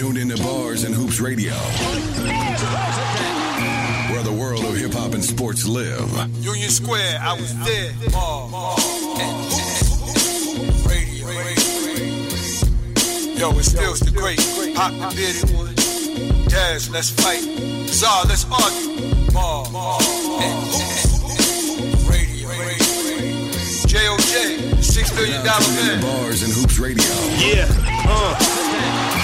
tuned into Bars and Hoops Radio, where the world of hip hop and sports live. Union Square, I was there. Ball, Radio, Yo, it's still the great. Pop the bearded one. Jazz, let's fight. Czar, let's argue. Ball, Radio, J.O.J., $6 billion man. Bars and Hoops Radio. Yeah, uh.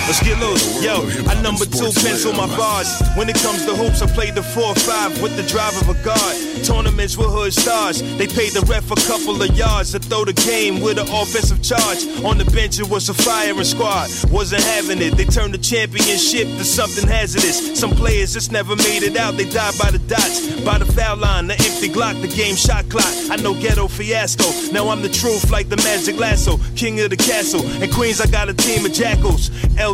Let's get loose. Yo, I number two pencil my bars. When it comes to hoops, I play the 4-5 with the drive of a guard. Tournaments with hood stars. They paid the ref a couple of yards to throw the game with an offensive charge. On the bench, it was a firing squad. Wasn't having it. They turned the championship to something hazardous. Some players just never made it out. They died by the dots, by the foul line, the empty Glock, the game shot clock. I know ghetto fiasco. Now I'm the truth like the magic lasso. King of the castle. In Queens, I got a team of jackals.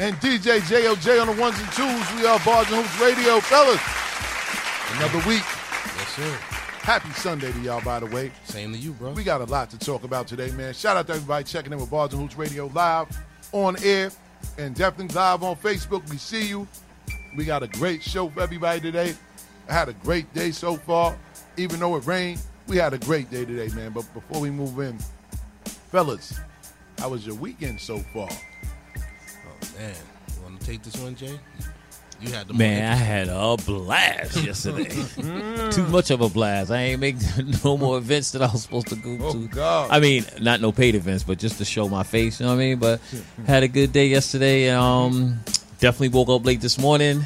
And DJ JOJ on the ones and twos. We are Bars and Hoops Radio, fellas. Another week. Yes, sir. Happy Sunday to y'all, by the way. Same to you, bro. We got a lot to talk about today, man. Shout out to everybody checking in with Bars and Hoops Radio live on air and definitely live on Facebook. We see you. We got a great show for everybody today. I had a great day so far. Even though it rained, we had a great day today, man. But before we move in, fellas, how was your weekend so far? Man. You want to take this one, Jay? You had the Man, I had a blast yesterday. Too much of a blast. I ain't make no more events that I was supposed to go Oh, to. God. I mean, not no paid events, but just to show my face. You know what I mean? But had a good day yesterday. and Um, definitely woke up late this morning,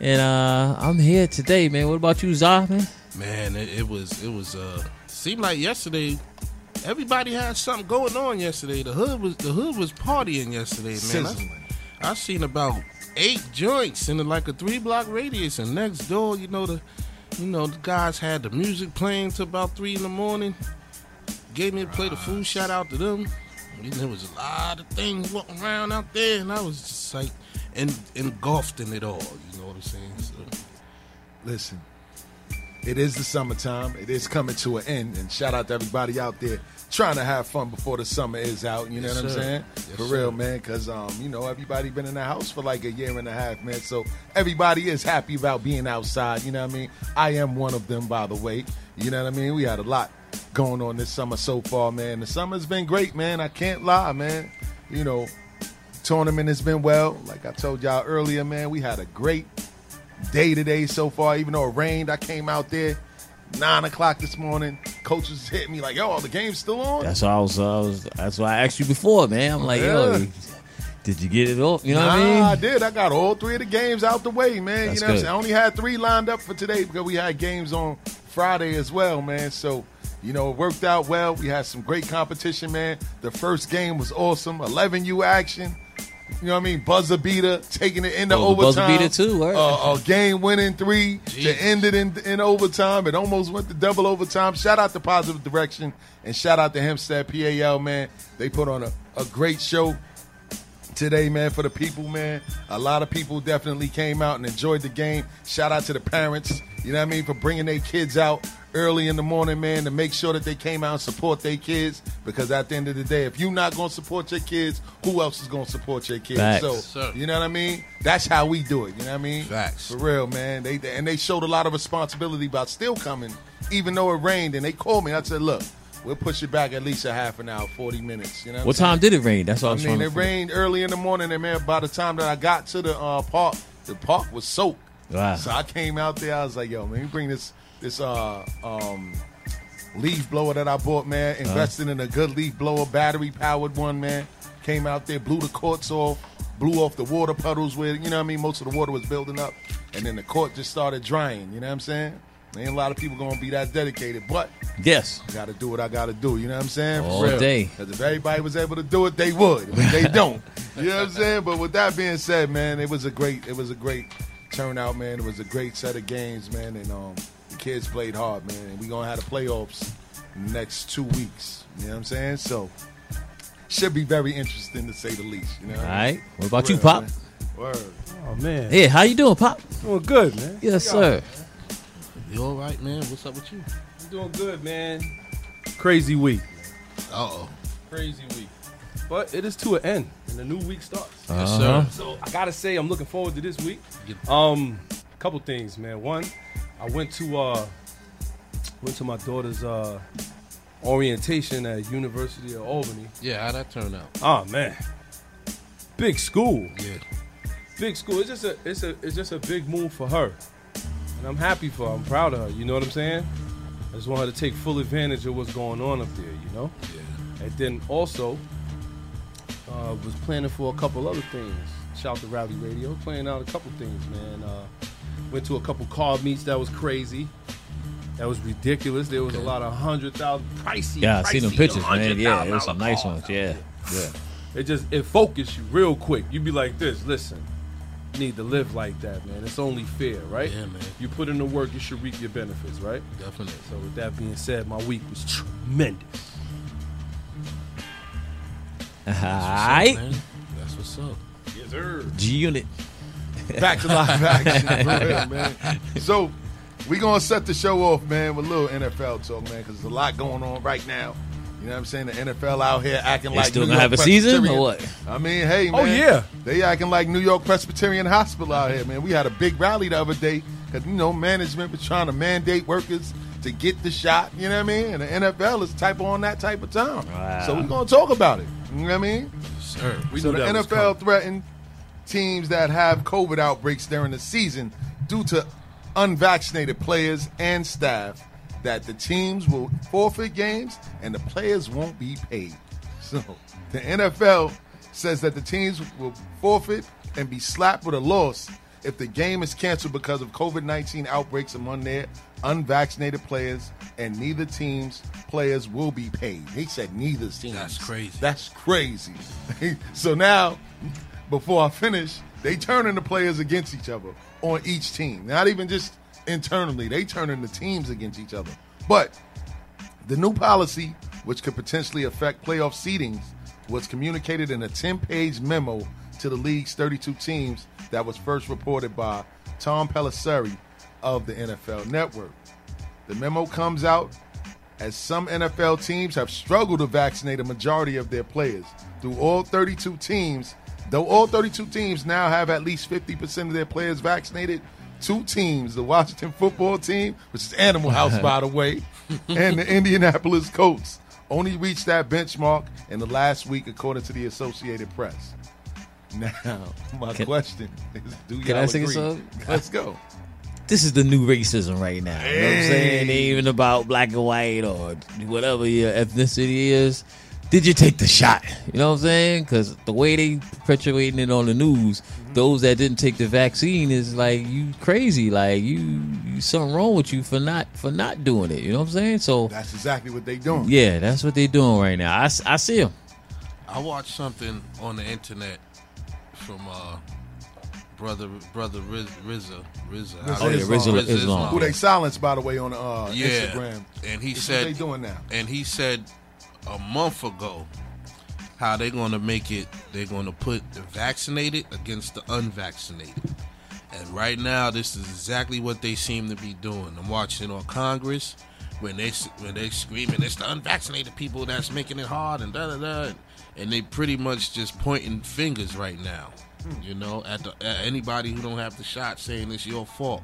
and uh, I'm here today, man. What about you, Zah, man? Man, it, it was it was uh seemed like yesterday everybody had something going on yesterday. The hood was the hood was partying yesterday, man. I, seen about eight joints in like a three block radius, and next door, you know the you know the guys had the music playing till about three in the morning. Gave me to play the food. Shout out to them. And there was a lot of things walking around out there, and I was just like en- engulfed in it all. You know what I'm saying? So, Listen, it is the summertime. It is coming to an end. And shout out to everybody out there trying to have fun before the summer is out. You know Yes, what I'm sir. saying? Yes, for sir. real, man. Because, um, you know, everybody been in the house for like a year and a half, man. So everybody is happy about being outside. You know what I mean? I am one of them, by the way. You know what I mean? We had a lot going on this summer so far, man. The summer's been great, man. I can't lie, man. You know, tournament has been well. Like I told y'all earlier, man, we had a great day today so far. Even though it rained, I came out there nine o'clock this morning. Coaches hit me like, "Yo, the game's still on." That's why I was. I was that's why I asked you before, man. I'm like, Yeah. yo, did you get it all? You know nah, what I mean? I did. I got all three of the games out the way, man. That's you know what I'm saying? I only had three lined up for today because we had games on Friday as well, man. So, you know, it worked out well. We had some great competition, man. The first game was awesome. 11U action. You know what I mean? Buzzer beater, taking it into Oh, the buzzer overtime. beater too, word. Uh, a game winning three to Jesus. end it in, in overtime. It almost went to double overtime. Shout out to Positive Direction and shout out to Hempstead PAL, man. They put on a, a great show today, man, for the people, man. A lot of people definitely came out and enjoyed the game. Shout out to the parents, you know what I mean, for bringing their kids out early in the morning, man, to make sure that they came out and support their kids. Because at the end of the day, if you're not going to support your kids, who else is going to support your kids? Facts. So, Sir. you know what I mean? That's how we do it. You know what I mean? Facts. For real, man. They and they showed a lot of responsibility about still coming, even though it rained. And they called me. I said, look. We'll push it back at least a half an hour, forty minutes. You know What I'm time did it rain? That's what I I was mean, it rained early in the morning, and man, by the time that I got to the uh, park, the park was soaked. Wow. So I came out there. I was like, "Yo, man, you bring this this uh um leaf blower that I bought, man. Invested in a good leaf blower, battery powered one, man. Came out there, blew the courts off, blew off the water puddles where you know what I mean. Most of the water was building up, and then the court just started drying. You know what I'm saying? Ain't a lot of people gonna be that dedicated, but Yes. Got to do what I got to do. You know what I'm saying? For All real. day. 'Cause if everybody was able to do it, they would. But they don't. You know what I'm saying? But with that being said, man, it was a great it was a great turnout, man. It was a great set of games, man, and um, the kids played hard, man. And we gonna have the playoffs next two weeks. You know what I'm saying? So should be very interesting to say the least. You know? What All I mean? right. What about you, Word, Pop? man. Word. Oh man, Yeah, how you doing, Pop? doing good, man. Yes, sir. You all right, man? What's up with you? I'm doing good, man. Crazy week, Uh oh. crazy week, but it is to an end, and a new week starts. Yes, Uh-huh. sir. So I gotta say, I'm looking forward to this week. Um, a couple things, man. One, I went to uh, went to my daughter's uh, orientation at University of Albany. Yeah, how that turn out? Oh man, big school, Yeah. big school. It's just a, it's a, it's just a big move for her, and I'm happy for her. I'm proud of her. You know what I'm saying? I just want her to take full advantage of what's going on up there. You know. Yeah. And then also, uh, was planning for a couple other things. Shout to Rally Radio, playing out a couple things, man. Uh, went to a couple car meets that was crazy. That was ridiculous. There was a lot of hundred thousand pricey. Yeah, I seen them pictures, man. Yeah, $100,000 it was some nice ones. Yeah, yeah. It just it focused you real quick. You'd be like this. Listen, you need to live like that, man. It's only fair, right? Yeah, man. You put in the work, you should reap your benefits, right? Definitely. So with that being said, my week was tremendous. All What's up, right. man? That's what's up. Yes, sir. G Unit. Back to live action, real, man. So we gonna set the show off, man, with a little NFL talk, man, because there's a lot going on right now. You know what I'm saying? The NFL out here acting like They like still New gonna York have a season or what? I mean, hey, oh, man. Oh, yeah. They acting like New York Presbyterian Hospital out here, man. We had a big rally the other day because, you know, management was trying to mandate workers to get the shot, you know what I mean? And the NFL is type on that type of time. Wow. So we're going to talk about it. You know what I mean? Sir. We so the NFL threatened teams that have COVID outbreaks during the season due to unvaccinated players and staff that the teams will forfeit games and the players won't be paid. So the NFL says that the teams will forfeit and be slapped with a loss if the game is canceled because of COVID 19 outbreaks among their unvaccinated players, and neither team's players will be paid. They said neither teams. That's crazy. That's crazy. so now, before I finish, they turning the players against each other on each team. Not even just internally, they turning the teams against each other. But the new policy, which could potentially affect playoff seedings, was communicated in a 10 page memo to the league's 32 teams that was first reported by Tom Pelissero of the NFL Network. The memo comes out as some NFL teams have struggled to vaccinate a majority of their players. Through all 32 teams, though all 32 teams now have at least 50% of their players vaccinated, two teams, the Washington football team, which is Animal House, by the way, and the Indianapolis Colts, only reached that benchmark in the last week, according to the Associated Press. Now, my Can- question is, do Can I y'all say agree? Let's go. This is the new racism right now. You know what I'm saying? It ain't even about black and white or whatever your ethnicity is. Did you take the shot? You know what I'm saying? Because the way they perpetuating it on the news, those that didn't take the vaccine is like you crazy. Like you, you something wrong with you for not for not doing it. You know what I'm saying? So That's exactly what they doing. yeah, that's what they doing right now. I see them. I watched something on the internet from uh, brother brother Riz, Rizza Rizza. Oh, yeah, Rizza Rizza Islam. Who they silenced, by the way, on uh, Yeah, Instagram. and he This is said what they doing now. and he said a month ago how they're going to make it they're going to put the vaccinated against the unvaccinated. And right now this is exactly what they seem to be doing. I'm watching on congress when they when they screaming it's the unvaccinated people that's making it hard and da da da. And they pretty much just pointing fingers right now hmm. you know at, the, at anybody who don't have the shot saying it's your fault.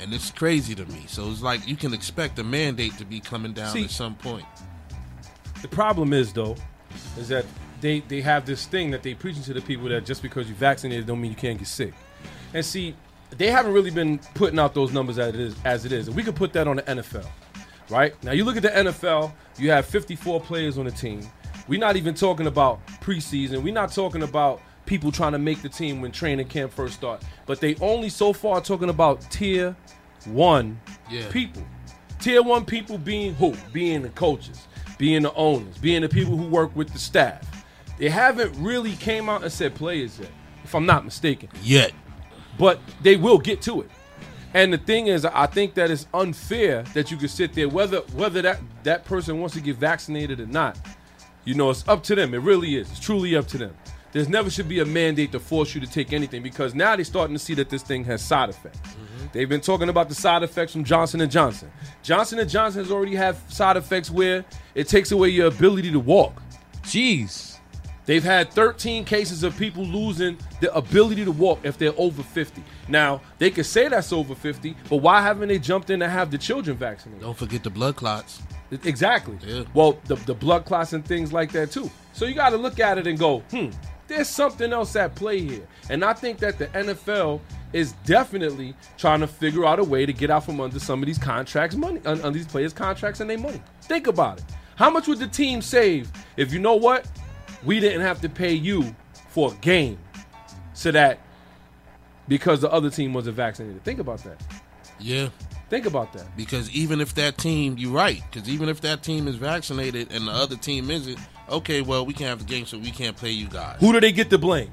And it's crazy to me. So it's like you can expect a mandate to be coming down See- at some point. The problem is though, is that they they have this thing that they preaching to the people that just because you're vaccinated don't mean you can't get sick. And see, they haven't really been putting out those numbers as it is as it is. And we could put that on the NFL. Right? Now you look at the NFL, you have 54 players on the team. We're not even talking about preseason. We're not talking about people trying to make the team when training camp first start. But they only so far talking about tier one Yeah. people. Tier one people being who? Being the coaches, being the owners, being the people who work with the staff. They haven't really came out and said players yet, if I'm not mistaken. Yet. But they will get to it. And the thing is, I think that it's unfair that you could sit there, whether whether that that person wants to get vaccinated or not. You know, it's up to them. It really is. It's truly up to them. There's never should be a mandate to force you to take anything because now they're starting to see that this thing has side effects. Mm-hmm. They've been talking about the side effects from Johnson and Johnson. Johnson and Johnson has already have side effects where it takes away your ability to walk. Jeez. They've had 13 cases of people losing the ability to walk if they're over 50. Now, they could say that's over 50, but why haven't they jumped in to have the children vaccinated? Don't forget the blood clots. Exactly. Yeah. Well, the, the blood clots and things like that too. So you got to look at it and go, hmm, there's something else at play here. And I think that the NFL is definitely trying to figure out a way to get out from under some of these contracts, money, on, on these players' contracts and their money. Think about it. How much would the team save if you know what? We didn't have to pay you for a game so that because the other team wasn't vaccinated. Think about that. Yeah. Think about that. Because even if that team, you're right. Because even if that team is vaccinated and the other team isn't, okay, well, we can't have the game, so we can't play you guys. Who do they get to blame?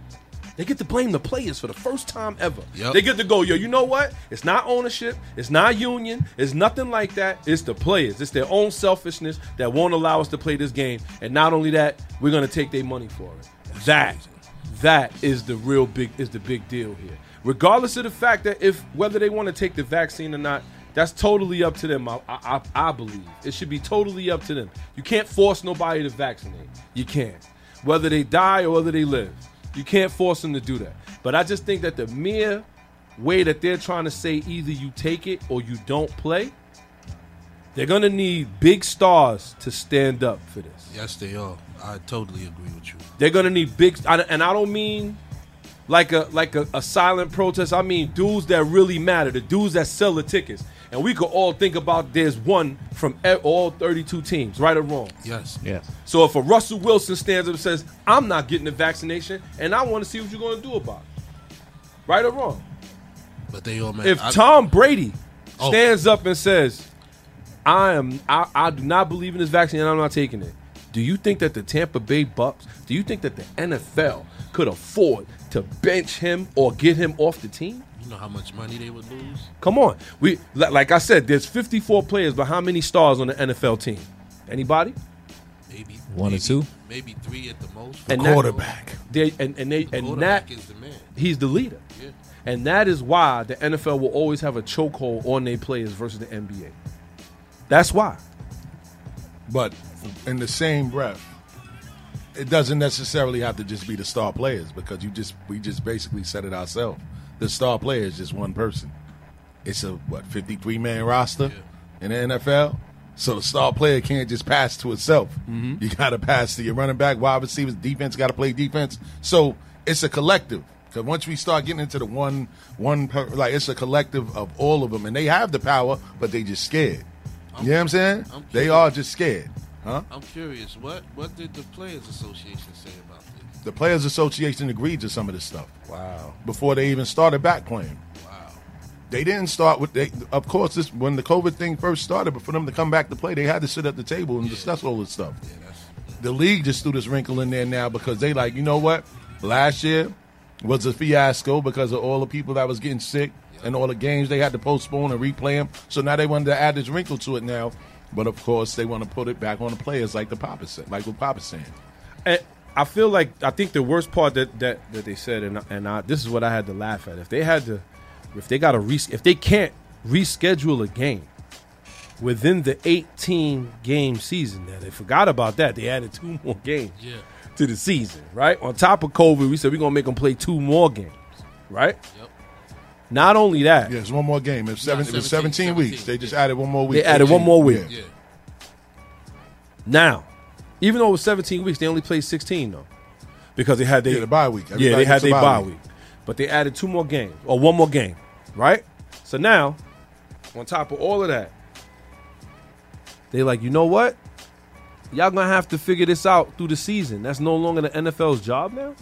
They get to blame the players for the first time ever. Yep. They get to go, yo, you know what? It's not ownership. It's not union. It's nothing like that. It's the players. It's their own selfishness that won't allow us to play this game. And not only that, we're gonna take their money for it. that, that is the real big is the big deal here. Regardless of the fact that if whether they want to take the vaccine or not, that's totally up to them. I, I I believe it should be totally up to them. You can't force nobody to vaccinate. You can't, whether they die or whether they live. You can't force them to do that. But I just think that the mere way that they're trying to say either you take it or you don't play, they're gonna need big stars to stand up for this. Yes, they are. I totally agree with you. They're gonna need big, and I don't mean like a like a, a silent protest. I mean dudes that really matter, the dudes that sell the tickets. And we could all think about there's one from e- all 32 teams, right or wrong. Yes. Yes. So if a Russell Wilson stands up and says, "I'm not getting the vaccination," and I want to see what you're going to do about it, right or wrong. But they all man. If I- Tom Brady Oh. stands up and says, "I am, I, I do not believe in this vaccine, and I'm not taking it," do you think that the Tampa Bay Bucks, do you think that the NFL could afford to bench him or get him off the team? You know how much money they would lose? Come on, we like I said, there's 54 players, but how many stars on the NFL team? Anybody? Maybe One or two? Maybe three at the most. And that- Quarterback. They and and they The and quarterback that is the man. he's the leader. Yeah. And that is why the NFL will always have a chokehold on their players versus the NBA. That's why. But in the same breath, it doesn't necessarily have to just be the star players because you just we just basically said it ourselves. The star player is just one person. It's a what fifty three man roster in the NFL. So the star player can't just pass to itself. Mm-hmm. You got to pass to your running back, wide receivers, defense. Got to play defense. So it's a collective. Because once we start getting into the one, one per, like it's a collective of all of them, and they have the power, but they just scared. you know what I'm saying? I'm they are just scared, huh? I'm curious. What what did the Players Association say about? The Players Association agreed to some of this stuff Wow. before they even started back playing. Wow. They didn't start with they. Of course, this when the COVID thing first started, but for them to come back to play, they had to sit at the table and discuss all this stuff. Yeah, that's The league just threw this wrinkle in there now because they like, you know what? Last year was a fiasco because of all the people that was getting sick and all the games they had to postpone and replay them. So now they wanted to add this wrinkle to it now. But of course, they want to put it back on the players, like the Papa said, like what Papa's saying. And I feel like I think the worst part that that, that they said, and and I, this is what I had to laugh at. If they had to, if they got to re, if they can't reschedule a game within the 18 game season, now they forgot about that. They added two more games yeah. to the season, right? On top of COVID, we said we're gonna make them play two more games, right? Yep. Not only that, Yeah, it's one more game. It's seven, it was 17, 17, weeks. 17, They just yeah. added one more week. They added one more week. yeah. Yeah. now, even though it was 17 weeks, they only played 16 though, because they had their Yeah, the bye week. yeah, they had gets a their bye bye week. week. But they added two more games or one more game, right? So now, on top of all of that, they like, you know what? Y'all gonna have to figure this out through the season. That's no longer the NFL's job now.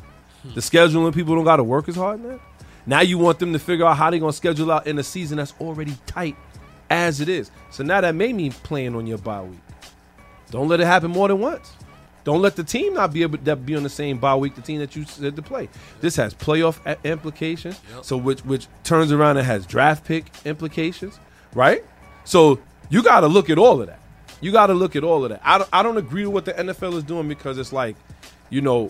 Hmm. The scheduling people don't gotta work as hard now. Now you want them to figure out how they gonna schedule out in a season that's already tight as it is. So now that may mean playing on your bye week. Don't let it happen more than once. Don't let the team not be able to be on the same bye week the team that you said to play. This has playoff a- implications. So which which turns around and has draft pick implications, right? So you got to look at all of that. You got to look at all of that. I don't, I don't agree with what the NFL is doing because it's like, you know,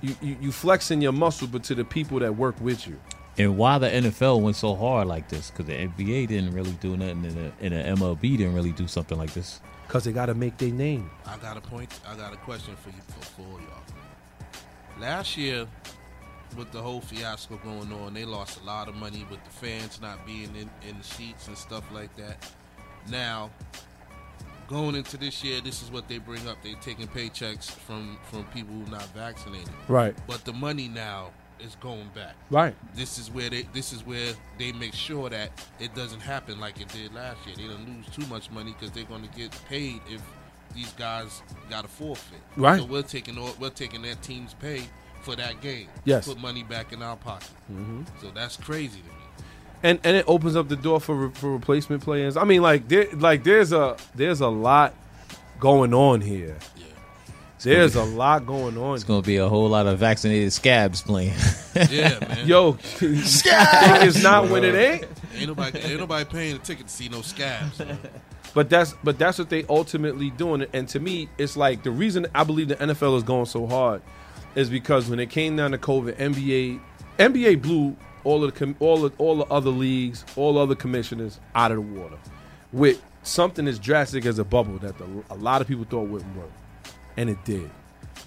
you, you, you flexing your muscle, but to the people that work with you. And why the NFL went so hard like this? Because the NBA didn't really do nothing, and the, and the MLB didn't really do something like this. Because they got to make their name. I got a point. I got a question for you for, for y'all. Last year, with the whole fiasco going on, they lost a lot of money with the fans not being in, in the seats and stuff like that. Now, going into this year, this is what they bring up. They're taking paychecks from from people who not vaccinated. Right. But the money now is going back. Right. This is where they this is where they make sure that it doesn't happen like it did last year. They don't lose too much money because they're going to get paid if these guys got a forfeit. Right. So we're taking all, we're taking that team's pay for that game. Yes. Put money back in our pocket. Mm-hmm. So that's crazy to me. and and it opens up the door for re- for replacement players. I mean, like there like there's a there's a lot going on here. Yeah. There's a lot going on. It's going to be a whole lot of vaccinated scabs playing. Yeah, man. Yo, scabs. is not when it ain't. ain't nobody ain't nobody paying a ticket to see no scabs. man. But that's but that's what they ultimately doing. And to me, it's like the reason I believe the NFL is going so hard is because when it came down to COVID, NBA NBA blew all of the com- all of, all the other leagues, all other commissioners out of the water with something as drastic as a bubble that the, a lot of people thought wouldn't work, and it did.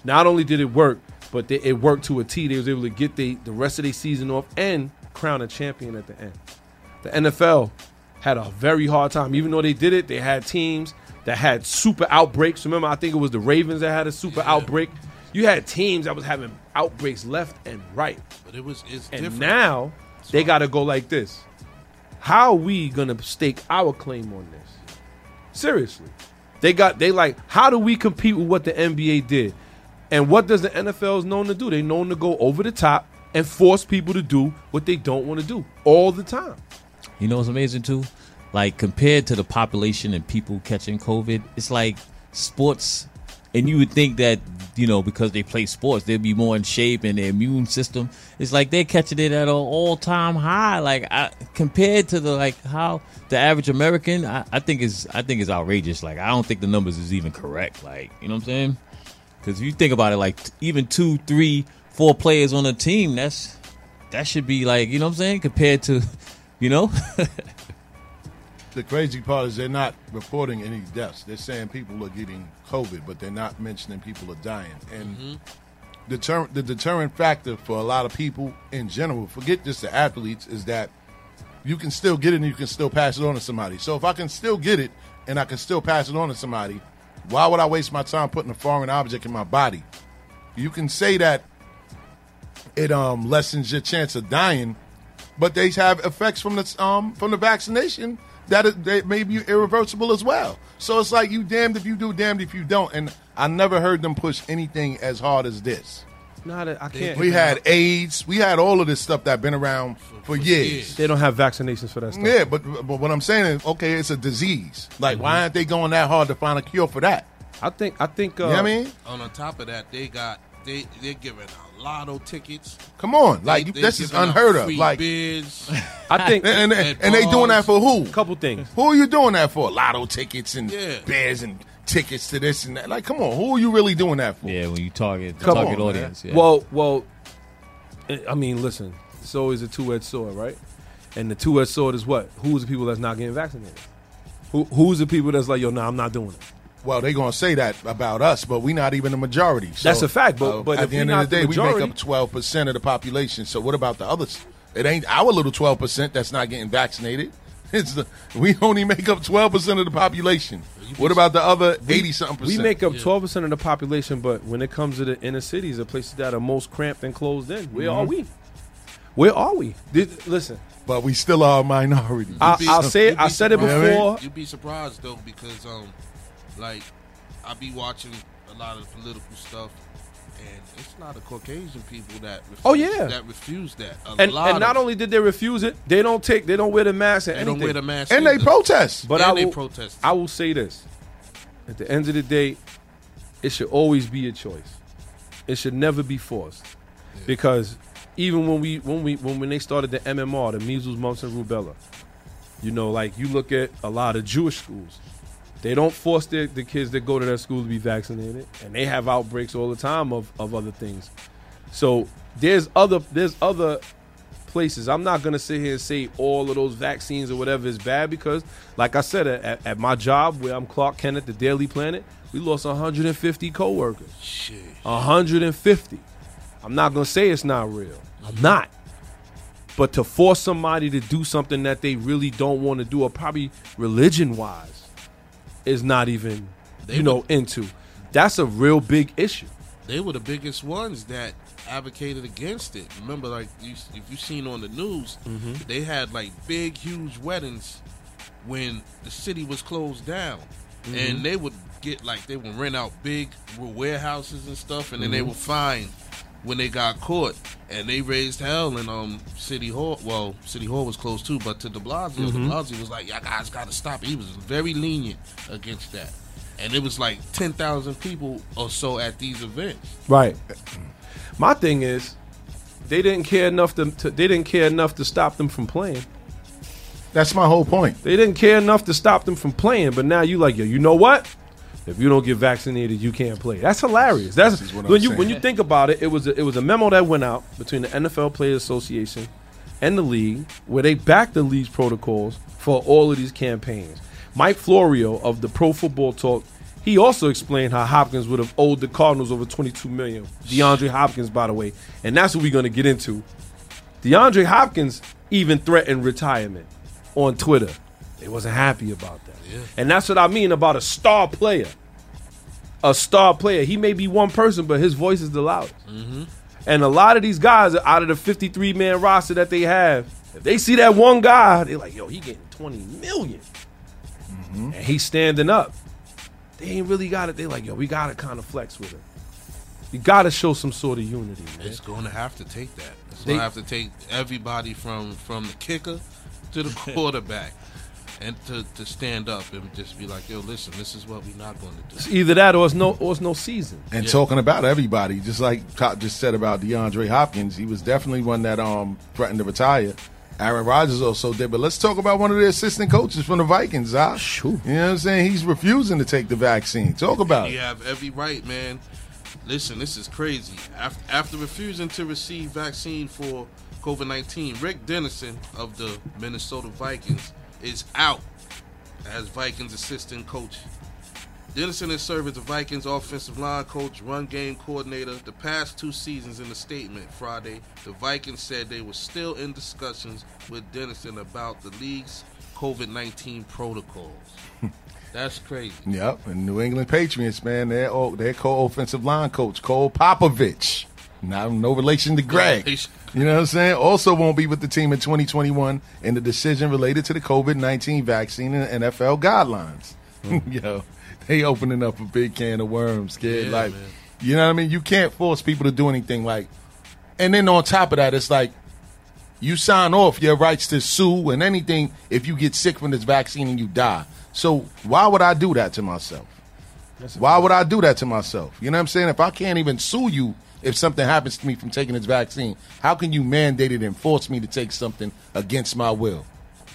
Not only did it work, but they, it worked to a T. They was able to get the the rest of their season off and crown a champion at the end. The NFL had a very hard time. Even though they did it, they had teams that had super outbreaks. Remember, I think it was the Ravens that had a super outbreak. You had teams that was having outbreaks left and right. But it was it's And different. now they got to go like this. How are we going to stake our claim on this? Seriously. They got they like how do we compete with what the NBA did? And what does the NFL is known to do? They known to go over the top and force people to do what they don't want to do all the time. You know what's amazing too? Like compared to the population and people catching COVID, it's like sports. And you would think that you know because they play sports, they'll be more in shape and their immune system. It's like they're catching it at an all time high. Like I, compared to the like how the average American, I, I think is I think is outrageous. Like I don't think the numbers is even correct. Like you know what I'm saying? Because if you think about it, like even two, three, four players on a team, that's that should be like you know what I'm saying compared to you know. The crazy part is they're not reporting any deaths. They're saying people are getting COVID, but they're not mentioning people are dying. And deter- the deterrent factor for a lot of people in general, forget just the athletes, is that you can still get it and you can still pass it on to somebody. So if I can still get it and I can still pass it on to somebody, why would I waste my time putting a foreign object in my body? You can say that it um, lessens your chance of dying, but they have effects from the um, from the vaccination that it, they may be irreversible as well. So it's like you damned if you do, damned if you don't. And I never heard them push anything as hard as this. Not I can't. We had AIDS, we had all of this stuff that been around for, years. years. They don't have vaccinations for that stuff. Yeah, but but what I'm saying is, okay, it's a disease. Like, why aren't they going that hard to find a cure for that? I think. I think. Uh, You know what I mean? On on top of that, they got they they're giving out lotto tickets. Come on, like They- you, this is giving out unheard of. Like, beers. I think. and, and, At and they doing that for who? A couple things. Who are you doing that for? Lotto tickets and Yeah. bears and tickets to this and that. Like, come on, who are you really doing that for? Yeah, when you target the Come target on, audience. Yeah. Well, well. I mean, listen. It's always a two-edged sword, right? And the two-edged sword is what? Who's the people that's not getting vaccinated? Who, who's the people that's like, yo, no, nah, I'm not doing it. Well, they're gonna say that about us, but we're not even the majority. So, That's a fact, but- but at the end of the the day, we make up twelve percent of the population. So what about the others? It ain't our little twelve percent that's not getting vaccinated. It's the we only make up twelve percent of the population. What about the other eighty something percent? We make up 12% of the population, but when it comes to the inner cities, the places that are most cramped and closed in, where are we? Where are we? Did, listen, but we still are a minority. I, I'll say it. I be said it before. You'd be surprised though because um, like I be watching a lot of the political stuff, and it's not a Caucasian people that refuse, Oh, yeah. that refuse that. A And, lot and not only did they refuse it, they don't take, they don't wear the mask and they anything. don't wear the mask, and they protest. But And I they will, protest. I will say this: at the end of the day, it should always be a choice. It should never be forced. Because even when we when we when when they started the MMR, the measles, mumps, and rubella, you know, like you look at a lot of Jewish schools, they don't force their, the kids that go to their school to be vaccinated, and they have outbreaks all the time of, of other things. So there's other there's other places. I'm not gonna sit here and say all of those vaccines or whatever is bad because, like I said, at, at my job where I'm Clark Kent at the Daily Planet, we lost 150 coworkers. Shit. 150. I'm not gonna say it's not real. I'm not. But to force somebody to do something that they really don't want to do, or probably religion wise, is not even They you know would- into. That's a real big issue. They were the biggest ones that advocated against it. Remember, like you, if you seen on the news, Mm-hmm. they had like big, huge weddings when the city was closed down, Mm-hmm. and they would get like they would rent out big warehouses and stuff, and then Mm-hmm. they would fine when they got caught, and they raised hell in um City Hall. Well, City Hall was closed too, but to De Blasio, Mm-hmm. De Blasio was like, "Y'all guys got to stop." He was very lenient against that, and it was like ten thousand people or so at these events. Right. My thing is, they didn't care enough to, to they didn't care enough to stop them from playing. That's my whole point. They didn't care enough to stop them from playing, but now you like, yo, you know what? If you don't get vaccinated, you can't play. That's hilarious. That's is I'm when you saying. when you think about it. It was a, it was a memo that went out between the NFL Players Association and the league, where they backed the league's protocols for all of these campaigns. Mike Florio of the Pro Football Talk, he also explained how Hopkins would have owed the Cardinals over 22 million. DeAndre Hopkins, by the way, and that's what we're going to get into. DeAndre Hopkins even threatened retirement on Twitter. They wasn't happy about that. And that's what I mean about a star player. A star player. He may be one person, but his voice is the loudest. Mm-hmm. And a lot of these guys out of the 53 man roster that they have, if they see that one guy, they're like, yo, he getting 20 million. Mm-hmm. And he's standing up. They ain't really got it. They're like, yo, we got to kind of flex with him. You got to show some sort of unity, man. It's going to have to take that. It's They- going to have to take everybody from from the kicker to the quarterback, and to, to stand up and just be like, "Yo, listen, this is what we're not going to do." It's either that or it's no, or it's no season. And Yeah. talking about everybody, just like Top just said about DeAndre Hopkins, he was definitely one that um threatened to retire. Aaron Rodgers also did, but let's talk about one of the assistant coaches from the Vikings. Huh? Sure. You know what I'm saying? He's refusing to take the vaccine. Talk about You it. have every right, man. Listen, this is crazy. After, after refusing to receive vaccine for COVID 19, Rick Dennison of the Minnesota Vikings is out as Vikings assistant coach. Dennison has served as the Vikings offensive line coach, run game coordinator the past two seasons. In a statement Friday, the Vikings said they were still in discussions with Dennison about the league's COVID 19 protocols. That's crazy. Yep, and New England Patriots, man, their their co-offensive line coach Cole Popovich, not no relation to Greg. You know what I'm saying? Also won't be with the team in 2021 in the decision related to the COVID-19 vaccine and NFL guidelines. Hmm. Yo, they opening up a big can of worms, kid. Yeah, like, man. you know what I mean? You can't force people to do anything. Like, and then on top of that, it's like you sign off your rights to sue and anything if you get sick from this vaccine and you die. So why would I do that to myself? Why would I do that to myself? You know what I'm saying? If I can't even sue you if something happens to me from taking this vaccine, how can you mandate it and force me to take something against my will?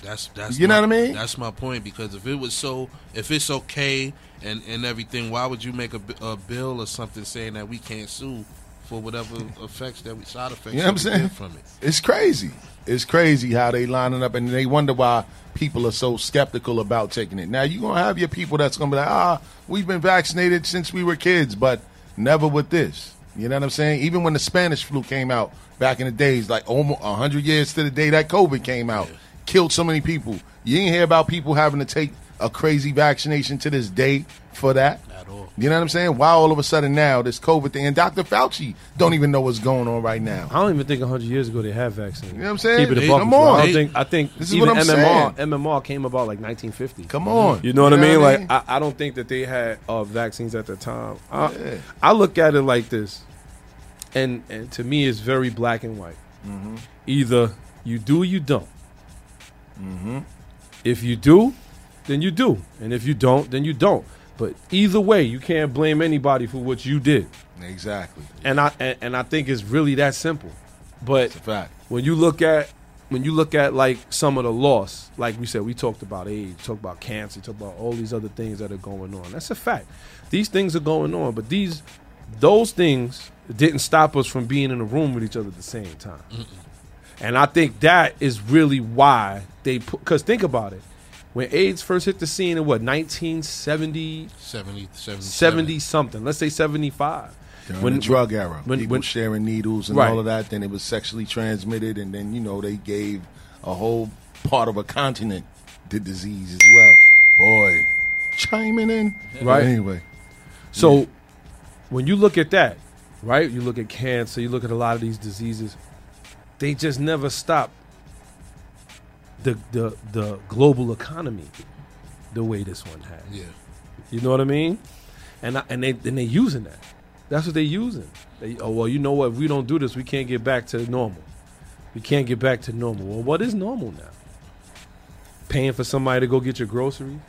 That's that's You know my- what I mean? That's my point because if it was so, if it's okay and and everything, why would you make a, a bill or something saying that we can't sue for whatever effects that we side effects? You know what I'm saying? from it? It's crazy. It's crazy how they lining up and they wonder why people are so skeptical about taking it. Now you're gonna have your people that's gonna be like, ah, we've been vaccinated since we were kids, but never with this. You know what I'm saying? Even when the Spanish flu came out back in the days, like almost hundred years to the day that COVID came out, killed so many people. You ain't hear about people having to take a crazy vaccination to this day for that. At all. You know what I'm saying? Why all of a sudden now this COVID thing and Dr. Fauci don't even know what's going on right now. I don't even think 100 years ago they had vaccines. You know what I'm saying? Keep it a They- come with you. I on. don't think. I think This is even what I'm MMR, saying. MMR came about like 1950. Come on. You know what I mean? what Like I, I don't think that they had uh, vaccines at the time. I, Yeah. I look at it like this, and and to me, it's very black and white. Mm-hmm. Either you do, or you don't. Mm-hmm. If you do, then you do, and if you don't, then you don't. But either way, you can't blame anybody for what you did. Exactly. And I and, and I think it's really that simple. But It's a fact. when you look at when you look at like some of the loss, like we said, we talked about AIDS, talked about cancer, talked about all these other things that are going on. That's a fact. These things are going on, but these those things didn't stop us from being in a room with each other at the same time. And I think that is really why they put. Because think about it, when AIDS first hit the scene in what 1970, 70, 70, 70 something, let's say 75. During the drug era, when- people when- sharing needles and Right. all of that. Then it was sexually transmitted, and then you know they gave a whole part of a continent the disease as well. Boy, chiming in. Right. Anyway, So when you look at that, right? You look at cancer, you look at a lot of these diseases, they just never stop the the the global economy the way this one has. Yeah. You know what I mean? And I, and they and they using that. That's what they're using. They, oh well, you know what? If we don't do this, we can't get back to normal. We can't get back to normal. Well, what is normal now? Paying for somebody to go get your groceries,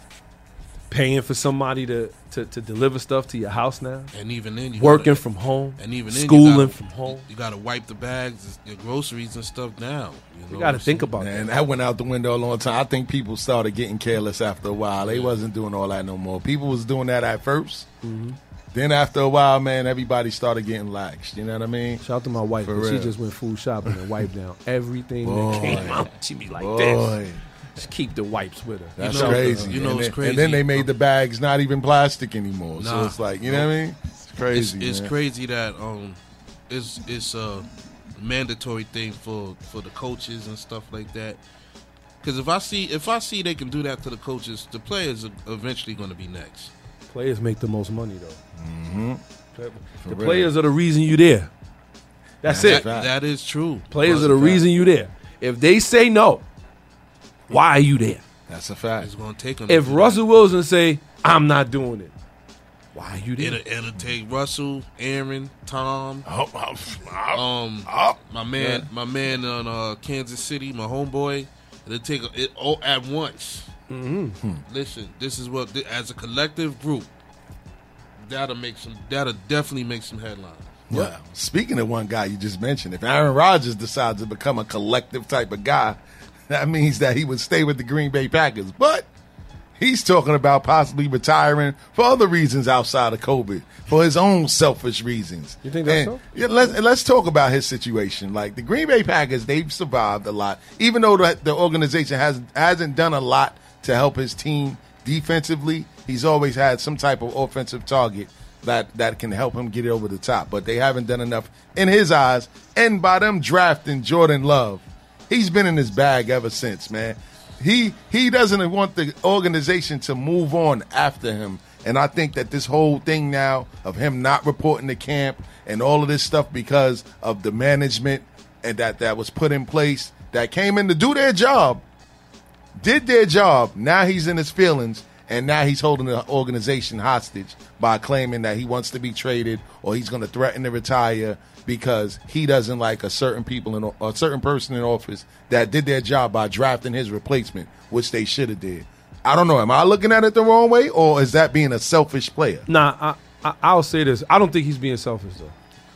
paying for somebody to to, to deliver stuff to your house now, And even then, you working gotta, from home, and even then, schooling you gotta, from home. You got to wipe the bags, your groceries and stuff down. You, know You got to think about man, that. that went out the window a long time. I think people started getting careless after a while. They wasn't doing all that no more. People was doing that at 1st Mm-hmm. Then after a while, man, everybody started getting lax. You know what I mean? Shout out to my wife. She just went food shopping and wiped down everything Boy. that came out. She be like this. Boy, Just keep the wipes with her. that's know, crazy. you know and it's then, crazy. And then they made the bags not even plastic anymore. So it's like, you know what I mean? It's It's, crazy. it's man. crazy that um, it's it's a mandatory thing for for the coaches and stuff like that. Because if I see if I see they can do that to the coaches, the players are eventually going to be next. Players make the most money though. Mm-hmm. The real. players are the reason you there. That's That's it. fact. That is true. Players But are the reason you there. If they say no, why are you there? That's a fact. It's going to take them. If Russell Wilson say I'm not doing it, why are you there? it'll, it'll take Russell, Aaron, Tom, Oh, oh, oh, um, oh. my man, my man on uh, Kansas City, my homeboy. It'll take it all at once. Mm-hmm. Listen, this is what as a collective group. That'll make some. That'll definitely make some headlines. Well, speaking of one guy you just mentioned, if Aaron Rodgers decides to become a collective type of guy, that means that he would stay with the Green Bay Packers. But he's talking about possibly retiring for other reasons outside of COVID, for his own selfish reasons. You think that's And, so? Yeah, let's let's talk about his situation. Like the Green Bay Packers, they've survived a lot, even though the, the organization has hasn't done a lot to help his team defensively. He's always had some type of offensive target that that can help him get it over the top. But they haven't done enough in his eyes. And by them drafting Jordan Love, he's been in his bag ever since, man. He he doesn't want the organization to move on after him. And I think that this whole thing now of him not reporting to camp and all of this stuff because of the management and that that was put in place that came in to do their job, did their job. Now he's in his feelings, and now he's holding the organization hostage by claiming that he wants to be traded or he's going to threaten to retire because he doesn't like a certain people in a certain person in office that did their job by drafting his replacement, which they should have did. I don't know. Am I looking at it the wrong way, or is that being a selfish player? Nah, I, I, I'll say this. I don't think he's being selfish though.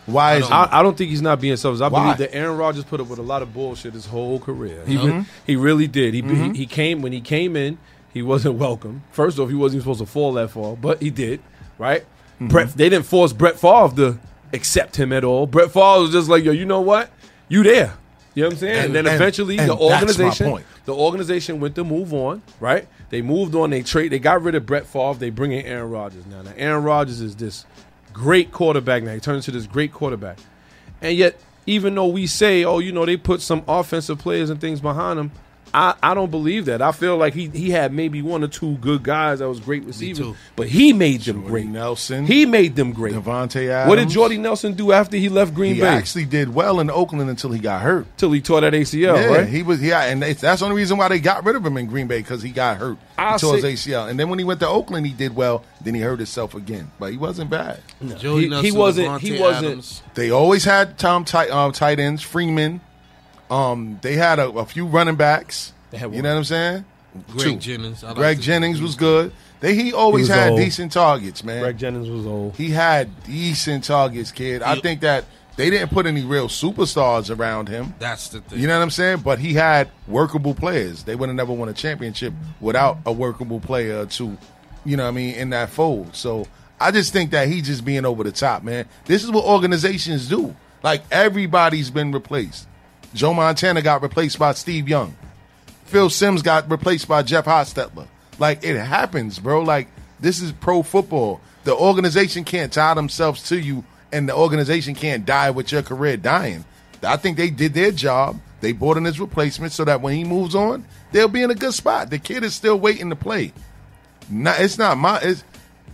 Why is I, I don't think he's not being selfish. I Why? believe that Aaron Rodgers put up with a lot of bullshit his whole career. He uh-huh. re- he really did. He, he mm-hmm. he came when he came in. He wasn't welcome. First off, he wasn't even supposed to fall that far, but he did. Right? Mm-hmm. Brett. They didn't force Brett Favre to accept him at all. Brett Favre was just like, yo, you know what? You there. You know what I'm saying? And, And- then and- eventually and the organization the organization went to move on, right? They moved on. They trade. They got rid of Brett Favre. They bring in Aaron Rodgers now. Now Aaron Rodgers is this great quarterback. Now he turns into this great quarterback, and yet even though we say, oh, you know, they put some offensive players and things behind him, I, I don't believe that. I feel like he he had maybe one or two good guys that was great receivers, but he made them Jordy great. Nelson, He made them great. Davante Adams. What did Jordy Nelson do after he left Green He Bay? He actually did well in Oakland until he got hurt. Till he tore that ACL, Yeah, right? he was. Yeah, and it's, that's the only reason why they got rid of him in Green Bay because he got hurt. I'll he tore say- his ACL, and then when he went to Oakland, he did well. Then he hurt himself again, but he wasn't bad. Jody He- Nelson, he wasn't- he wasn't- Adams. They always had Tom tight um, tight ends, Freeman. Um, they had a, a few running backs. They had you know what I'm saying? Greg two. Jennings. I like Greg the- Jennings was good. They, he always He was had old. decent targets, man. Greg Jennings was old. He had decent targets, kid. I He- think that they didn't put any real superstars around him. That's the thing. You know what I'm saying? But he had workable players. They would have never won a championship without a workable player or two, you know what I mean, in that fold. So I just think that he just being over the top, man. This is what organizations do. Like everybody's been replaced. Joe Montana got replaced by Steve Young. Phil Simms got replaced by Jeff Hostetler. Like it happens, bro. Like this is pro football. The organization can't tie themselves to you, and the organization can't die with your career dying. I think they did their job. They brought in his replacement so that when he moves on, they'll be in a good spot. The kid is still waiting to play. Not, it's not my it's,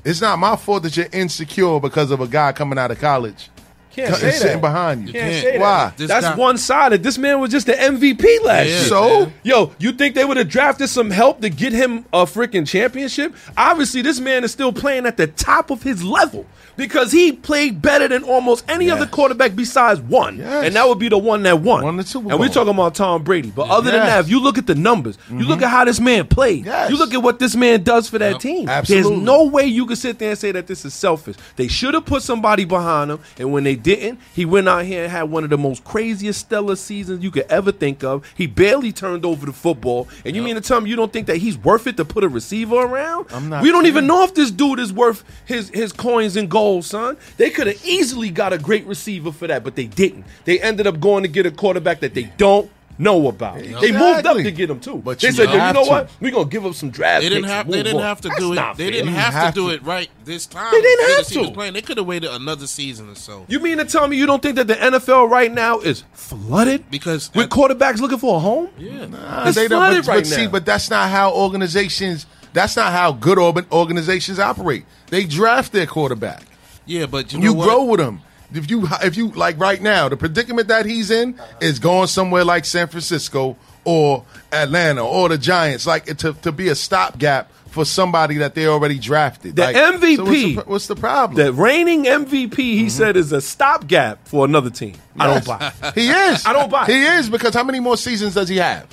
it's not my fault that you're insecure because of a guy coming out of college Can't say and sitting that. behind you. Can't can't. say that. Why? This That's guy- one sided. This man was just the MVP last Yeah, year. So? man. Yo, you think they would have drafted some help to get him a freaking championship? Obviously, this man is still playing at the top of his level because he played better than almost any other quarterback besides one, Yes. and that would be the one that won. Won And we're talking about Tom Brady. But other than that, if you look at the numbers, you mm-hmm. look at how this man played, Yes. you look at what this man does for that team. Absolutely. There's no way you can sit there and say that this is selfish. They should have put somebody behind him, and when they didn't, he went out here and had one of the most craziest stellar seasons you could ever think of. He barely turned over the football, and you mean to tell me you don't think that he's worth it to put a receiver around? I'm not we don't even know if this dude is worth his his coins and gold, son. They could have easily got a great receiver for that, but they didn't. They ended up going to get a quarterback that they don't know about. They moved up to get him too. But they you said, "Yo, you know to. what? We're gonna give up some draft They didn't have. They didn't on." have to That's do it. They fair. didn't have, have to do it right this time. They didn't have to. playing. They could have waited another season or so. You mean to tell me you don't think that the NFL right now is flooded Because with quarterbacks looking for a home? yeah, Nah, It's they flooded but, right but see, now. but that's not how organizations. That's not how good organizations operate. They draft their quarterback. Yeah, but you, know You what? grow with him. If you if you like right now, the predicament that he's in is going somewhere like San Francisco or Atlanta or the Giants, like to to be a stopgap for somebody that they already drafted. The Like, MVP so what's, the, what's the problem? The reigning MVP, he mm-hmm. said, is a stopgap for another team. I don't buy. it. he is. I don't buy it. He is because how many more seasons does he have?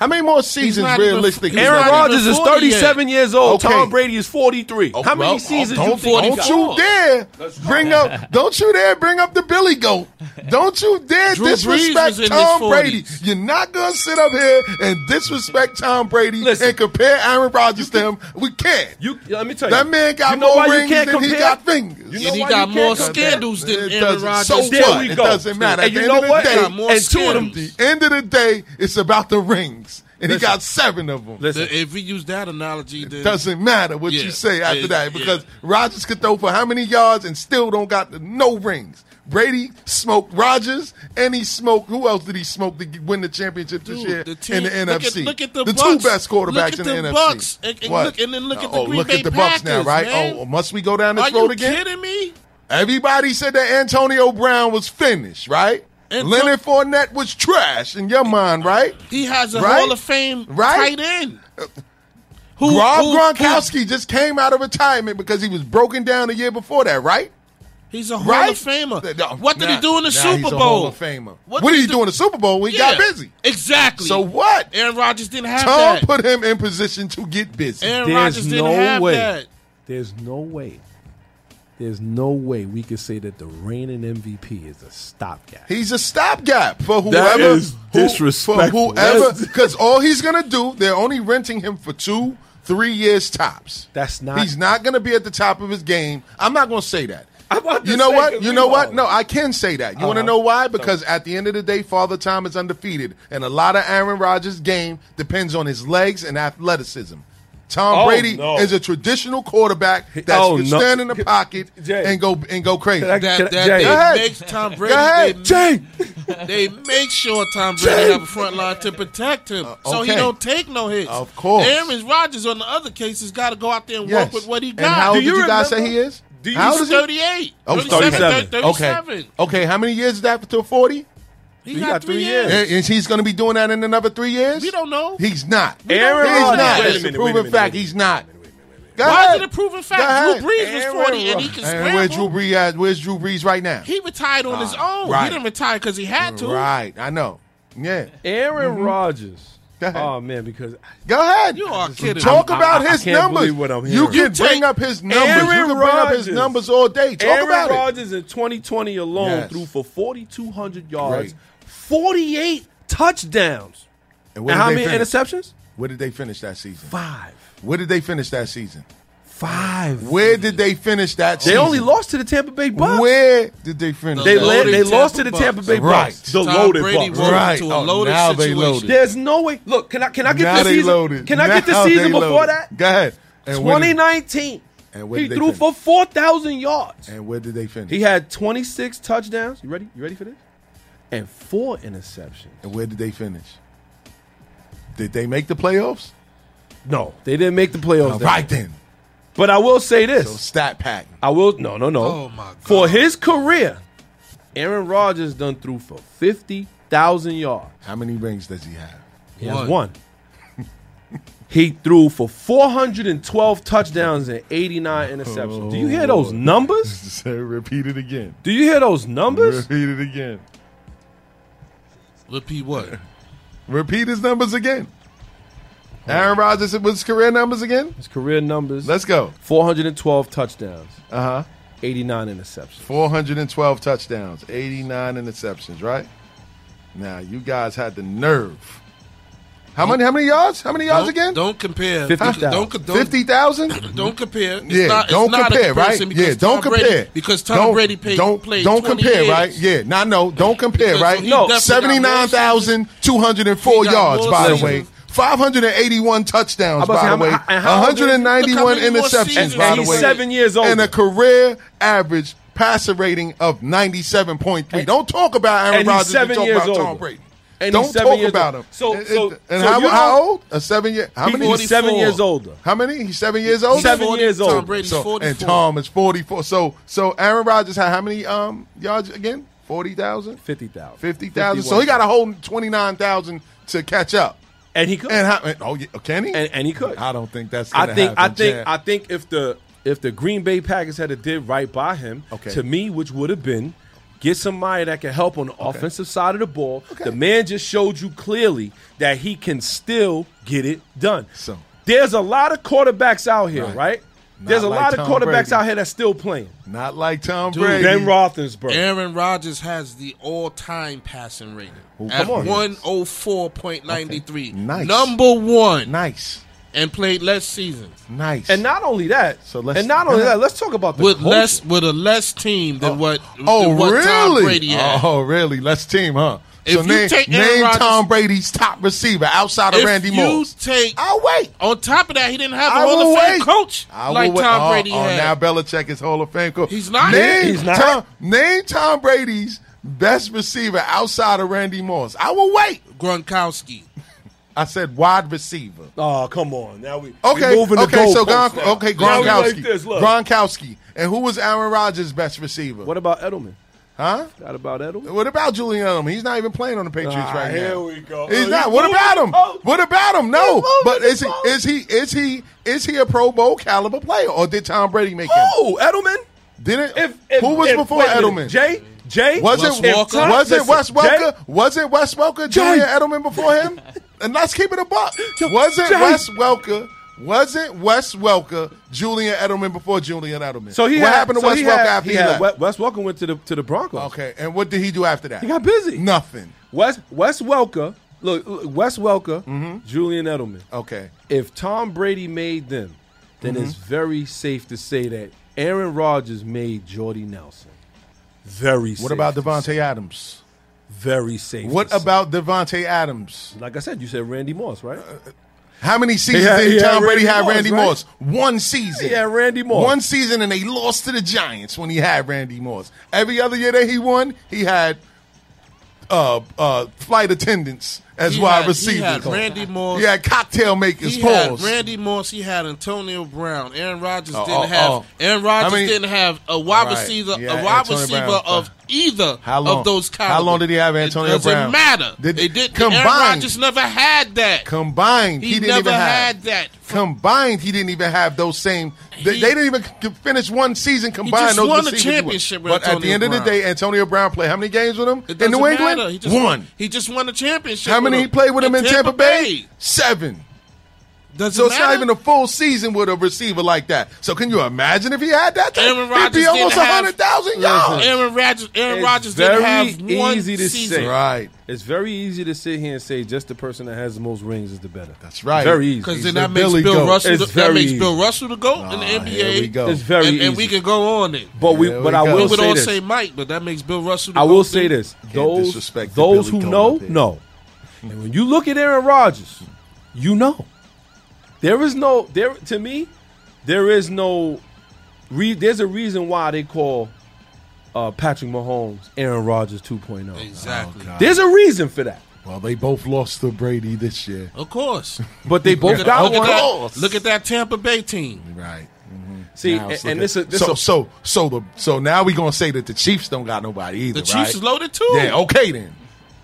How many more seasons realistic? even- Aaron not Rodgers is 40 yet. 37 years old. Okay. Tom Brady is 43. Oh, How many well, seasons don't, you think he don't got? you dare bring up don't you dare bring up the Billy Goat. Don't you dare Drew disrespect was in his Tom Brady. You're not gonna sit up here and disrespect Tom Brady Listen. and compare Aaron Rodgers to him. We can't. You, let me tell you. that man got you know more why you rings can't than he got fingers. You know and he got more scandals than It Aaron Rodgers. So There what? we It doesn't matter. And you know what? the day, Got more and two of them. the end of the day, it's about the rings, and Listen. he got seven of them. Listen, The- If we use that analogy, then Doesn't matter what Yeah. you say after Yeah. that because Rodgers could throw for how many yards and still don't got the, no rings. Brady smoked Rodgers and he smoked. Who else did he smoke to win the championship this Dude, year the team- in the look NFC? At, look at the, two Bucks. best quarterbacks look at in the, the, NFC. Bucks. And, and What? look, and then look at the oh, Green look Bay at the Bucks now, right? man. Oh, must we go down this Are road again? Are you kidding me? Everybody said that Antonio Brown was finished, right? And Leonard Fournette was trash in your mind, right? He has a Right? Hall of Fame Right? tight end. Uh, who, Rob who- Gronkowski just came out of retirement because he was broken down the year before that, right? He's a Hall Right? of Famer. No, what did now- he do in the now Super he's a Bowl? Hall of Famer. What, did he do in the Super Bowl when he got busy? Exactly. So what? Aaron Rodgers didn't have Tom that. put him in position to get busy. Aaron Rodgers didn't no have way. that. There's no way. There's no way we could say that the reigning MVP is a stopgap. He's a stopgap for That whoever. is who- disrespectful. For whoever, because all he's gonna do, they're only renting him for two, three years tops. That's not- He's not gonna be at the top of his game. I'm not gonna say that. I'm about to You know say what? You we know what? No, I can say that. You want to Uh-huh. know why? Because at the end of the day, Father Time is undefeated, and a lot of Aaron Rodgers' game depends on his legs and athleticism. Tom Oh, Brady no. is a traditional quarterback that Oh, can no. stand in the pocket Jay. and go and go crazy. Can I- That, Can I- that Jay. they Go ahead. makes Tom Brady. Go ahead, they, Jay. they make sure Tom Brady have a front line to protect him, uh, so he don't take no hits. Of course. Aaron Rodgers on the other cases got to go out there and Yes. work with what he got. And got. how Do old you did you guys say he is? Do you- how old He's is he? 38. Oh, 37. 37. 37. Okay. Okay. How many years is that until forty? He, He got, got three three years. years. And he's going to be doing that in another three years. We don't know. He's not. Aaron He's Rodgers- not. Wait a It's a minute, proven minute, fact. wait He's not. Go Why ahead. is it a proven fact? Drew Brees was Aaron 40 and he can And where's Drew. Brees at? Where's Drew Brees right now? He retired on his own. right. He didn't retire because he had to. Right. I know. Yeah. Aaron Mm-hmm. Rodgers Go ahead. Oh man, because Go ahead. You are kidding. Talk I'm- about I- I his can't numbers. believe what I'm you can You bring up his numbers. you Aaron can bring up his numbers all day. Talk Aaron about it. Rodgers in 2020 alone Yes. threw for 4,200 yards, Great. 48 touchdowns, And and how many finish? interceptions? Where did they finish that season? Five. Where did they finish that season? Five. Where did they finish that They season? only lost to the Tampa Bay Bucks. Where did they finish? They, The that la- loaded they Tampa lost to the Bucks. Tampa Bay Right. Bucks. The Tom loaded Brady Bucks. Right. into a Oh, loaded now they situation. loaded. There's no way. Look, can I can I get now the they season? loaded. Can I get the season before loaded. that? Go ahead. And where did- 2019. And where he did they threw finish? for 4,000 yards. And where did they finish? He had 26 touchdowns. You ready? You ready for this? And four interceptions. and where did they finish? Did they make the playoffs? No, they didn't make the playoffs. All right then. But I will say So this. stat pack. I will no no no. Oh, my God. For his career, Aaron Rodgers done threw for fifty thousand yards. How many rings does he have? He has One. one. he threw for four hundred and twelve touchdowns and eighty nine interceptions. Do you hear those oh. numbers? Repeat it again. Do you hear those numbers? Repeat it again. Repeat what? Repeat his numbers again. Aaron Rodgers was career numbers again. His career numbers. Let's go. four hundred and twelve touchdowns, Uh huh. eighty nine interceptions. 412 touchdowns, 89 interceptions, right? Now, you guys had the nerve. How many how many yards? How many yards Don't, again? don't compare. 50,000. Don't, don't, 50,000? Don't compare. It's Yeah, not, don't not a compare, right? comparison because Yeah, don't Tom Brady- compare. because Tom don't, Brady paid, don't, played Don't compare, years. right? Yeah, not no, don't compare, Because right? he No, definitely got more 79,204 yards, by the seasons. Way. 581 touchdowns, I'm about to by the way. and how old is he? 191 Look how many more interceptions, by And the he's way. seven years old. And a career average passer rating of 97.3. Don't talk about Aaron and he's Rodgers. seven Talk about Tom. Brady. And Don't seven talk years about old. him. So- And- so- and so how, you how old? A seven year. How many? he's seven years older. How many? He's seven years old. Seven 40 years Tom old. Brady's So 44. and Tom is forty four. So so Aaron Rodgers had how many um yards again? Forty thousand. Fifty thousand. Fifty thousand. So he got a whole twenty nine thousand to catch up. And he could. And how? and- Oh, can he? and, and he could. I don't think that's. I think. I think. Chad. I think if the if the Green Bay Packers had a did right by him, Okay. to me, which would have been get somebody that can help on the offensive side of the ball. The man just showed you clearly that he can still get it done. So- there's a lot of quarterbacks out here, Right. right? Not There's a like lot of Tom quarterbacks Brady. out here that's still playing. not like Tom Dude, Brady. Ben Roethlisberger. Aaron Rodgers has the all-time passing rating Well, at on. one oh four point ninety three. Nice. Number one, nice, and played less seasons nice. And not only that, So let's- and not only that, let's talk about the with coaching. less with a less team than oh. what Oh than what really? Tom Brady had. Oh really? Let's team, huh? If so you name, take Aaron name Rodgers- Tom Brady's top receiver outside of if Randy you Moss. take I'll wait. on top of that, he didn't have a I Hall of Fame wait. coach I like will wait. Tom oh, Brady oh, had. now Belichick is Hall of Fame coach. He's not. Name, He's not. Tom, name Tom Brady's best receiver outside of Randy Moss. I will wait. Gronkowski. I said wide receiver. Oh, come on. Now we Okay, we moving the okay, so goalposts Gronk, now. okay, Now Gronkowski, like this. Gronkowski, and who was Aaron Rodgers' best receiver? What about Edelman? Huh? What about Edelman? What about Julian Edelman? He's not even playing on the Patriots Ah, right here now. we go. He's Oh, not. he's What about him? post. What about him? No. But is he post. is he is he is he a Pro Bowl caliber player, or did Tom Brady make him? Oh, Edelman. Didn't If, if who was if- before wait Edelman? Jay. Jay. Was Wes it Welker? Tom- was it listen, Wes Welker? Jay- Was it Wes Welker? Jay. Julian Edelman before him? and let's keep it a buck. Was it Jay. Wes Welker? Wasn't Wes Welker Julian Edelman before Julian Edelman? So he what had, happened to so Wes Welker had, after he he, left? Wes Welker went to the to the Broncos. Okay, and what did he do after that? He got busy. Nothing. Wes Wes Welker. Look, look, Wes Welker, Mm-hmm. Julian Edelman. Okay. If Tom Brady made them, then it's Mm-hmm. very safe to say that Aaron Rodgers made Jordy Nelson. Very. safe What about Davante. Adams? Very safe. What about Davante Adams? Like I said, you said Randy Moss, right? How many seasons did Tom Brady Randy have Moss, Randy right? Moss? One season. Yeah, Randy Moss. One season, and they lost to the Giants when he had Randy Moss. Every other year that he won, he had uh, uh, flight attendants as He wide had- receivers. He had Randy Moss. He had cocktail makers. He had pause. Randy Moss. He had Antonio Brown. Aaron Rodgers Oh, didn't oh, have. oh. Aaron Rodgers I mean- didn't have a wide Right. receiver. Yeah, a wide Antonio receiver Brown. of either of those kind. how long did he have Antonio it doesn't matter. Did- it did. combined- Aaron Rodgers never had that. Combined, he, he didn't never even have. had that. Combined, he didn't even have those same. They, He- they didn't even finish one season combined. He just those won the a seasons he won. championship But at the Antonio end of the day, Antonio Brown played how many games with him in New England? He just One. Won, he just won a championship. How many with he played with him in Tampa, Bay? Seven. Doesn't So it's matter. not even a full season with a receiver like that. So can you imagine if he had that? Aaron He'd Rodgers be almost didn't have- hundred thousand yards. Aaron Rodgers. Aaron It's Rodgers didn't have one easy to season. say. Right. It's very easy to sit here and say just the person that has the most rings is the better. That's right. Very easy. Because then that makes Bill Russell. It's The, that very makes easy. Bill Russell the goat in the NBA. here we go. It's very and, easy. and we can go on it. but we, There but we I go. will we would say all this. say Mike, but that makes Bill Russell. The I will say this: those those who know up know. And when you look at Aaron Rodgers, you know there is no there to me. There is no. Re, there's a reason why they call uh, Patrick Mahomes Aaron Rodgers 2.0. Exactly. There's a reason for that. Well, they both lost to Brady this year. Of course. But they both Look, got at, look, one. at that, look at that Tampa Bay team. Right. See, Now and, and this is this so is so so the so now we're gonna say that the Chiefs don't got nobody either. The Chiefs right? is loaded too. Yeah. Okay then.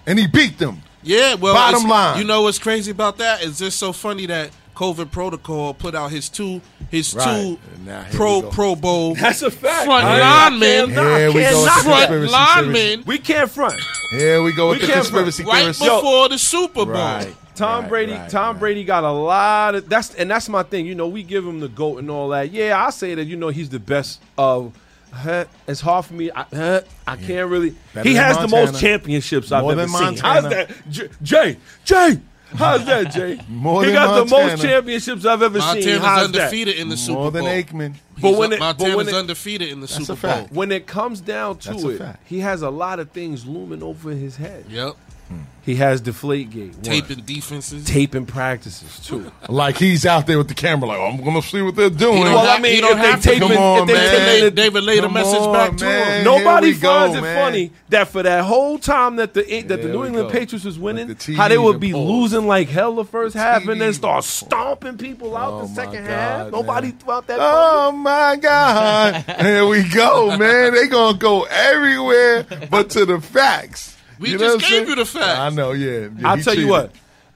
And he beat them. Yeah, well, Bottom line. You know what's crazy about that? It's just so funny that COVID protocol put out his two his Right. two now pro. Pro Bowl that's a fact. front I- I linemen. can't- I Here we can't go. knock front that. Conspiracy linemen We can't front. Here we go with We the can't- conspiracy right theorists. before the Super Bowl. Right. Tom Right, Brady, right, Tom right. Brady got a lot of that's and that's my thing. You know, we give him the goat and all that. Yeah, I say that. You know, he's the best of. Huh, it's hard for me. I, huh, I can't really. Better he than has the most championships I've More ever than seen. How's that, J- Jay? Jay, how's that, Jay? More he than got the most championships I've ever seen. Montana's How's that? undefeated in the Super More Bowl. than Aikman. But He's when up- it- but Montana's when it- undefeated in the That's a Super fact. Bowl. When it comes down to a it, fact. he has a lot of things looming over his head. Yep. He has Deflategate, one. Taping defenses. taping practices too. Like he's out there with the camera, like, oh, I'm gonna see what they're doing. He don't Well, have- I mean, he don't if they have to- tape it- if they man. tape it- David, David laid a message on, back to him. Nobody Here finds go, it man. funny that for that whole time that the that the New England go. Patriots was winning, Let the how they would be pause. losing like hell the first half and then start stomping people out Oh, the second God, half. Nobody man. threw that. Oh my God! Here we go, man. They gonna go everywhere but to the facts. We You just gave saying? you the facts. I know, yeah. yeah I'll he tell you what.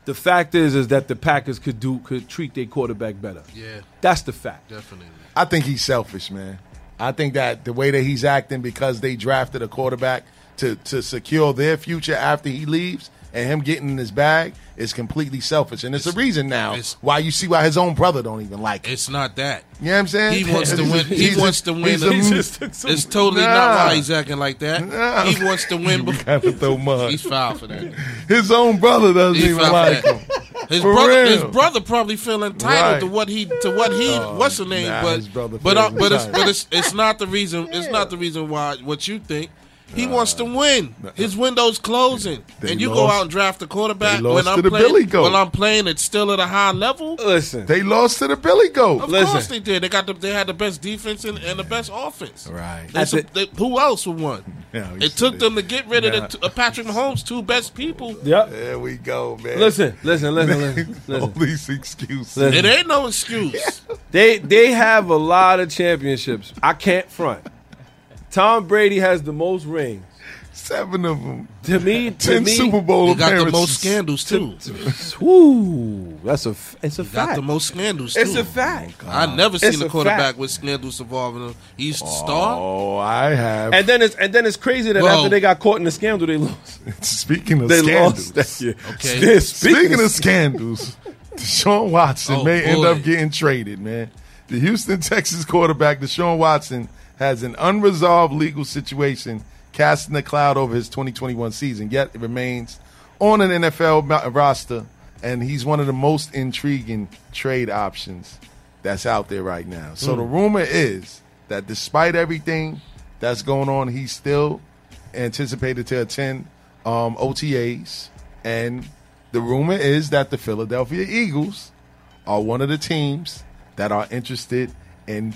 The fact is, is that the Packers could do could treat their quarterback better. Yeah, That's the fact. definitely. I think he's selfish, man. I think that the way that he's acting because they drafted a quarterback to to secure their future after he leaves and him getting in his bag is completely selfish. And it's, a reason now it's- why you see why his own brother don't even like him. It's not that. You know what I'm saying? He wants to win. He wants to win. he's a- a- He just took some- It's totally Nah. not why he's acting like that. Nah. He wants to win. You gotta throw mud. he's foul for that. His own brother doesn't He's even like him. His For brother, real. his brother probably feel entitled Right. to what he to what he what's the name, nah, but but uh, but it's but it's it's not the reason. It's not the reason why what you think. He wants to win. His window's closing, and you go out and draft a quarterback they when lost I'm to the playing. Billy Goat. When I'm playing, it's still at a high level. Listen, They lost to the Billy Goat. Of Listen. course they did. They got the, they had the best defense and, and the best offense. Right. They That's it. they- who else would won? Yeah, it took said them to get rid of Nah. the uh, Patrick Mahomes' two best people. yep. There we go, man. Listen, listen, listen, listen. all listen. these excuses. Listen. It ain't no excuse. They they have a lot of championships. I can't front. Tom Brady has the most rings. Seven of them. To me, to Ten me, Super Bowl He got the most scandals too. Whoo, that's a f- it's a He got the most scandals too. Oh it's a fact. I never It's seen a a quarterback fact. with scandals involving him. He's the star. Oh, I have. And then it's and then it's crazy that Well- after they got caught in the scandal, they lost. Speaking of They scandals, lost that year. Okay. They're speaking of scandals, Deshaun Watson Oh, may end up getting traded, man. The Houston Texas quarterback Deshaun Watson has an unresolved legal situation casting a cloud over his 2021 season, yet it remains on an NFL roster, and he's one of the most intriguing trade options that's out there right now. So the rumor is that despite everything that's going on, he's still anticipated to attend um, OTAs, and the rumor is that the Philadelphia Eagles are one of the teams that are interested in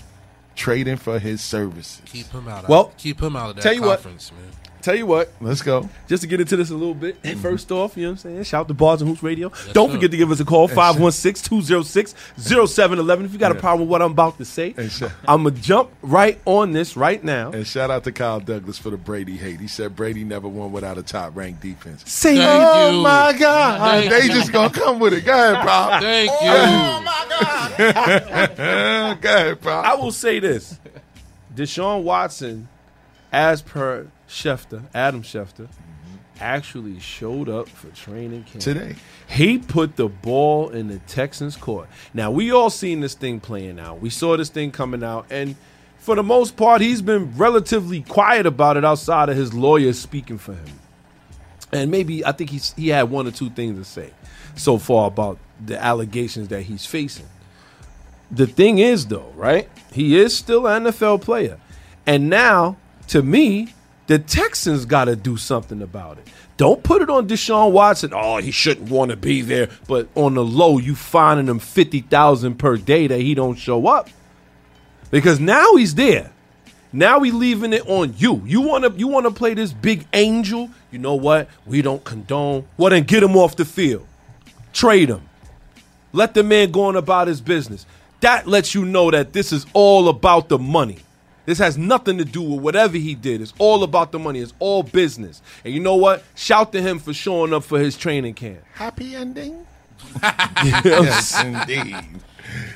trading for his services. Keep him out. Well, keep him out of that tell you what. man. Tell you what, Let's go. just to get into this a little bit, mm-hmm. first off, you know what I'm saying? Shout out to Bars and Hoops Radio. Don't sir. forget to give us a call, 516-206-0711. If you got a problem with what I'm about to say, sh- I'm going to jump right on this right now. And shout out to Kyle Douglas for the Brady hate. He said Brady never won without a top ranked defense. Say Thank oh you. my God. Thank they just gonna come with it. Go ahead, Pop. Thank oh, you. Oh my God. go ahead, Pop. I will say this. Deshaun Watson, as per Schefter, Adam Schefter, actually showed up for training camp. Today. He put the ball in the Texans' court. Now, we all seen this thing playing out. We saw this thing coming out, and for the most part, he's been relatively quiet about it outside of his lawyers speaking for him. And maybe I think he's, he had one or two things to say so far about the allegations that he's facing. The thing is, though, right? He is still an NFL player. And now, to me, the Texans got to do something about it. Don't put it on Deshaun Watson. Oh, he shouldn't want to be there. But on the low, you finding him 50000 per day that he don't show up. Because now he's there. Now we leaving it on you. You want to you want to play this big angel? You know what? We don't condone. Well, then get him off the field. Trade him. Let the man go on about his business. That lets you know that this is all about the money. This has nothing to do with whatever he did. It's all about the money. It's all business. And you know what? Shout to him for showing up for his training camp. Happy ending? yes. Indeed.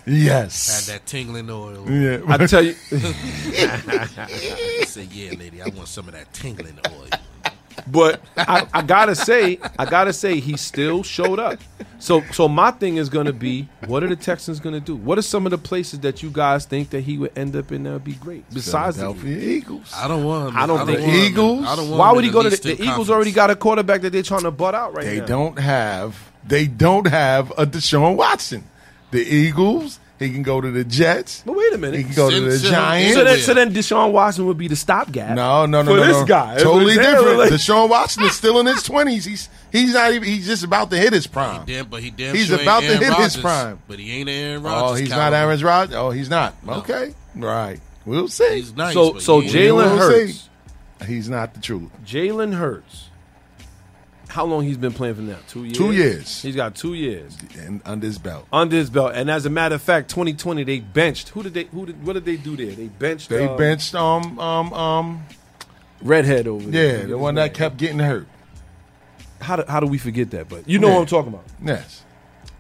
Yes, indeed. Had that tingling oil. Yeah. I tell you, I said, yeah, lady, I want some of that tingling oil. But I, I gotta say, I gotta say, he still showed up. So, so my thing is gonna be, what are the Texans gonna do? What are some of the places that you guys think that he would end up in that would be great? Besides the Eagles. I don't want. I don't think want him in- Eagles? I don't want Why would he go to the, the Eagles? Already got a quarterback that they're trying to butt out right They now. don't have they don't have a Deshaun Watson. The Eagles, he can go to the Jets. But wait a minute. He can go to the send Giants. So then, so then Deshaun Watson would be the stopgap. No, no, no, for no, this no. guy. That's Totally I'm saying. different. Like- Deshaun Watson is still in his twenties. He's he's not even. He's just about to hit his prime. Damn, but he damn He's sure ain't about to Aaron hit his Rodgers, prime. But he ain't Aaron oh, Rodgers. Oh, he's not caliber. Aaron Rodgers. Oh, he's not. Okay, right. We'll see. He's nice. So, but so he ain't- Jalen We'll see. Hurts. He's not the truth. Jalen Hurts. How long he's been playing for now? Two years. Two years. He's got two years And under his belt, under his belt. And as a matter of fact, 2020 they benched. Who did they? Who did? What did they do there? They benched. they uh, benched um um um redhead over there. yeah the one that kept getting hurt. How do, how do we forget that? But you know Yeah. what I'm talking about. Yes.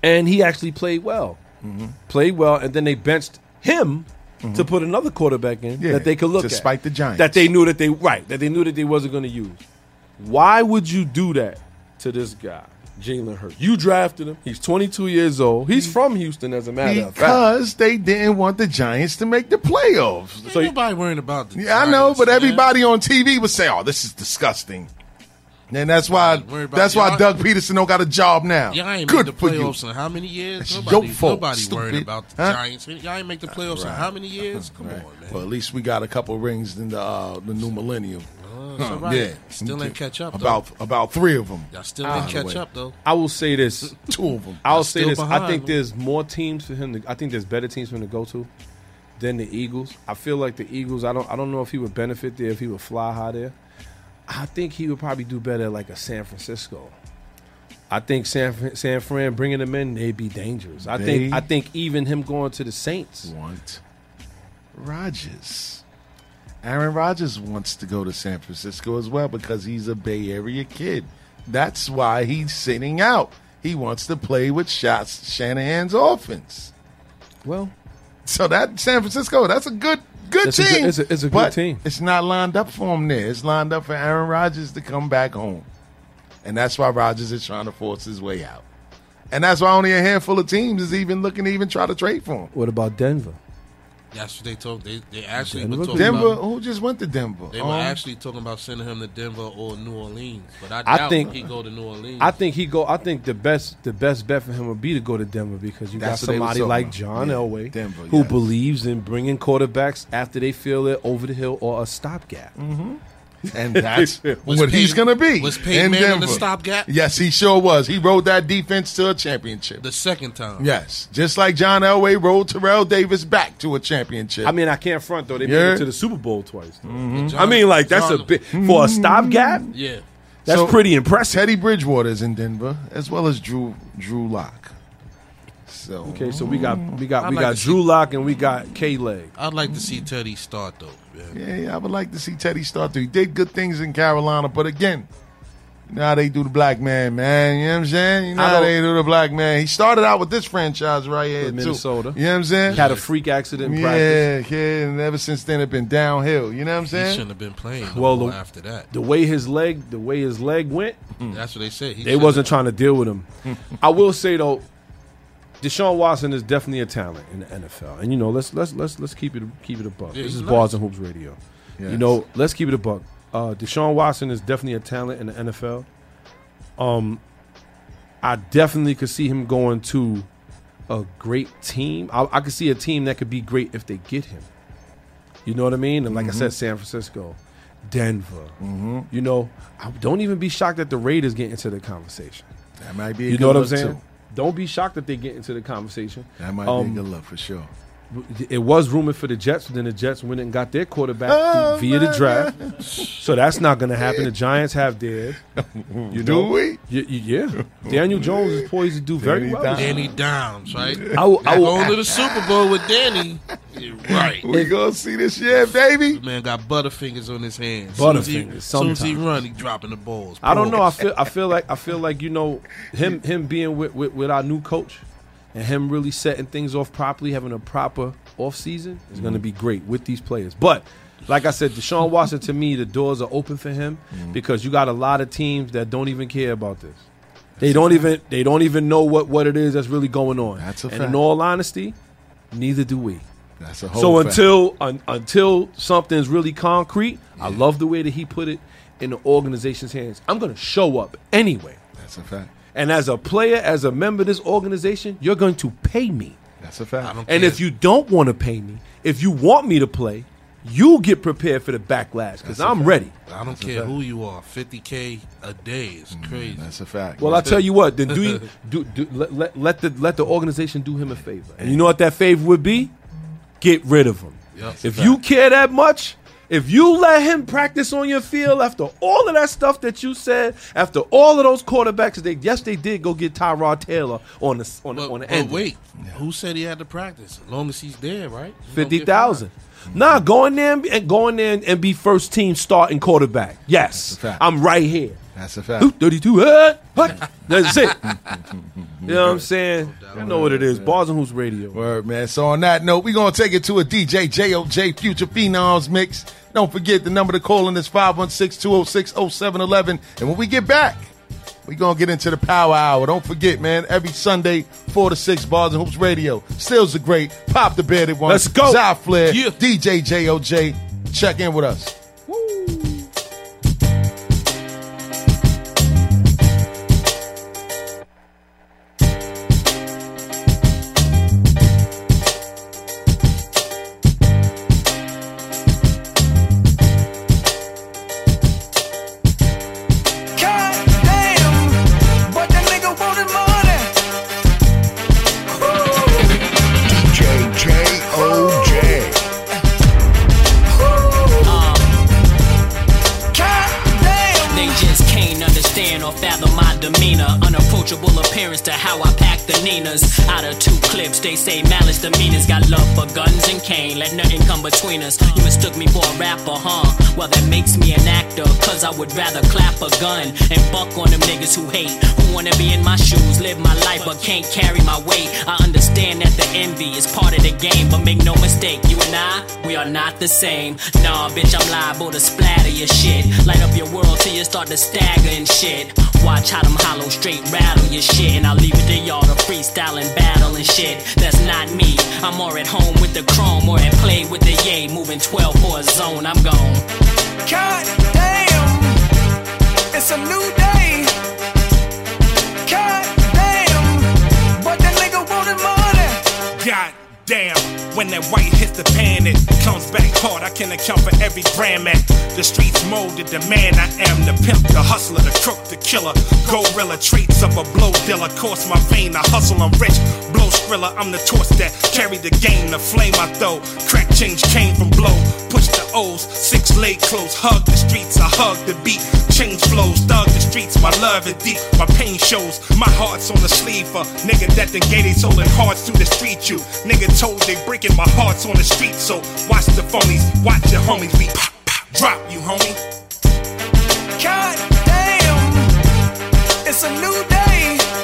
and he actually played well. Mm-hmm. Played well, and then they benched him to put another quarterback in Yeah, that they could look at. despite the Giants. that they knew that they right that they knew that they wasn't going to use. Why would you do that to this guy, Jalen Hurts? You drafted him. He's 22 years old. He's from Houston, as a matter of fact. Because they didn't want the Giants to make the playoffs. Ain't So- nobody worrying about the Yeah, I know, but man. everybody on TV would say, "Oh, this is disgusting." And that's why that's why y'all- Doug Pederson don't got a job now. Y'all ain't Good make the for you. playoffs in how many years? That's Nobody, your fault, nobody stupid. worrying about the Huh? Giants. Y'all ain't make the playoffs in how many years? Come Right. on, man. Well, at least we got a couple rings in the uh, the new millennium. It's all right. Yeah, Still ain't catch up, though. About about three of them. Y'all still Out ain't ah. catch way. up, though. I will say this. Two of them. I'll say still this. I think them. there's more teams for him. To, I think there's better teams for him to go to than the Eagles. I feel like the Eagles. I don't. I don't know if he would benefit there if he would fly high there. I think he would probably do better at like a San Francisco. I think San Fran- San Fran bringing him in, they'd be dangerous. I think. I think even him going to the Saints. Want Rodgers. Aaron Rodgers wants to go to San Francisco as well because he's a Bay Area kid. That's why he's sitting out. He wants to play with shots Shanahan's offense. Well, So that San Francisco, that's a good good It's a good- team. it's a- it's a good team. It's not lined up for him there. It's lined up for Aaron Rodgers to come back home. And that's why Rodgers is trying to force his way out. And that's why only a handful of teams is even looking to even try to trade for him. what about Denver? That's what they told. They they actually Denver were could- talking Denver, about. who just went to Denver? They were Um, actually talking about sending him to Denver or New Orleans, but I I doubt think- he go to New Orleans. I think he go. I think the best the best bet for him would be to go to Denver because you That's got what they was somebody like about. John Yeah, Elway, Denver, who yes. believes in bringing quarterbacks after they feel they're over the hill or a stopgap. Mm-hmm. And that's Was what he's going to be. was Peyton in Manning the stopgap? Yes, he sure was. He rode that defense to a championship. The second time. Yes, just like John Elway rode Terrell Davis back to a championship. I mean, I can't front though. They made Yeah. it to the Super Bowl twice. Mm-hmm. John- I mean, like that's a John- big for a stopgap. Yeah. That's So- pretty impressive. Teddy Bridgewater's in Denver, as well as Drew Drew Lock. So Okay, so we got mm. we got I'd we like got Drew Lock and we got K Leg. I'd like to see Teddy start though. Man. yeah, yeah, I would like to see Teddy start to. He did good things in Carolina, but again, you know how they do the black man, man. You know what I'm saying? You know how they do the black man. He started out with this franchise right here, With too. Minnesota. You know what I'm saying? Had a freak accident in practice. yeah, yeah, and ever since then, it's been downhill. You know what I'm saying? He shouldn't have been playing no Well, more the- after that. The way his leg, the way his leg went, That's what they said. He they wasn't have- trying to deal with him. I will say though, Deshaun Watson is definitely a talent in the NFL, and you know, let's let's let's let's keep it keep it a buck. Yeah, this is nice. Bars and Hoops Radio. Yes. You know, let's keep it a buck. Uh, Deshaun Watson is definitely a talent in the NFL. Um, I definitely could see him going to a great team. I, I could see a team that could be great if they get him. You know what I mean? And like I said, San Francisco, Denver. You know, I, don't even be shocked that the Raiders get into the conversation. that might be. A You know what I'm saying? too. Don't be shocked that they get into the conversation. That might Um, be a good look for sure. It was rumored for the Jets, but then the Jets went and got their quarterback Oh, through- via the man. draft. So that's not going to happen. The Giants have theirs. You Do we? Y- y- yeah. Daniel Jones is poised to do very Danny well. Dimes. Danny Downs, right? I will, I I will, going to the Super Bowl with Danny. Yeah, right. We gonna see this year, baby. The man got butterfingers on his hands. Soon as he- Butterfingers, Soon as he sometimes. run, he dropping the balls. I don't know. I feel I feel like I feel like you know him him being with, with, with our new coach and him really setting things off properly, having a proper off season is going to mm-hmm. be great with these players. But like I said, Deshaun Watson to me, the doors are open for him mm-hmm. because you got a lot of teams that don't even care about this. They don't even they don't even know what what it is that's really going on. That's a and fact. in all honesty, neither do we. That's a whole. So fact. until un, until something's really concrete, I love the way that he put it in the organization's hands. I'm going to show up anyway. that's a fact. And as a player, as a member of this organization, you're going to pay me. That's a fact. And care. if you don't want to pay me, if you want me to play, you get prepared for the backlash because That's a I'm fact. ready. I don't care who you are, 50k a day is mm, crazy. That's a fact. Well, I tell you what, then do you do, do let, let, let the let the organization do him a favor. And you know what that favor would be? Get rid of him. Yep. If you care that much, if you let him practice on your field after all of that stuff that you said, after all of those quarterbacks, they yes they did go get Tyrod Taylor on the on the, But, on the but end. wait, who said he had to practice? As long as he's there, right? He gonna fifty get thousand. Nah, go in there and, be- and go in there and, and be first team starting quarterback. Yes, That's a fact. I'm right here. That's a fact. Ooh, 32, uh, what? That's it. you know what I'm saying? You know what it is. Bars and Hoops Radio. Word, man. So on that note, we're gonna take it to a DJ JOJ Future Phenoms mix. Don't forget the number to call in is 516-206-0711. And when we get back, we're gonna get into the power hour. Don't forget, man, every Sunday, four to six bars and hoops radio. Stills are great. Pop the bearded one. Let's go. Zy Flair, Yeah. DJ JOJ. Check in with us. I would rather clap a gun and buck on them niggas who hate. Who wanna be in my shoes, live my life, but can't carry my weight. I understand that the envy is part of the game, but make no mistake, you and I, we are not the same. Nah, bitch, I'm liable to splatter your shit. Light up your world till you start to stagger and shit. Watch how them hollow straight rattle your shit, and I'll leave it to y'all to freestyle and battle and shit. That's not me. I'm more at home with the chrome or at play with the yay, moving 12 for a zone. I'm gone. God damn, it's a new day. God damn, but the nigga wanted money. God damn, When that white hits the pan, it comes back hard. I can account for every gram at the streets molded the man I am. The pimp, the hustler, the crook, the killer. Gorilla traits of a blow dealer. Course my vein, I hustle, I'm rich. Blow skrilla, I'm the torch that carry the game. The flame I throw. Crack change came from blow. Push the O's, six leg close. Hug the streets, I hug the beat. Change flows, thug the streets. My love is deep, my pain shows. My heart's on the sleeve for nigga that done gave they soul and hearts through the street. You nigga told they breaking my heart's on the street. So watch the phonies, watch your homies. We pop, pop, drop you, homie. God damn, it's a new day.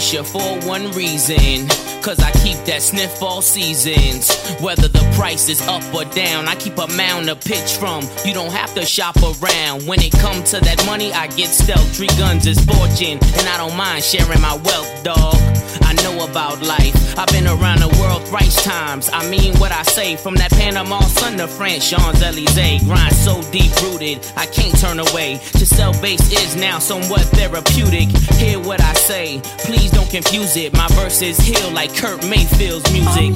For one reason. Cause I keep that sniff all seasons. Whether the price is up or down, I keep a mound to pitch from. You don't have to shop around. When it comes to that money, I get stealth. Three guns is fortune, and I don't mind sharing my wealth, dog. I know about life. I've been around the world thrice times. I mean what I say. From that Panama Sun to France, Champs Elysees. Grind so deep rooted, I can't turn away. To sell bass is now somewhat therapeutic. Hear what I say, please don't confuse it. My verses heal like Kurt Mayfield's music.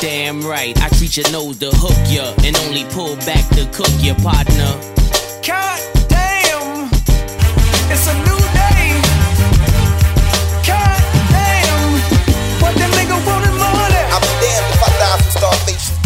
Damn right, I treat your nose to hook ya and only pull back to cook your partner. God damn, it's a new die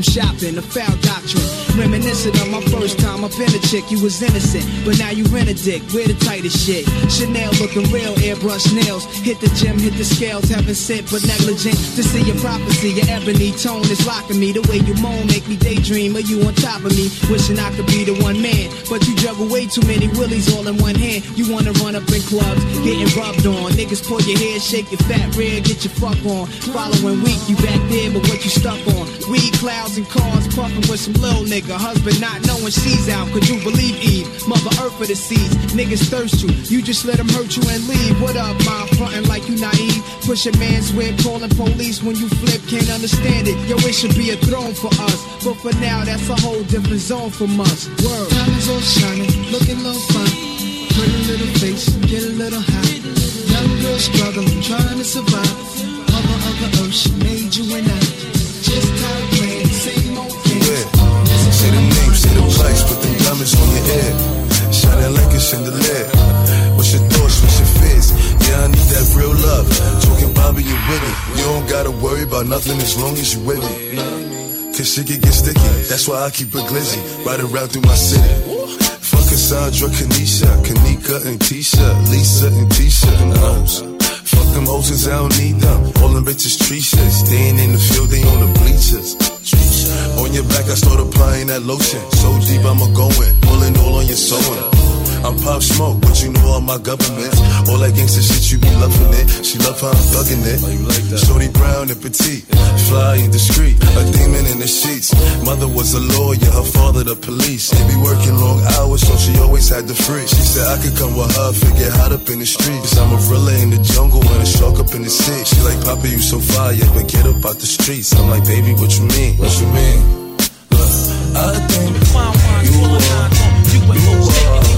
them shopping, the foul doctrine. Reminiscent of my first time up in a chick, you was innocent. But now you rent a dick, wear the tightest shit. Chanel looking real, airbrush nails. Hit the gym, hit the scales, haven't sent but negligent. To see your prophecy, your ebony tone is locking me. The way you moan make me daydream of you on top of me. Wishing I could be the one man. But you juggle way too many willies all in one hand. You wanna run up in clubs, getting rubbed on. Niggas pull your hair, shake your fat rear, get your fuck on. Following week, you back there, but what you stuck on? Weed clouds and cars, puffing with some little nigga. Husband not knowing she's out. Could you believe Eve? Mother Earth for the seeds. Niggas thirst you. You just let them hurt you and leave. What up, my frontin' like you naive? Push a man's whip, calling police when you flip. Can't understand it. Yo, it should be a throne for us. But for now, that's a whole different zone from us. Word. Diamonds all shining, looking low fine. Pretty little face, get a little high. Young girl struggling, trying to survive. Mother of the she made you and I. price, put them diamonds on your head. Shining like a chandelier. What's your thoughts, what's your fears? Yeah, I need that real love. Talking Bobby, you with it. You don't gotta worry about nothing as long as you with me. Cause shit can get sticky. That's why I keep a glizzy. Riding around through my city. Fuck Cassandra, Kanisha, Kanika and Tisha, Lisa and Tisha and hoes. Fuck them 'cause I don't need them. All them bitches tree shit. Staying in the field, they on the bleachers. On your back, I start applying that lotion. So deep, I'ma go in. Pulling all on your sewing. I'm pop smoke, but you know all my government. All that gangsta shit, you be loving it. She love how I'm thugging it. Shorty brown and petite, fly and discreet, a demon in the sheets. Mother was a lawyer, her father the police. They be working long hours, so she always had the free. She said I could come with her, figure hot up in the streets. Cause I'm a gorilla in the jungle and a shark up in the sea. She like, Papa, you so fire, but get up out the streets. I'm like, baby, what you mean? What you mean? Look, I think you are.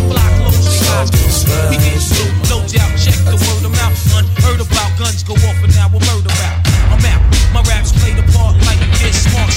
We get sued, no doubt, check the word mouth. Unheard about guns go off and now we're murder rap. I'm out. My raps play the part like this smart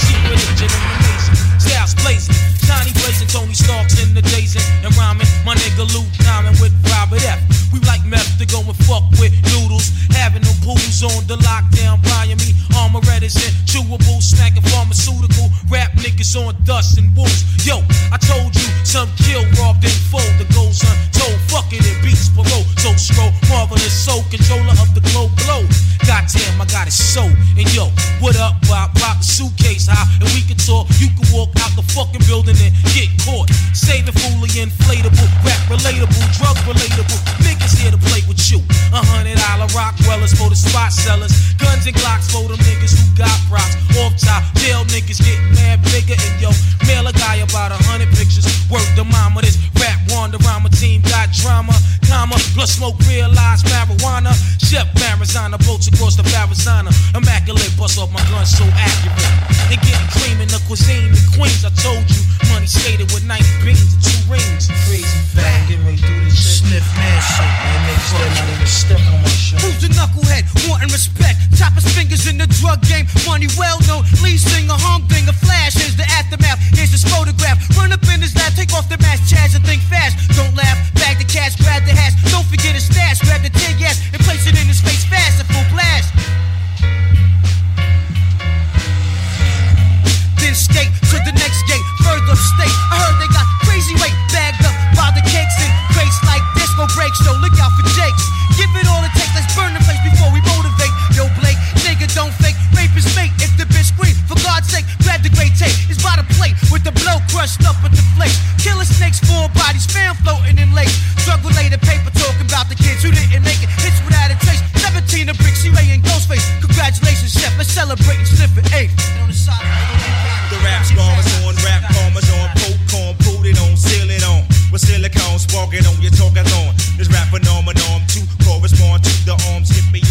Johnny blazing Tony Starks in the days and rhyming. My nigga Luke Diamond with Robert F. We like meth to go and fuck with noodles. Having them pools on the lockdown, buying me armor reticent, chewable, snacking pharmaceutical. Rap niggas on dust and wolves. Yo, I told you, some kill robbed and fold. The goals untold, fuck it beats below. So scroll, marvelous soul, controller of the globe glow. Goddamn, I got it so. And yo, what up, Bob? the suitcase high, and we can talk. You can walk out the fucking building and get caught. Saving fully inflatable, rap relatable, drug relatable. Niggas here to play with you. A hundred dollar rock wellers for the spot sellers. Guns and Glocks for them niggas who got props. Off top, jail niggas getting mad bigger. And yo, mail a guy about a hundred pictures. Work the mama, this rap wander rhyme team got drama. Comma, plus smoke realized marijuana. Chef Marizana, boats across the Arizona. Immaculate, bust off my gun so accurate. And getting cream in the cuisine, the queens. I told you, money skated with 90 beans and two rings. Crazy fat, get ready to do this shit. Sniff man shit, man. Niggas still not even stepping on my shit. Who's the knucklehead wanting respect? Chop his fingers in the drug game. Money well known. Lead singer, humdinger, flash. Here's the aftermath. Here's his photograph. Run up in his lap, take off the mask, Chaz, and think fast. Don't laugh. Bag the cash, grab the hash. Don't forget his stash. Grab the tear gas and place it in his face fast. A full blast. Then skate to the next gate, further state. I heard they got crazy weight bagged up by the cakes and crates like disco breaks. So look out for Jakes. Give it all it tape. It's by the plate with the blow crushed up at the flake. Killer snakes, four bodies, fan floating in lake. Drug related paper talking about the kids who didn't make it. Hits without a trace. 17 of bricks, C-Ray and Ghostface. Congratulations, chef. Let's celebrate and sniff it. Eight. The rap's bombers on rap bombers on popcorn, put it on, seal it on. With silicone, sparking on your talking on. This rap phenomenon to correspond to the arms. Hit me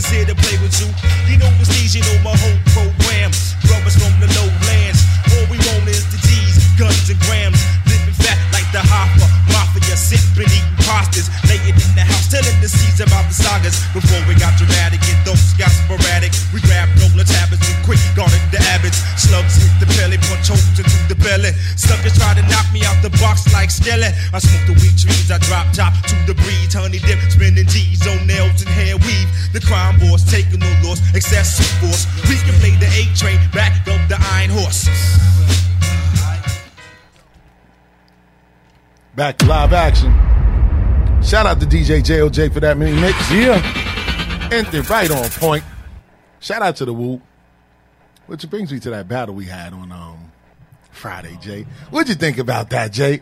niggas here to play with you. You know the stage, you know my whole program. Brothers from the lowlands. All we want is the G's, guns and grams. Living fat like the Hoffa Mafia, sipping, eating pastas. Laying in the house, telling the seeds about the sagas. Before we got dramatic and those got sporadic. We grabbed Nola tablets and quick guarded the abbots. Slugs hit the belly, punch holes into the belly. Suckers try to knock me out the box like Skelly. I smoke the weed trees, I drop top to the breeze. Honey dip, spinning G's on nails and hair weave. The crime boss taking no loss, excessive force. We can play the A train, back up the iron horse. Back to live action. Shout out to DJ JOJ for that mini mix. Yeah. Ended right on point. Shout out to the Woo. Which brings me to that battle we had on um, Friday, Jay. What'd you think about that, Jay?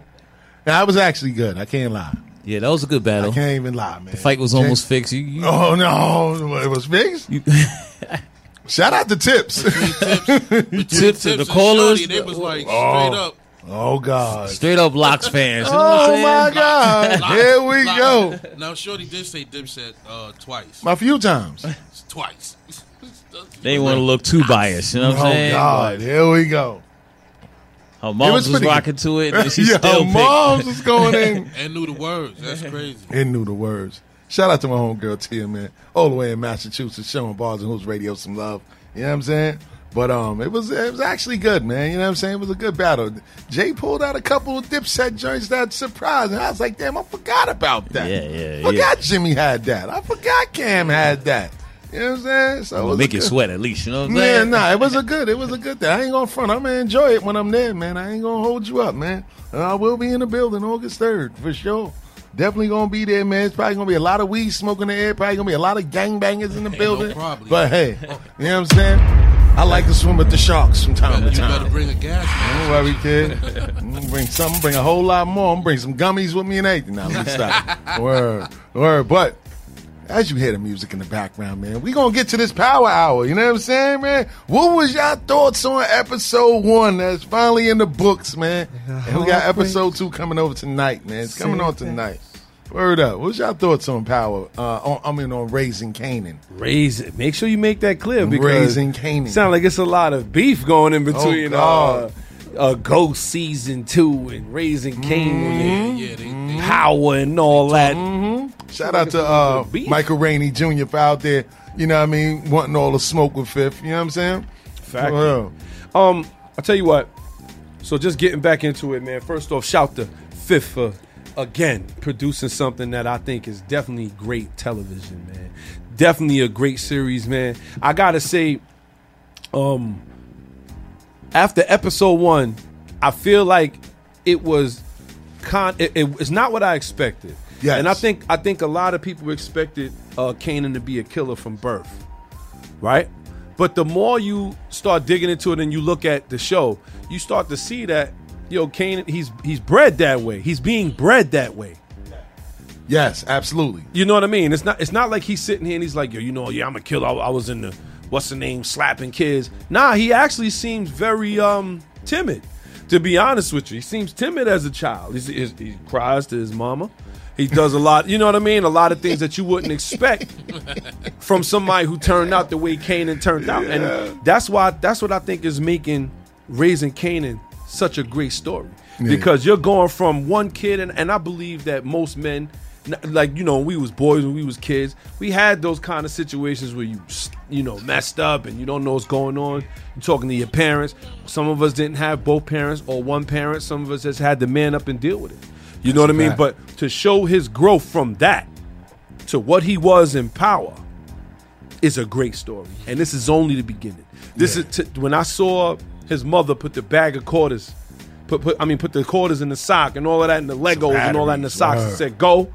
Now, I was actually good. I can't lie. Yeah, that was a good battle. I can't even lie, man. The fight was almost fixed. You, you, Oh no, it was fixed. Shout out to Tips. Tips to the callers. They was like straight Oh. up. Oh God. Straight up locks fans. You know what I'm Oh saying? my God. Lock- Here we lock- go. Now, Shorty did say Dipset uh, twice. A few times. Twice. They want to look too biased. You know what I'm oh saying? God. Here we go. Her It mom was was, rocking good. to it. And she Yeah, still her moms was going in. and knew the words. That's crazy. and knew the words. Shout out to my homegirl Tia, man. All the way in Massachusetts, showing bars and hoops radio some love. You know what I'm saying? But um, it was it was actually good, man. You know what I'm saying? It was a good battle. Jay pulled out a couple of dipset joints that surprised, and I was like, damn, I forgot about that. Yeah, yeah, Forgot Jimmy had that. I forgot Cam had that. You know what I'm saying? So it Well, make a it good- sweat at least. You know what I'm Yeah, saying? nah, it was a good, it was a good thing. I ain't gonna front. I'm gonna enjoy it when I'm there, man. I ain't gonna hold you up, man. Uh, I will be in the building August third for sure. Definitely gonna be there, man. It's probably gonna be a lot of weed smoking in the air. Probably gonna be a lot of gangbangers in the building. probably. But hey, you know what I'm saying? I like to swim with the sharks from time to time. You better time. bring a gas Don't worry, kid. I'm gonna bring something, bring a whole lot more. I'm gonna bring some gummies with me and everything. Now, let me stop. word, word. But as you hear the music in the background, man, we gonna get to this power hour. You know what I'm saying, man? What was y'all thoughts on episode one? That's finally in the books, man. And we got episode two coming over tonight, man. It's coming on tonight. Word up. What's y'all thoughts on power? Uh, on, I mean, on raising Kanan. Raise it. Make sure you make that clear because Raising Kanan. Sound like it's a lot of beef going in between Oh, God. uh, Ghost season two and Raising Kanan Yeah, they, and they, Power and all that. Shout out to uh, Michael Rainey Jr. for out there you know what I mean, wanting all the smoke with Fifth. You know what I'm saying? Fact. Well, Um, I'll tell you what. So just getting back into it, man. First off, shout to Fifth for again producing something that I think is definitely great television, man. Definitely a great series, man. I gotta say, um, after episode one, I feel like it was con. It, it- it's not what I expected. Yeah, and I think I think a lot of people expected uh, Kanan to be a killer from birth right? But the more you start digging into it and you look at the show, you start to see that yo, Kane, he's he's bred that way. He's being bred that way. Yes, absolutely. You know what I mean? It's not it's not like he's sitting here and he's like, yo, you know, yeah, I'm a killer. I, I was in the what's the name slapping kids. Nah, he actually seems very um timid. To be honest with you, he seems timid as a child. He's, he's, he cries to his mama. He does a lot. You know what I mean? A lot of things that you wouldn't expect from somebody who turned out the way Kanan turned out, and that's why that's what I think is making raising Kanan such a great story Yeah. because you're going from one kid, and, and I believe that most men, like you know, we was boys when we was kids, we had those kind of situations where you you know messed up and you don't know what's going on. You're talking to your parents. Some of us didn't have both parents or one parent. Some of us just had to man up and deal with it. You know what I mean? fact. But to show his growth from that to what he was in power is a great story, and this is only the beginning. This is t- when I saw his mother put the bag of quarters, put put I mean put the quarters in the sock and all of that and the Legos and all that in the socks, and said go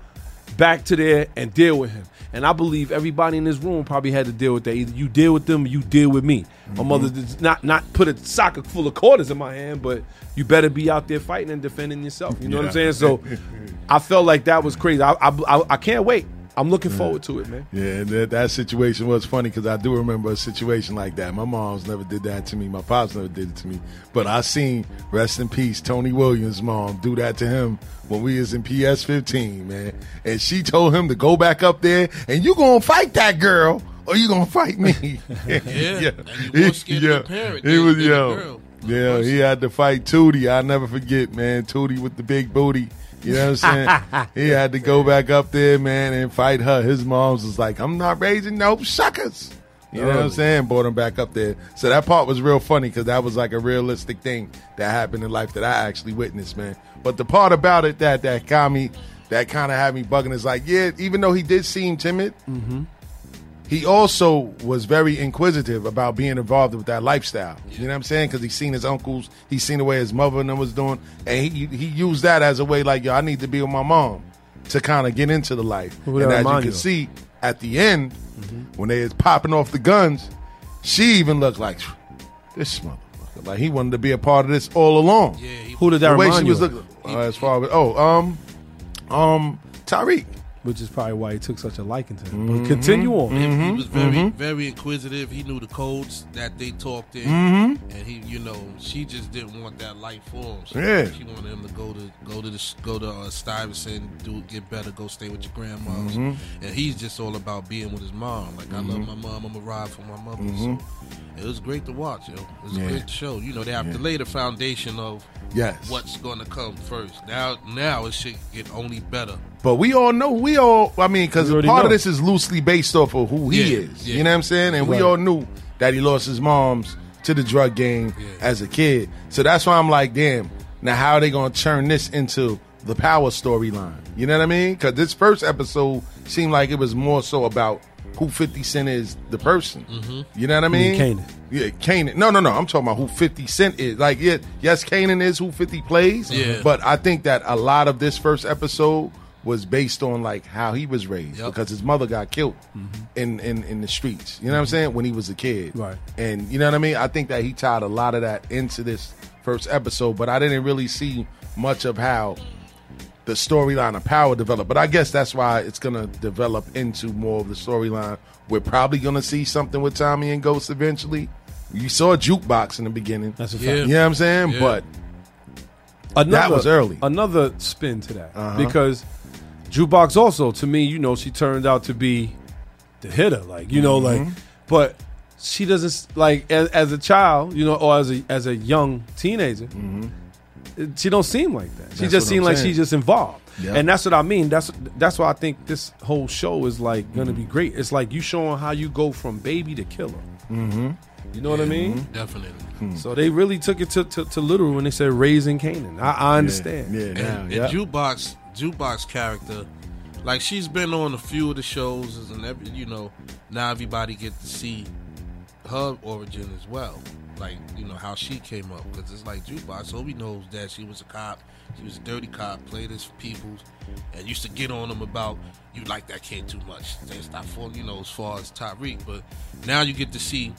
back to there and deal with him. And I believe everybody in this room probably had to deal with that. Either you deal with them, or you deal with me. Mm-hmm. My mother did not not put a sock full of quarters in my hand, but you better be out there fighting and defending yourself. You know what I'm saying? So I felt like that was crazy. I I, I, I can't wait. I'm looking forward to it, man. Yeah, that, that situation was funny because I do remember a situation like that. My mom's never did that to me. My pops never did it to me. But I seen, rest in peace, Tony Williams' mom do that to him when we was in PS 15, man. And she told him to go back up there and you gonna fight that girl or you gonna fight me. yeah. and you scared of the parent was yo. girl. Yeah, he had to fight Tootie. I'll never forget, man. Tootie with the big booty. You know what I'm saying? he had to go back up there, man, and fight her. His mom's was like, I'm not raising no suckers. You know what I'm Oh. saying? Brought him back up there. So that part was real funny because that was like a realistic thing that happened in life that I actually witnessed, man. But the part about it that that got me, that kind of had me bugging is like, yeah, even though he did seem timid, mm-hmm. He also was very inquisitive about being involved with that lifestyle. You know what I'm saying? Because he's seen his uncles, he's seen the way his mother and them was doing, and he he used that as a way like, yo, I need to be with my mom to kind of get into the life. Who and as you can you see at the end, when they was popping off the guns, she even looked like this motherfucker. Like he wanted to be a part of this all along. Yeah, Who did that the way she you was looking uh, as far as oh um um Tariq. Which is probably why he took such a liking to him. But continue on. And he was very, mhm. very inquisitive. He knew the codes that they talked in, Mhm. and he, you know, she just didn't want that life for him. So Yeah. she wanted him to go to go to the go to uh, Stuyvesant, do get better, go stay with your grandmas, Mhm. and he's just all about being with his mom. Like I love Mhm. my mom. I'm a ride for my mother. So it was great to watch. Yo, it was Yeah. a great show. You know, they have to lay the foundation of Yes. what's going to come first. Now, now it should get only better. But we all know, we all, I mean, because part already of this is loosely based off of who he Yeah, is. yeah. You know what I'm saying? And we all knew that he lost his moms to the drug game as a kid. So that's why I'm like, damn, now how are they going to turn this into the power storyline? You know what I mean? Because this first episode seemed like it was more so about who 50 Cent is, the person. Mhm. You know what I mean mean? Kanan. Yeah, Kanan. No, no, no. I'm talking about who 50 Cent is. Like, yeah, yes, Kanan is who 50 plays. Yeah. But I think that a lot of this first episode was based on like how he was raised because his mother got killed in, in in the streets. You know what I'm saying? When he was a kid. Right. And you know what I mean? I think that he tied a lot of that into this first episode, but I didn't really see much of how the storyline of power developed. But I guess that's why it's gonna develop into more of the storyline. We're probably gonna see something with Tommy and Ghost eventually. You saw a jukebox in the beginning. That's a You know what I'm saying? Yeah. But Another, that was early. Another spin to that Uh-huh. because Jukebox also to me, you know, she turned out to be the hitter, like you know, like, Mhm. but she doesn't like as, as a child, you know, or as a as a young teenager. Mm-hmm. she don't seem like that. She That's just what seems like she's just involved. Yeah. And that's what I mean. That's that's why I think this whole show is like gonna be great. It's like you showing how you go from baby to killer. Mm-hmm. You know what I mean? Definitely. So they really took it to, to, to literal when they said raising Kanan. I, I understand. Yeah, And, now, and yeah. jukebox jukebox character, like she's been on a few of the shows, and every you know now everybody get to see her origin as well. Like you know how she came up because it's like jukebox. So we knows that she was a cop. She was a dirty cop, played his peoples, and used to get on them about you like that kid too much. They stop falling, you know, as far as Tariq. But now you get to see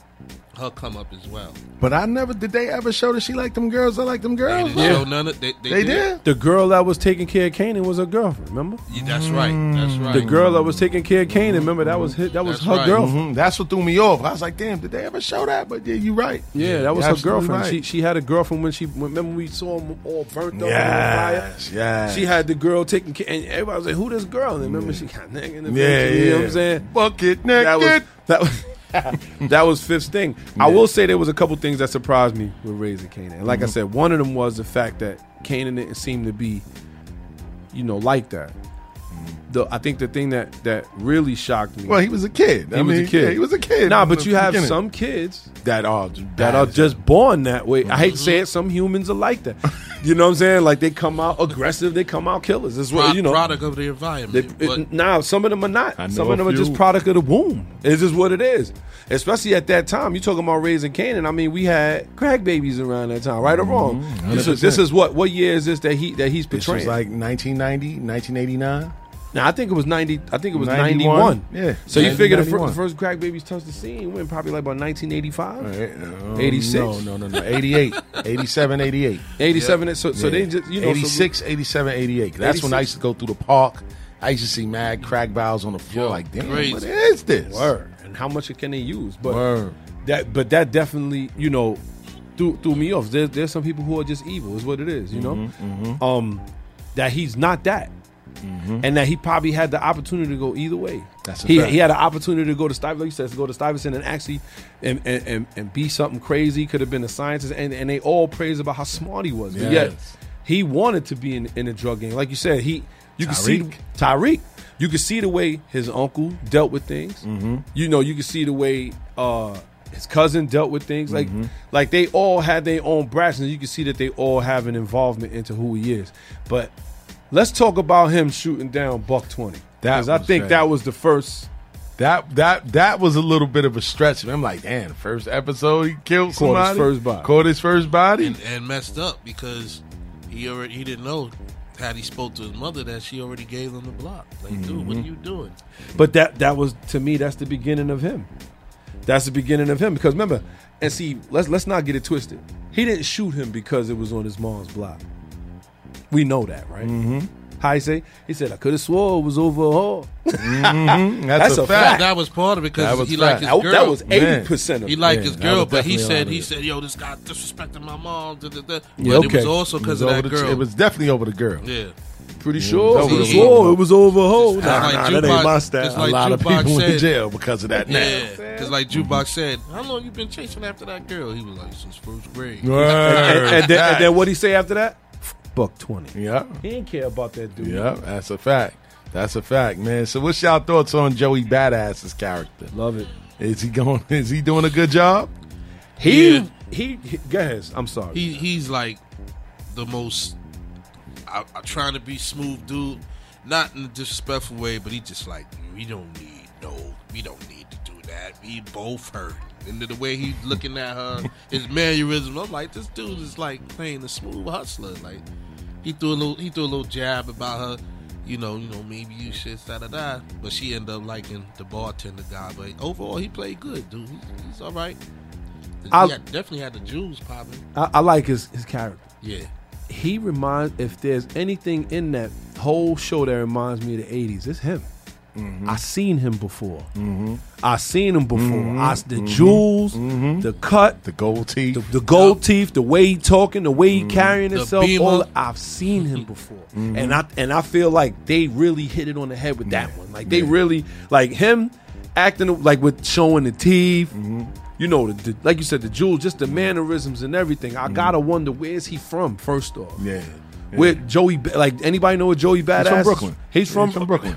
her come up as well. But I never did. They ever show that she liked them girls? I like them They girls. didn't show none of they, they, They did. The girl that was taking care of Kanan was her girlfriend. Remember? Yeah, that's right. That's right. The girl that was taking care of Kanan. Remember that was his, that was That's her right. girlfriend. Mhm. That's what threw me off. I was like, damn, did they ever show that? But yeah, you're right. Yeah, that was You're her girlfriend. right. She she had a girlfriend when she remember we saw them all burnt up Yes, in the fire. yes. She had the girl taking care, and everybody was like, "Who this girl?" And remember she got naked. In the Yeah, picture, You know what yeah. I'm saying? Bucket That was naked. that was that was fifth thing. I will say there was a couple things that surprised me with raising Kanan. Like I Mhm. said, one of them was the fact that Kanan didn't seem to be, you know, like that. The, I think the thing that that really shocked me. Well, he was a kid. He I was mean, a kid. yeah, he was a kid Nah, but you have beginning. some kids that are that are just born that way. I hate to say it. Some humans are like that. You know what I'm saying? Like they come out aggressive. They come out killers. This is what Pro- you know. product of the environment. They, but it, nah, some of them are not. Some of a them are just product of the womb. It's just what it is. Especially at that time, you talking about raising Kanan. I mean, we had crack babies around that time, right or mm-hmm. wrong. This is, this is what what year is this that he that he's This portraying? was like 1990, 1989. Now I think it was ninety. I think it was 91. Yeah. So you 90, figure the, fir- the first crack babies touched the scene when probably like about nineteen eighty five. Um, 86? No, no, no, no. 88. 87, 88. 87, so- so they just, you know, so- 86, 87, 88. That's when I used to go through the park. I used to see mad crack barrels on the floor. Yo, like, damn, crazy. what is this? Word. And how much can they use? But Word. that but that definitely, you know, threw, threw me off. There's there's some people who are just evil, is what it is, you know? Mhm, Um that he's not that. And that he probably had the opportunity to go either way. That's a he, fact. he had an opportunity to go to Stuyvesant, like you said, to go to Stuyvesant and actually and, and, and, and be something crazy. Could have been a scientist, and, and they all praise about how smart he was. But yet he wanted to be in, in a drug gang. Like you said, he you can see Tariq. You can see the way his uncle dealt with things. Mm-hmm. You know, you can see the way uh, his cousin dealt with things. Like, Mm-hmm. like they all had their own branches. and You can see that they all have an involvement into who he is. But let's talk about him shooting down Buck Twenty. That Because I think crazy. that was the first. That that that was a little bit of a stretch. I'm like, damn, the first episode he killed Caught his first body. Caught his first body. and, and messed up because he already he didn't know had he spoke to his mother that she already gave him the block. Like, dude, what mm-hmm. are you doing? But that that was to me. That's the beginning of him. That's the beginning of him. Because remember, and see, let's let's not get it twisted. He didn't shoot him because it was on his mom's block. We know that, right? Mm-hmm. How he say? He said, "I could have swore it was over a hole." Mhm. That's, a, fact. That was part of it because was he liked fact. his girl. that was eighty percent of He liked Yeah, his girl, but he said he it. said, "Yo, this guy disrespecting my mom." Da, da, da. But Yeah, it was also because of over that the- girl. It was definitely over the girl. yeah. Pretty Yeah, sure. it was He over the swore it was over a hole. Just Nah, like nah, that ain't Jukebox- my style. just a like lot of Jukebox people in said- jail because of that. Now, Yeah, because like Jukebox said, how long you been chasing after that girl? He was like since first grade. and, and then, and then what he say after that? Buck twenty. Yeah, He didn't care about that dude. yeah, that's a fact. That's a fact, man. So, what's y'all thoughts on Joey Badass's character? Love it. Is he going? Is he doing a good job? He, Yeah. he he. Go ahead. I'm sorry. He he's like the most. I, I trying to be smooth dude, not in a disrespectful way, but he just like we don't need no, we don't need to do that. We both hurt. And the way he's looking at her, his mannerisms, I'm like, this dude is like playing the smooth hustler. Like he threw a little, he threw a little jab about her. You know, you know, maybe you should da da da. But she ended up liking the bartender guy. But overall, he played good, dude. He's, he's all right. He I'll- had, definitely had the jewels popping. I, I like his his character. Yeah. He reminds. If there's anything in that whole show that reminds me of the '80s, it's him. Mm-hmm. I seen him before. Mm-hmm. I seen him before. Mm-hmm. I, the jewels, the cut, The gold teeth. the, the gold teeth, the way he talking, the way he carrying The himself. All, I've seen him before, and I and I feel like they really hit it on the head with that one. Like they really like him acting like with showing the teeth. you know, the, the, like you said, the jewels, just the mannerisms and everything. I gotta wonder where's he from first off. Yeah. Where Joey, like anybody know where Joey Badass? He's from? Brooklyn. He's from, He's from Brooklyn.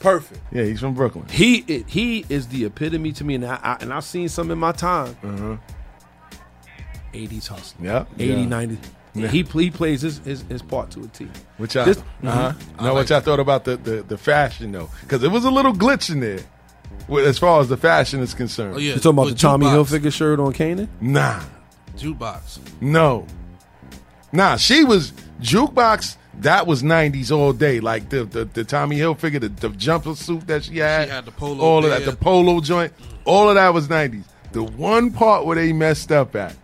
Perfect. Yeah, he's from Brooklyn. He he is the epitome to me, and I, I and I've seen some in my time. Uh-huh. 80s hustle. Yeah. 80, Yeah. 90. Yeah. He he plays his, his, his part to a T. Which I, This- uh-huh. Mhm. know what y'all thought about the, the, the fashion though, because it was a little glitch in there, with- as far as the fashion is concerned. Oh, yeah. You talking about the Tommy jukebox. Hilfiger shirt on Kanan? Nah, Jukebox. no, nah. She was jukebox. That was '90s all day, like the the, the Tommy Hilfiger, the, the jumper suit that she had, She had the polo all of bear. that, the polo joint, all of that was '90s. The one part where they messed up at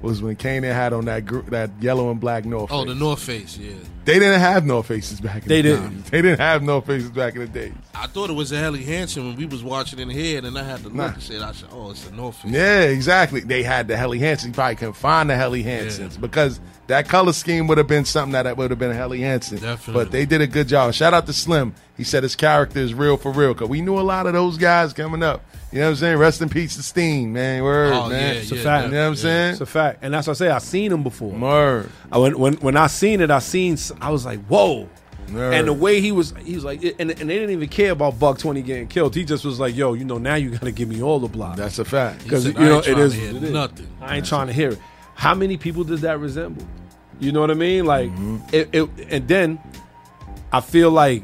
was when Kanan had on that gr- that yellow and black North. Oh, Face. Oh, Face. the North Face. Yeah. They didn't have North Faces back. in They the didn't. days. They didn't have North Faces back in the day. I thought it was a Helly Hansen when we was watching in here, and I had to look Nah. and say, I said, "Oh, it's a North Face." Yeah, exactly. They had the Helly Hansen. You probably couldn't find the Helly Hansens because that color scheme would have been something that would have been a Helly Hansen. Definitely. But they did a good job. Shout out to Slim. He said his character is real for real because we knew a lot of those guys coming up. You know what I'm saying? Rest in peace to Steen, man. Word, Oh, man. yeah, It's a yeah, fact. You know what I'm saying? It's a fact, and that's what I say. I seen him before. Word. I, when when when I seen it, I seen. I was like, whoa. Word. And the way he was, he was like, and, and they didn't even care about Buck Twenty getting killed. He just was like, "Yo, you know, now you got to give me all the block." That's a fact. Because you know ain't it trying is to hear what it is. nothing. I ain't trying to hear it. How many people does that resemble? You know what I mean? Like, Mm-hmm. it, it, and then I feel like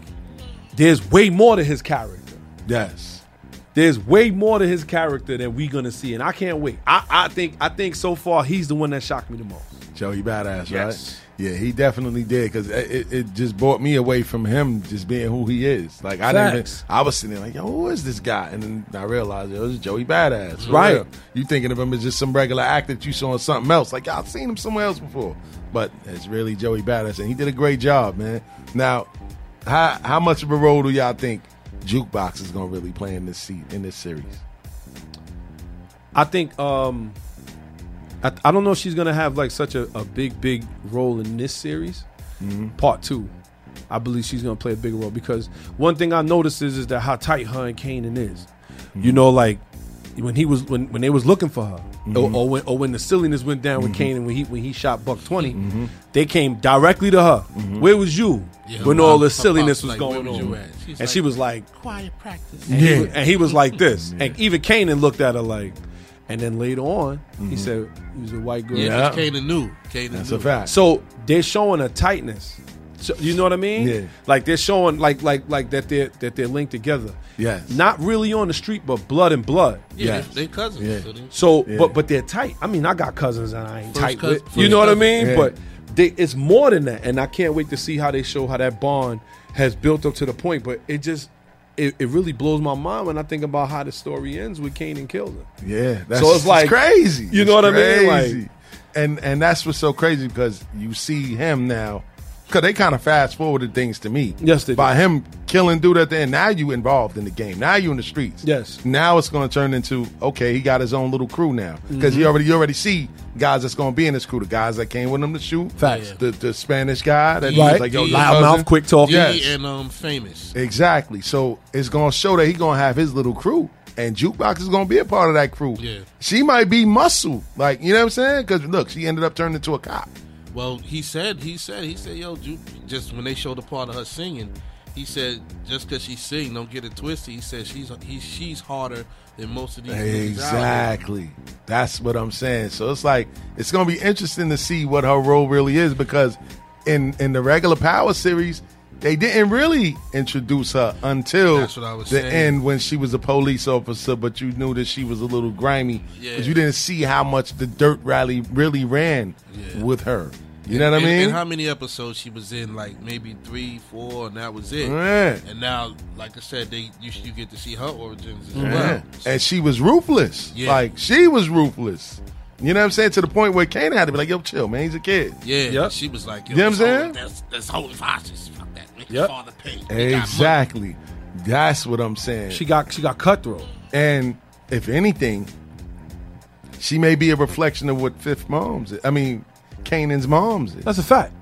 there's way more to his character. Yes. There's way more to his character than we're gonna see, and I can't wait. I, I think I think so far he's the one that shocked me the most. Joey Badass, Yes. right? Yeah, he definitely did because it, it, just brought me away from him just being who he is. Like I didn't, even, I was sitting there like, yo, who is this guy? And then I realized it was Joey Badass, for Right. real. You thinking of him as just some regular actor that you saw in something else? Like I've seen him somewhere else before, but it's really Joey Badass, and he did a great job, man. Now, how how much of a role do y'all think Jukebox is gonna really play in this seat in this series? I think um I, I don't know if she's gonna have like such a, a big big role in this series. Mm-hmm. Part two. I believe she's gonna play a bigger role because one thing I noticed is is that how tight her and Kanan is. Mm-hmm. You know, like when he was when, when they was looking for her, mm-hmm. or, or when or when the silliness went down with Kanan when he when he shot Buck 20 they came directly to her. Where was you Yeah, when all the silliness was like, going was on? you at?" She's And like, she was like, Quiet practice. and, he, was, and he was like this. And even Kanan looked at her like, and then later on, he mm-hmm. said he was a white girl. Yeah, yeah. Kanan knew. Kanan That's knew. a fact. So they're showing a tightness. So, you know what I mean? Yeah. Like they're showing like like like that they're that they're linked together. Yes. Not really on the street, but blood and blood. Yeah, Yes. they, they cousins. Yeah. So they- So, Yeah. but but they're tight. I mean, I got cousins and I ain't First tight cous- with. You know what I mean? Yeah. But they, it's more than that, and I can't wait to see how they show how that bond has built up to the point. But it just it, it really blows my mind when I think about how the story ends with Kane and kills him. Yeah, that's So it's like- crazy. you It's know what I mean? Like- and and that's what's so crazy because you see him now because they kind of fast forwarded things to me. Yes, they by did. him killing dude at the end. Now you involved in the game. Now you in the streets. Yes. Now it's going to turn into okay. He got his own little crew now because Mm-hmm. you already you already see guys that's going to be in his crew. The guys that came with him to shoot. Facts. The the Spanish guy that Right. like yo, D- your Loudmouth, quick talking. Yes. He and um famous. Exactly. So it's gonna show that he gonna have his little crew, and Jukebox is gonna be a part of that crew. Yeah. She might be muscle, like you know what I'm saying? Because look, she ended up turning into a cop. Well, he said, he said, he said, yo, Ju- just when they showed the part of her singing, he said, just because she sing, don't get it twisted. He said she's he, she's harder than most of these. niggas out here. Exactly. That's what I'm saying. So it's like it's gonna be interesting to see what her role really is because in in the regular Power series. They didn't really introduce her until That's what I was the saying. end when she was a police officer, but you knew that she was a little grimy Yeah. because you didn't see how much the dirt rally really ran Yeah. with her. You know what And- I mean? And how many episodes she was in? Like maybe three, four, and that was it. Yeah. And now, like I said, they you, you get to see her origins as Yeah. well. And she was ruthless. Yeah. Like she was ruthless. You know what I'm saying? To the point where Kane had to be like, "Yo, chill, man. He's a kid." Yeah, Yep. she was like, yo, You know what I'm saying? That's, that's holy fascist. Fuck that. Make Yep. your father pay. We got money. Exactly. That's what I'm saying. She got she got cutthroat. and if anything, she may be a reflection of what Fifth Mom's. I mean, Kanan's mom's is. That's a fact.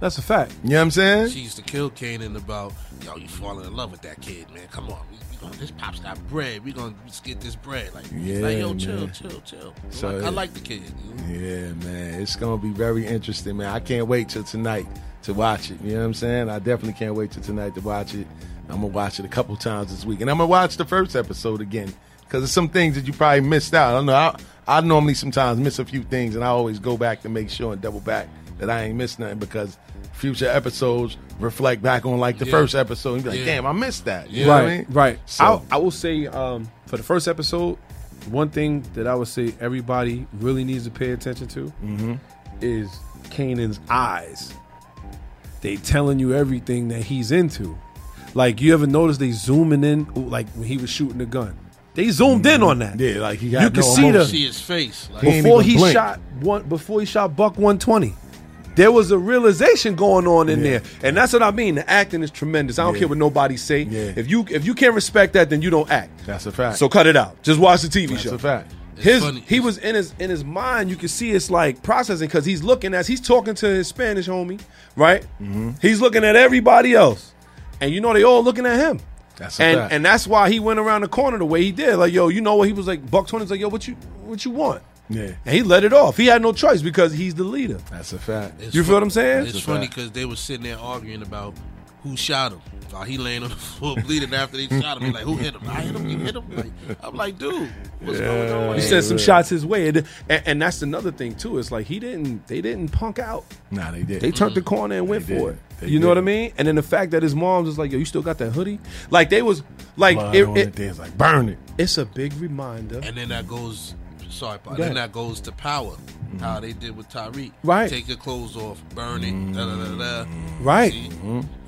That's a fact. You know what I'm saying? She used to kill Kanan about, yo, you falling in love with that kid, man. Come on. We, we gonna, this pop's got bread. We gonna just get this bread. Like, Yeah, like yo, chill, man. chill, chill. So like, I like the kid. Yeah, man. It's gonna be very interesting, man. I can't wait till tonight to watch it. You know what I'm saying? I definitely can't wait till tonight to watch it. I'm gonna watch it a couple times this week, and I'm gonna watch the first episode again because there's some things that you probably missed out. I don't know. I, I normally sometimes miss a few things, and I always go back to make sure and double back that I ain't missed nothing because future episodes reflect back on like the Yeah. first episode and be like, Yeah. damn, I missed that. You know right, what I mean? right. So- I, I will say um, for the first episode, one thing that I would say everybody really needs to pay attention to Mm-hmm. is Kanan's eyes. They telling you everything that he's into. Like you ever notice they zooming in, like when he was shooting the gun. They zoomed in on that. Yeah, like he you got could no see the. See his face. Like, before he shot one before he shot Buck 120. There was a realization going on in there, and that's what I mean. The acting is tremendous. I don't Yeah. care what nobody say. Yeah. If you if you can't respect that, then you don't act. That's a fact. So cut it out. Just watch the TV That's show. a fact. His he was in his in his mind. You can see it's like processing because he's looking as he's talking to his Spanish homie, right? Mm-hmm. He's looking at everybody else, and you know they all looking at him. That's a and fact. and that's why he went around the corner the way he did. Like yo, you know what? He was like Buck Tony's like yo, what you what you want? Yeah. And he let it off. He had no choice because he's the leader. That's a fact. It's you feel what I'm saying? It's funny because they were sitting there arguing about who shot him. While he laying on the floor bleeding after they shot him. He's like, who hit him? I hit him. You hit him? Like, I'm like, dude, what's going on? He sent some shots his way, and, and, and that's another thing too. It's like he didn't, they didn't punk out. Nah, they did. They turned the corner and went They for did. it. They you know what I mean? And then the fact that his mom was like, "Yo, you still got that hoodie?" Like they was like, Blood it, on it- it. They like, burn it. It's a big reminder. And then that goes, sorry, Paul, Go then that goes to power. How they did with Tariq. Right. Take your clothes off, burn it, da da da da. Right, See?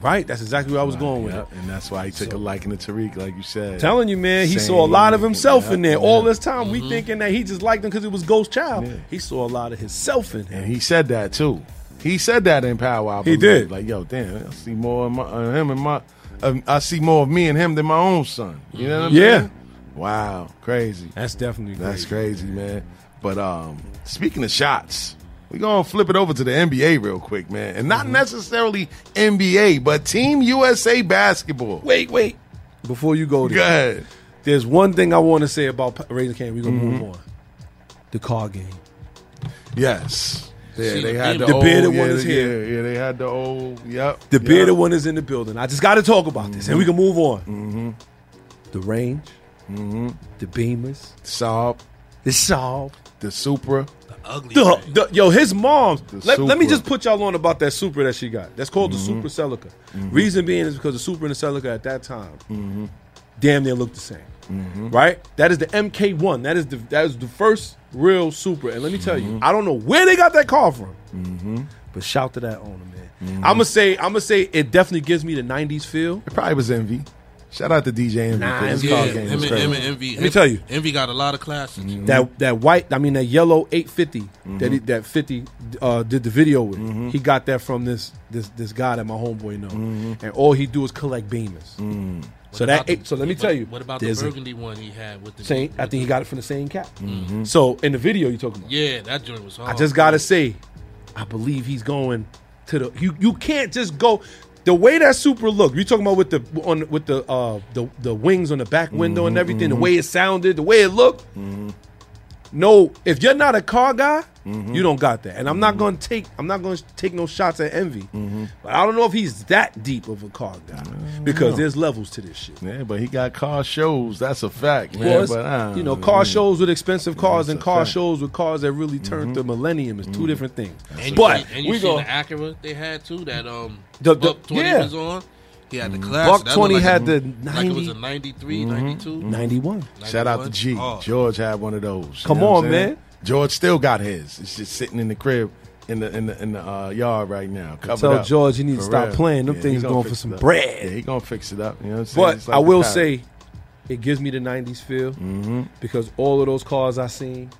right. That's exactly where I was going with it. And that's why he took a liking to Tariq, like you said. Telling you, man, he Same. saw a lot of himself in there. Yep, All this time, we thinking that he just liked him because it was Ghost Child. He saw a lot of himself in him. And he said that too. He said that in Power. I He did. Like, yo, damn, I see more of my, uh, him and my. Um, I see more of me and him than my own son. You know what I'm Yeah. saying? Wow, crazy. That's definitely That's crazy, man. But um, speaking of shots, we gonna flip it over to the NBA real quick, man, and not necessarily NBA, but Team USA basketball. Wait, wait. Before you go there, Go ahead. there's one thing I want to say about Pa- Raising Cane. We're gonna Mm-hmm. move on. The car game. Yes. Yeah, See, they the had the, bearded- The old, bearded yeah, one is yeah, here. Yeah, they had the old. Yep. The yep. bearded one is in the building. I just got to talk about this, and we can move on. Mm-hmm. The range, Mm-hmm. the Beamers, The Saab, the Saab, the Supra. Ugly. the, man. the- yo, his mom's. Let, let me just put y'all on about that Supra that she got. That's called Mm-hmm. the Supra Celica. Mm-hmm. Reason being is because the Supra and the Celica at that time, mm-hmm. damn near looked the same. Right? That is the MK1. That is the that is the first real Supra. And let me tell you, I don't know where they got that car from, but shout to that owner, man. I'm gonna say I'm gonna say it definitely gives me the '90s feel. It probably was Envy. Shout out to DJ Envy. Nah, 'cause his Envy- car Yeah, game him, was him Envy. Let me tell you. Envy got a lot of classics. Mm-hmm. That that white, I mean that yellow 850 that he, that 50 uh, did the video with. Mm-hmm. He got that from this this this guy that my homeboy know, mm-hmm. and all he do is collect Beamers. Mm. So that the- so let me what- tell you, What about the a- burgundy one he had with the Same, I with think he got it from the same cap. So in the video you talking about, Yeah, that joint was hard. I just gotta say, I believe he's going to the. You you can't just go. The way that Supra looked, you talking about with the on with the uh the the wings on the back window mm-hmm, and everything, the mm-hmm. way it sounded, the way it looked. Mm-hmm. No, if you're not a car guy, mm-hmm. you don't got that. And I'm not mm-hmm. going to take I'm not going to take no shots at Envy. Mm-hmm. But I don't know if he's that deep of a car guy because there's levels to this shit. Yeah, but he got car shows. That's a fact, man. Well, but I you know, car mm. shows with expensive cars that's and car fact. shows with cars that really turned the millennium is two different things. And you but see, and you we see go. the Acura they had too. That um, The- the- Buck Twenty yeah. was on. He had the class. Buck That 20 looked had like the a, like it was 90 a 93, 92. 91. Shout out to G. Oh. George had one of those. You Come know what on, I'm saying? man. George still got his. It's just sitting in the crib in the in the in the uh, yard right now. Covered Tell up. George he need to stop real. playing. Them Yeah, things he gonna going for fix some it up. bread. Yeah, he gonna fix it up. You know what I'm saying? But Just like I the will Pac. say, it gives me the '90s feel Mm-hmm. because all of those cars I seen,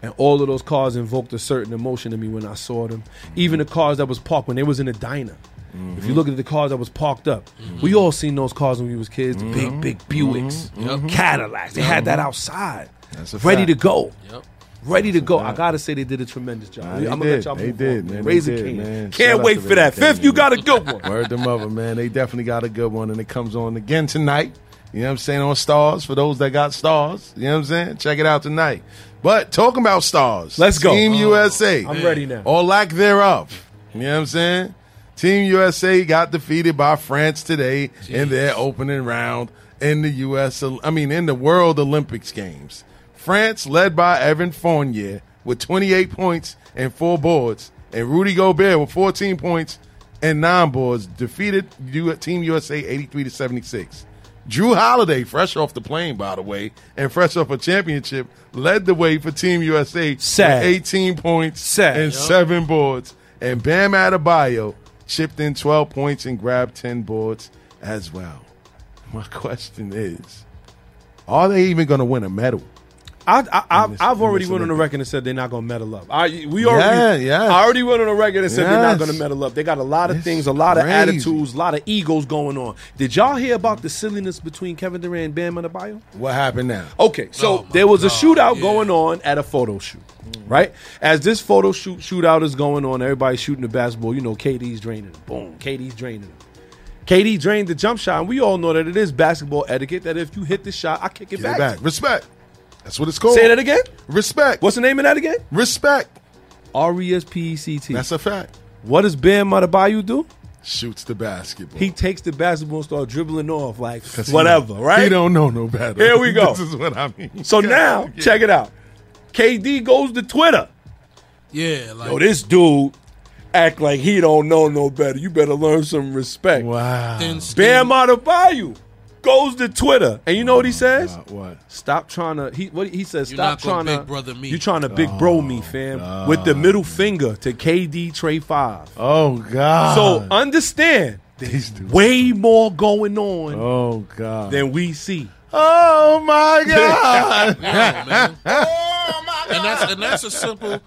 and all of those cars invoked a certain emotion in me when I saw them. Even the cars that was parked when they was in a diner. If Mm-hmm. you look at the cars that was parked up, we all seen those cars when we was kids. The big, big Buicks, Yep. Cadillacs. They had that outside, Mm-hmm. Ready fact. to go. Yep. ready to go. I gotta say they did a tremendous job. Nah, I'm gonna did. let y'all They did, on, man. Did, King. man. Can't Shout wait for that. Raising Fifth, King, you got a good one. Word them over, man. They definitely got a good one, and it comes on again tonight. You know what I'm saying? On Starz for those that got stars. You know what I'm saying? Check it out tonight. But talking about stars, Let's go. Team Oh, USA. I'm ready now. Or lack thereof. You know what I'm saying? Team USA got defeated by France today in their opening round in the US. I mean, in the World Olympics games. France, led by Evan Fournier, with 28 points and four boards, and Rudy Gobert with 14 points and nine boards, defeated Team USA 83 to 76. Jrue Holiday, fresh off the plane, by the way, and fresh off a championship, led the way for Team USA Sad. with 18 points Sad. and Yup. seven boards. And Bam Adebayo chipped in 12 points and grabbed 10 boards as well. My question is, are they even going to win a medal? I, I, I, this- I've already this went on the record and said they're not going to medal up. I, we already, Yeah, yes. I already went on the record and said they're not going to medal up. They got a lot of It's things, a lot of attitudes, a lot of egos going on. Did y'all hear about the silliness between Kevin Durant and Bam Adebayo? What happened now? Okay, so oh there was a shootout going on at a photo shoot, right? As this photo shoot shootout is going on, everybody's shooting the basketball. You know, KD's draining. it. Boom, KD's draining. KD drained the jump shot, and we all know that it is basketball etiquette that if you hit the shot, I kick it Get back. it back. Respect. That's what it's called. Say that again. Respect. What's the name of that again? Respect. R E S P E C T. That's a fact. What does Bam Adebayo do? Shoots the basketball. He takes the basketball and starts dribbling off like 'Cause he- whatever, right? He don't know no better. Here we go. this is what I mean. So now, Yeah. check it out. KD goes to Twitter. Yeah, like Yo, this dude act like he don't know no better. You better learn some respect. Wow. thin Bam Adebayo goes to Twitter, and you know what he oh says? What? Stop trying to. He what he says? You're Stop trying gonna big brother me. You trying to big oh bro me, fam? With the middle finger to KD Trey Five. Oh God. So understand, These dudes. way more going on Oh God. than we see. oh my God. Yeah, man. and that's and that's a simple and,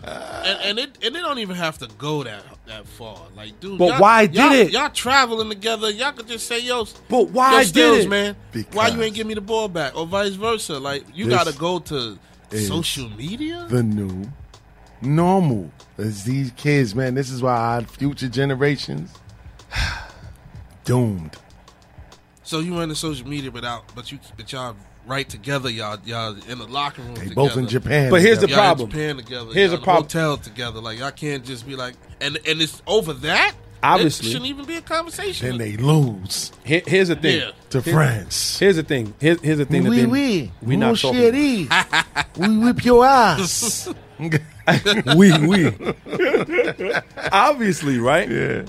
and it and it don't even have to go that that far. Like, dude, But why did y'all- it? Y'all traveling together. Y'all could just say, "Yo, But why yo, did it? man? Why you ain't give me the ball back, or vice versa? Like, you got to go to social media. the new normal. As these kids, man, this is why our future generations doomed. So you in the social media, but out, but you, but y'all right together. Y'all, y'all in the locker room. They together. both in Japan. But here's the together. Y'all problem. in Japan together. Here's y'all the problem. Hotel together. Like y'all can't just be like, and and it's over that. Obviously. it shouldn't even be a conversation. Then they lose Here- here's the thing. Yeah. to Here- France. Here's the thing. Here's, here's the thing. We Oui, they- we Mon not talking. we whip your ass. we we. Obviously, right? yeah.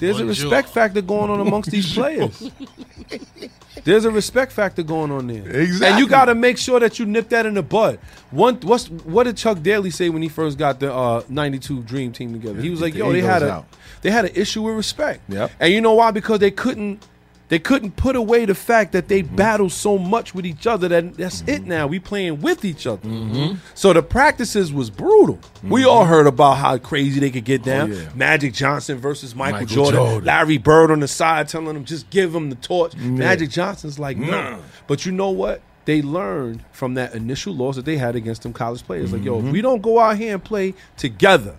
There's a respect factor going on amongst these players. There's a respect factor going on there. Exactly. And you got to make sure that you nip that in the bud. One, what's what did Chuck Daly say when he first got the uh, '92 Dream Team together? He was like, "Yo, they had a out. they had an issue with respect." Yep. And you know why? Because they couldn't they couldn't put away the fact that Mm-hmm. they battle so much with each other that that's it. Now we playing with each other. Mm-hmm. So the practices was brutal. We all heard about how crazy they could get down. Oh, yeah. Magic Johnson versus Michael, Michael Jordan. Jordan. Larry Bird on the side telling him just give him the torch. Magic Johnson's like no. Nah. But you know what? They learned from that initial loss that they had against them college players. Like, yo, Mm-hmm. if we don't go out here and play together,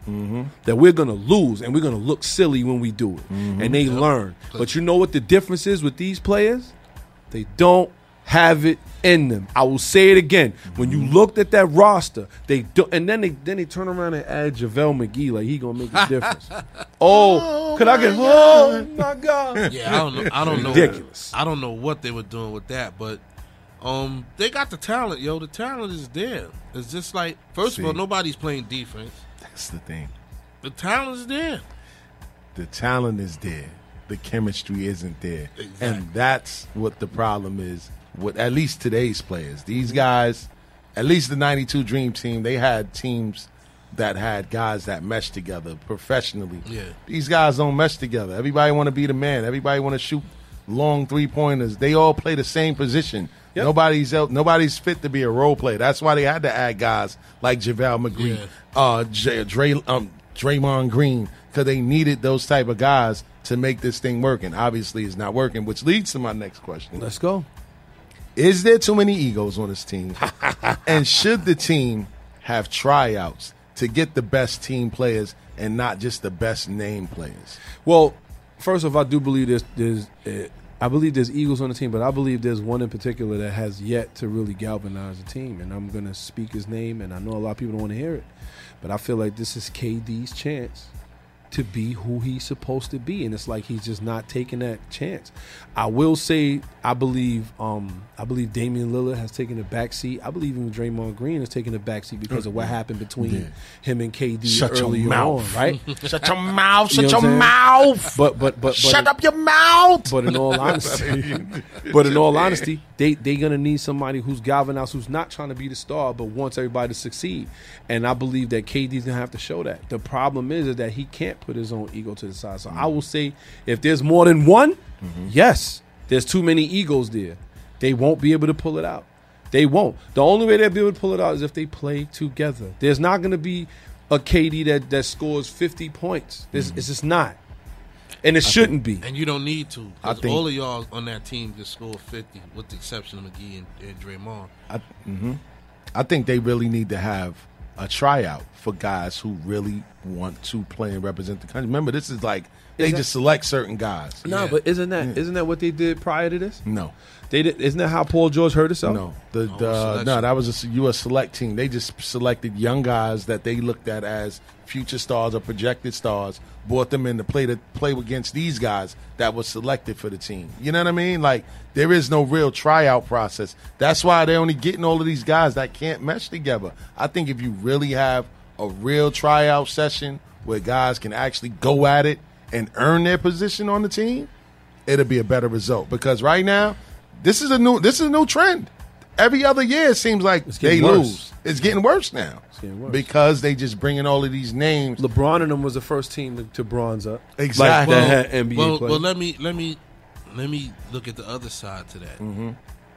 that we're gonna lose and we're gonna look silly when we do it. Mm-hmm. And they learn. But you know what the difference is with these players? They don't have it in them. I will say it again. When you Mm-hmm. looked at that roster, they do, and then they then they turn around and add JaVale McGee like he gonna make a difference. oh, could I get? Oh my god! Yeah, I don't know. I don't know. Ridiculous. I don't know what they were doing with that, but um, they got the talent, yo. The talent is there. It's just like first of all, nobody's playing defense. That's the thing. The talent is there. The talent is there. The chemistry isn't there. Exactly. And that's what the problem is with at least today's players. These guys, at least the 92 Dream Team, they had teams that had guys that meshed together professionally. Yeah. These guys don't mesh together. Everybody want to be the man. Everybody want to shoot long three pointers. They all play the same position. Yep. Nobody's nobody's fit to be a role player. That's why they had to add guys like JaVale McGee, Yeah. uh, J- Dre, um, Draymond Green, because they needed those type of guys to make this thing work. And obviously, it's not working. Which leads to my next question: Let's go. Is there too many egos on this team? and should the team have tryouts to get the best team players and not just the best name players? Well, first off, I do believe there's there's uh, I believe there's Eagles on the team, but I believe there's one in particular that has yet to really galvanize the team, and I'm gonna speak his name, and I know a lot of people don't want to hear it, but I feel like this is KD's chance to be who he's supposed to be, and it's like he's just not taking that chance. I will say, I believe, um, I believe Damian Lillard has taken a back seat. I believe even Draymond Green has taken a back seat because of what happened between Yeah. him and KD Shut your earlier mouth. on, right? Shut your mouth. You know Shut your mouth. But but but, but Shut up your mouth. But in all honesty, but in all honesty, they they gonna need somebody who's galvanized, who's not trying to be the star, but wants everybody to succeed. And I believe that KD's gonna have to show that. The problem is, is that he can't put his own ego to the side. So I mm-hmm. will say, if there's more than one, mm-hmm. yes, there's too many egos there. They won't be able to pull it out. They won't. The only way they'll be able to pull it out is if they play together. There's not gonna be a KD that that scores 50 points. There's, mm-hmm. It's just not. And it shouldn't be. And you don't need to. I think- all of y'all on that team can score 50, with the exception of McGee and, and Draymond. I, hmm I think they really need to have a tryout for guys who really want to play and represent the country. Remember, this is like they Is that- just select certain guys. No, but isn't that not that what they did prior to this? No. They did. Isn't that how Paul George hurt himself? No, the, oh, the no, that was a s- U.S. select team. They just selected young guys that they looked at as future stars or projected stars, brought them in to play to play against these guys that was selected for the team. You know what I mean? Like there is no real tryout process. That's why they're only getting all of these guys that can't mesh together. I think if you really have a real tryout session where guys can actually go at it and earn their position on the team, it'll be a better result. Because right now, this is a new this is a new trend. Every other year, it seems like they worse. lose. It's getting worse now getting worse. because they just bringing all of these names. LeBron and them was the first team to, to bronze up. Exactly. Like that had NBA well, players. well, let me let me let me look at the other side to that. Mm-hmm.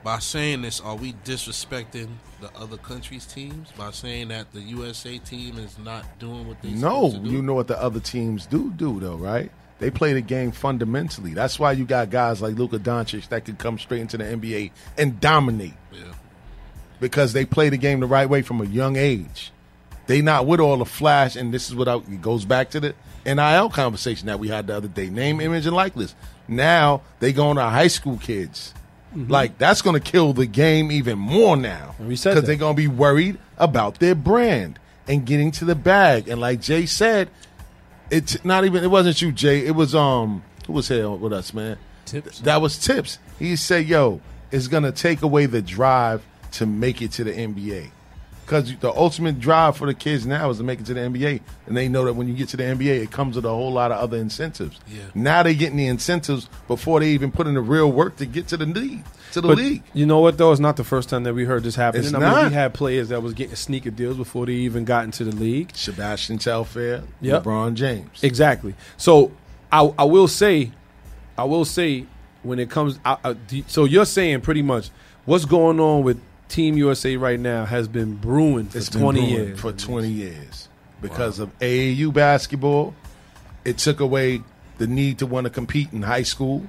By saying this, are we disrespecting the other countries' teams by saying that the USA team is not doing what they No, to do? you know what the other teams do do though, right? They play the game fundamentally. That's why you got guys like Luka Doncic that could come straight into the NBA and dominate. Yeah. Because they play the game the right way from a young age. They not with all the flash, and this is what I, it goes back to the NIL conversation that we had the other day. Name, image, and likeness. Now they going to high school kids. Like that's going to kill the game even more now because they're going to be worried about their brand and getting to the bag. And like Jay said, it's not even. It wasn't you, Jay. It was um. Who was here with us, man? Tips. That was Tips. He said, "Yo, it's gonna take away the drive to make it to the NBA." Because the ultimate drive for the kids now is to make it to the NBA, and they know that when you get to the NBA, it comes with a whole lot of other incentives. Yeah. Now they're getting the incentives before they even put in the real work to get to the league. To the But league. You know what though? It's not the first time that we heard this happen. It's I mean, not. we had players that was getting sneaker deals before they even got into the league. Sebastian Telfair, Yep. LeBron James. Exactly. So I, I will say, I will say when it comes. I, I, so you're saying pretty much what's going on with Team USA right now has been brewing for It's 20 brewing years. For 20 years. Because of AAU basketball, it took away the need to want to compete in high school.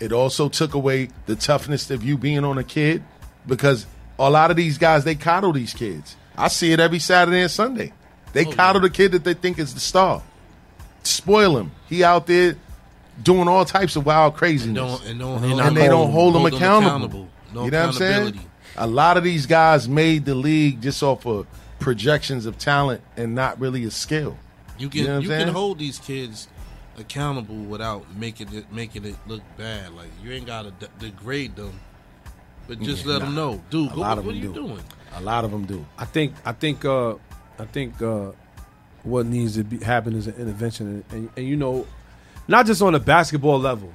It also took away the toughness of you being on a kid because a lot of these guys, they coddle these kids. I see it every Saturday and Sunday. They oh, coddle the kid that they think is the star. Spoil him. He out there doing all types of wild craziness. don't- and don't and, hold they don't hold, hold him accountable. accountable. No you know what I'm saying? Accountability. A lot of these guys made the league just off of projections of talent and not really a skill. You can know what you can hold these kids accountable without making it making it look bad. Like you ain't gotta de- degrade them, but just Yeah, let nah. them know, dude. A go- lot what, of are them you do. doing? A lot of them do. I think I think uh, I think uh, what needs to be happen is an intervention, and, and, and you know, not just on a basketball level.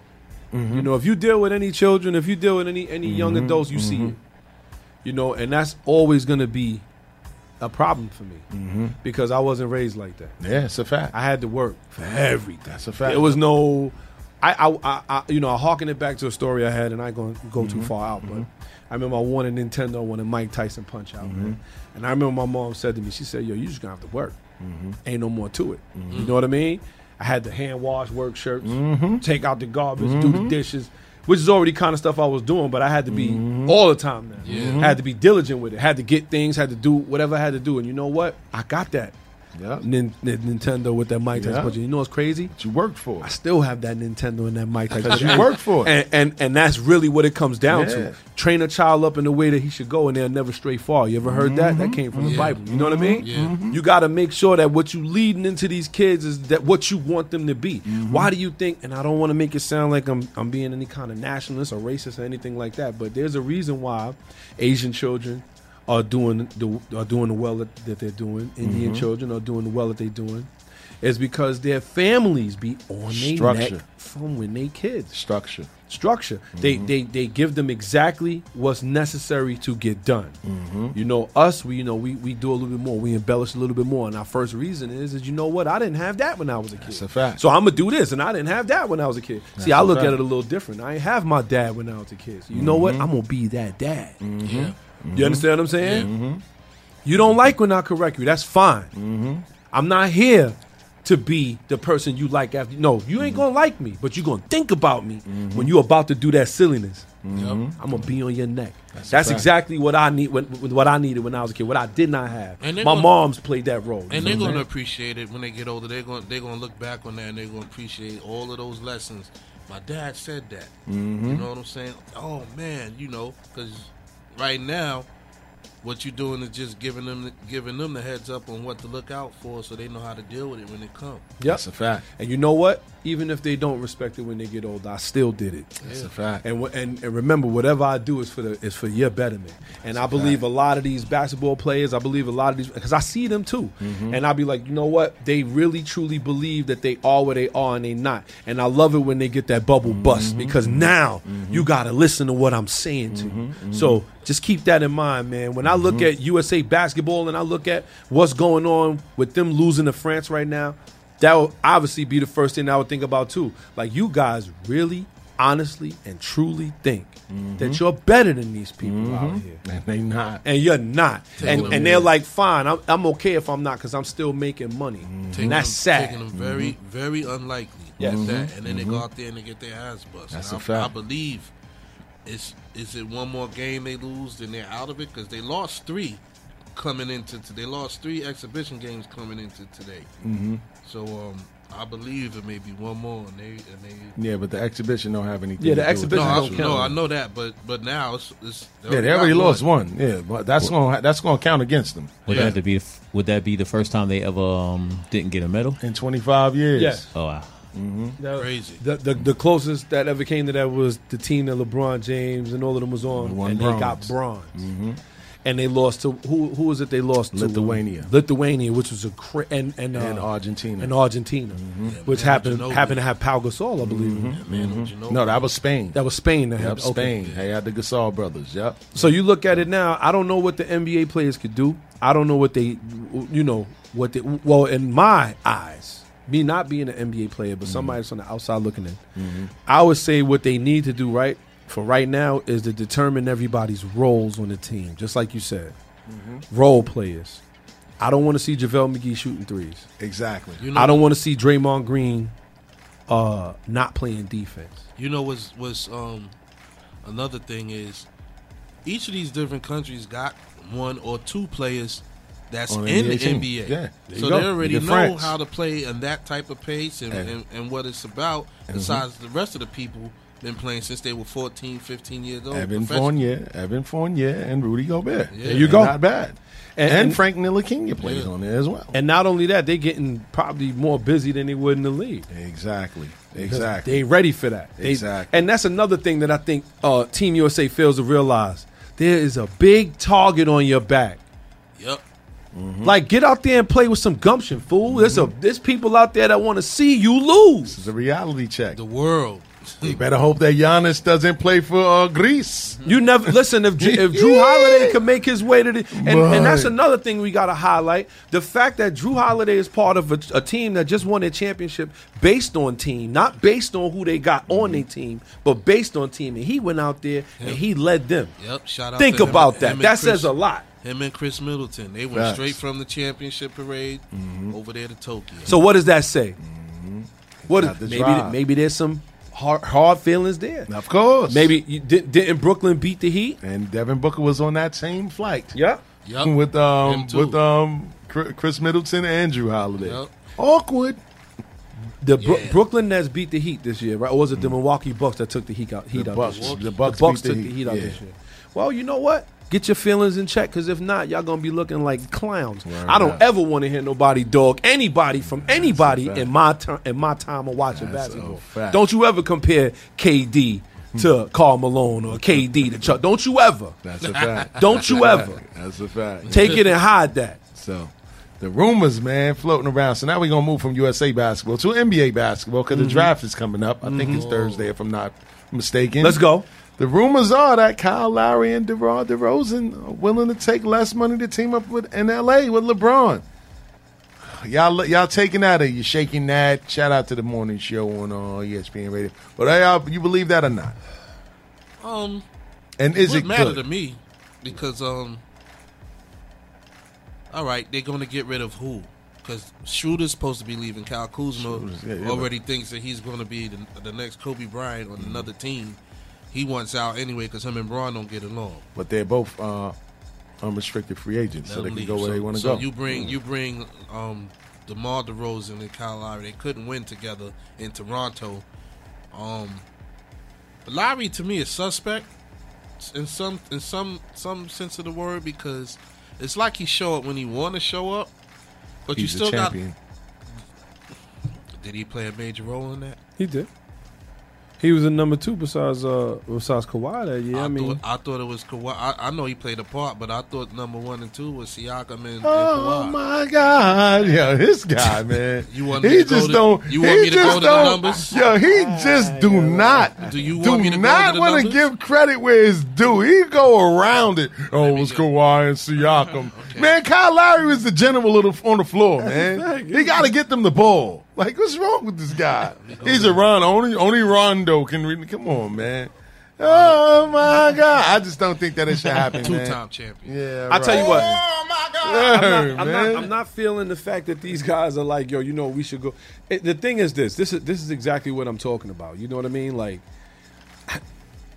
Mm-hmm. You know, if you deal with any children, if you deal with any any young Mhm, adults, you see mhm. it. You know, and that's always going to be a problem for me Mhm. because I wasn't raised like that. Yeah, it's a fact. I had to work for everything. That's a fact. It was no, I, I, I, I you know, I harken it back to a story I had, and I going to go too Mhm, far out, mhm. but I remember I won a Nintendo when a Mike Tyson punch out, man. Mhm. And I remember my mom said to me, she said, "Yo, you just gonna have to work. Mhm. Ain't no more to it. You know what I mean?" I had to hand wash work shirts, take out the garbage, do the dishes, which is already kind of stuff I was doing, but I had to be mm-hmm. all the time now. Yeah. Had to be diligent with it. Had to get things. Had to do whatever I had to do. And you know what? I got that. Yeah. Nin- Nin- Nintendo with that Mike Tyson. Yeah. But you know what's crazy? you worked for. I still have that Nintendo and that Mike Tyson. Because you worked for it. And, and and that's really what it comes down Yeah. to. Train a child up in the way that he should go, and they'll never stray far. You ever heard that? Mm-hmm. That came from the Bible. You know what I mean? Yeah. You got to make sure that what you leading into these kids is that what you want them to be. Mm-hmm. Why do you think? And I don't want to make it sound like I'm I'm being any kind of nationalist or racist or anything like that. But there's a reason why Asian children are doing the are doing the well that, they're doing. Indian Mhm. children are doing the well that they're doing. Is because their families be on their neck from when they kids. Structure. Structure. They Mm-hmm. they they give them exactly what's necessary to get done. Mm-hmm. You know, us, we you know, we, we do a little bit more. We embellish a little bit more. And our first reason is is you know what? I didn't have that when I was a kid. That's a fact. So I'm gonna do this, and I didn't have that when I was a kid. See, I look fact. at it a little different. I ain't have my dad when I was a kid. So you know what? Mhm. I'm gonna be that dad. Yeah. You understand what I'm saying? Mm-hmm. You don't like when I correct you. That's fine. Mm-hmm. I'm not here to be the person you like after. No, you ain't gonna like me, but you gonna think about me Mm-hmm. when you about to do that silliness. Yep. I'm gonna be on your neck. That's That's, exactly what I need. When, what I needed when I was a kid. What I did not have. And My gonna- mom's played that role. And they're going to I'm appreciate it when they get older. They're gonna they're going to look back on that and they're going to appreciate all of those lessons. My dad said that. Mhm. You know what I'm saying? Oh man, you know, because right now, what you're doing is just giving them giving them the heads up on what to look out for, so they know how to deal with it when it comes. Yep. That's a fact. And you know what? Even if they don't respect it when they get older, I still did it. That's a fact. And, and and remember, whatever I do is for the is for your betterment. And I believe a lot of these basketball players, I believe a lot of these because I see them too. Mhm. And I'll be like, you know what? They really truly believe that they are where they are and they not. And I love it when they get that bubble mm-hmm. bust because mm-hmm. now mm-hmm. you gotta listen to what I'm saying to you. So just keep that in mind, man. When I look at USA basketball and I look at what's going on with them losing to France right now, that will obviously be the first thing I would think about too. Like you guys really, honestly, and truly think that mm-hmm. you're better than these people out mm-hmm. here, And they not. and you're not. Taking And and they're like, fine, I'm, I'm okay if I'm not because I'm still making money. Mm-hmm. Taking And that's sad. Taking them very, very unlikely. Yes. that, and then they go Mhm. out there and they get their ass busted. That's And a I, fact. I believe it's is it one more game they lose, then they're out of it because they lost three coming into t- they lost three exhibition games coming into today. Mm-hmm. So um, I believe it may be one more, and they and they. Yeah, but the exhibition don't have anything. Yeah, to the do with exhibition No, I, don't actual- no. I know that, but but now it's, it's Yeah, they already lost one. Yeah, but that's gonna that's gonna count against them Would Yeah. that to be? the Would that be the first time they ever um, didn't get a medal? in 25 years. Yeah. Oh wow. That- Crazy. The, the the closest that ever came to that was the team that LeBron James and all of them was on, Won and they got bronze. bronze. Mm-hmm. And they lost to who? Who was it? They lost to Lithuania. Lithuania, which was a cra- and and, uh, And Argentina. and Argentina, which Manu happened Ginobili. happened to have Pau Gasol, I believe. Mm-hmm. Man, you know, No, that was Spain. That was Spain. That Yep, had okay. Spain. They had the Gasol brothers. Yep. So you look at it now. I don't know what the NBA players could do. I don't know what they, you know, what they. Well, in my eyes, me not being an NBA player, but somebody that's on the outside looking in, I would say what they need to do right for right now is to determine everybody's roles on the team, just like you said, role players. I don't want to see JaVale McGee shooting threes. Exactly. you know, I don't want to see Draymond Green uh, not playing defense. You know what's what's um another thing is each of these different countries got one or two players that's On in NBA the team. NBA. Yeah, so they already You know France. how to play in that type of pace and, And- and, and what it's about. Mhm. Besides the rest of the people been playing since they were 14, 15 years old. Evan professional. Fournier, Evan Fournier, and Rudy Gobert. Yeah. There you go. Not bad. And- And, and- Frank Ntilikina plays Yeah. on there as well. And not only that, they're getting probably more busy than they would in the league. Exactly. Exactly. They ain't ready for that. They- Exactly. And that's another thing that I think uh, Team USA fails to realize. There is a big target on your back. Yep. Like, get out there and play with some gumption, fool. There's a there's people out there that want to see you lose. It's a reality check. The world. You better hope that Giannis doesn't play for uh, Greece. You never listen if Drew, if Jrue Holiday can make his way to the and, and that's another thing we got to highlight the fact that Jrue Holiday is part of a, a team that just won a championship based on team, not based on who they got on their team, but based on team. And he went out there and he led them. Yep. Shout out Think to him about and- that. him That Chris- says a lot. Him and Khris Middleton. They went Facts. straight from the championship parade over there to Tokyo. So what does that say? What Got the maybe drive. maybe there's some hard, hard feelings there. Of course. Maybe you, did, didn't Brooklyn beat the Heat? And Devin Booker was on that same flight. Yep. Yep. With um with um Khris Middleton and Andrew Holiday. Yep. Awkward. The Bro- Brooklyn Nets beat the Heat this year, right? Or was it the Milwaukee Bucks that took the Heat out? Heat The out Bucks. this year? The Bucks the Bucks beat the took the Heat, Heat out yeah. this year. Well, you know what? Get your feelings in check, because if not, y'all gonna be looking like clowns. Word I don't up. ever want to hear nobody dog anybody from anybody in my time in my time of watching That's basketball. Don't you ever compare KD to Karl Malone or KD to Chuck? Don't you ever? That's a fact. Don't That's you ever. fact. That's a fact. Take it and hide that. So the rumors, man, floating around. So now we're gonna move from USA basketball to NBA basketball because Mhm. the draft is coming up. I think it's Thursday, if I'm not mistaken. Let's go. The rumors are that Kyle Lowry and DeRozan DeRozan are willing to take less money to team up with in LA with LeBron. Y'all, y'all taking that or you shaking that? Shout out to the morning show on uh, ESPN Radio. But are y'all, you believe that or not? Um, And is would it matter good? to me because um, all right, they're going to get rid of who? Because Schroeder's supposed to be leaving. Kyle Kuzma yeah, yeah, already thinks that he's going to be the, the next Kobe Bryant on another team. He wants out anyway because him and Bron don't get along. But they're both uh, unrestricted free agents, so they him can leave. go where so, they want to so go. you bring you bring um, DeMar DeRozan and Kyle Lowry. They couldn't win together in Toronto. Um, Lowry to me is suspect in some in some some sense of the word because it's like he show up when he want to show up, but He's you still a champion. got. Did he play a major role in that? He did. He was a number two besides uh besides Kawhi that year. I, I, mean, thought, I thought it was Kawhi. I, I know he played a part, but I thought number one and two was Siakam and, and Oh my God, yo, this guy, man. You want me he to go just to- don't. you want he me to go just to the don't- numbers? Yo, he just do not. Do you do want me to go not to the want to numbers? give credit where it's due. He go around it. Oh, it was Kawhi and Siakam. Man, Kyle Lowry was the general of the, on the floor, man. he got to get them the ball. Like, what's wrong with this guy? He's a run. Only only Rondo can. Re- Come on, man. Oh my God! I just don't think that it should happen. Two-time champion. Yeah, I tell you what. Oh my God! I'm not, I'm, man. not, I'm not feeling the fact that these guys are like, yo, you know, we should go. It, the thing is this. This is this is exactly what I'm talking about. You know what I mean? Like,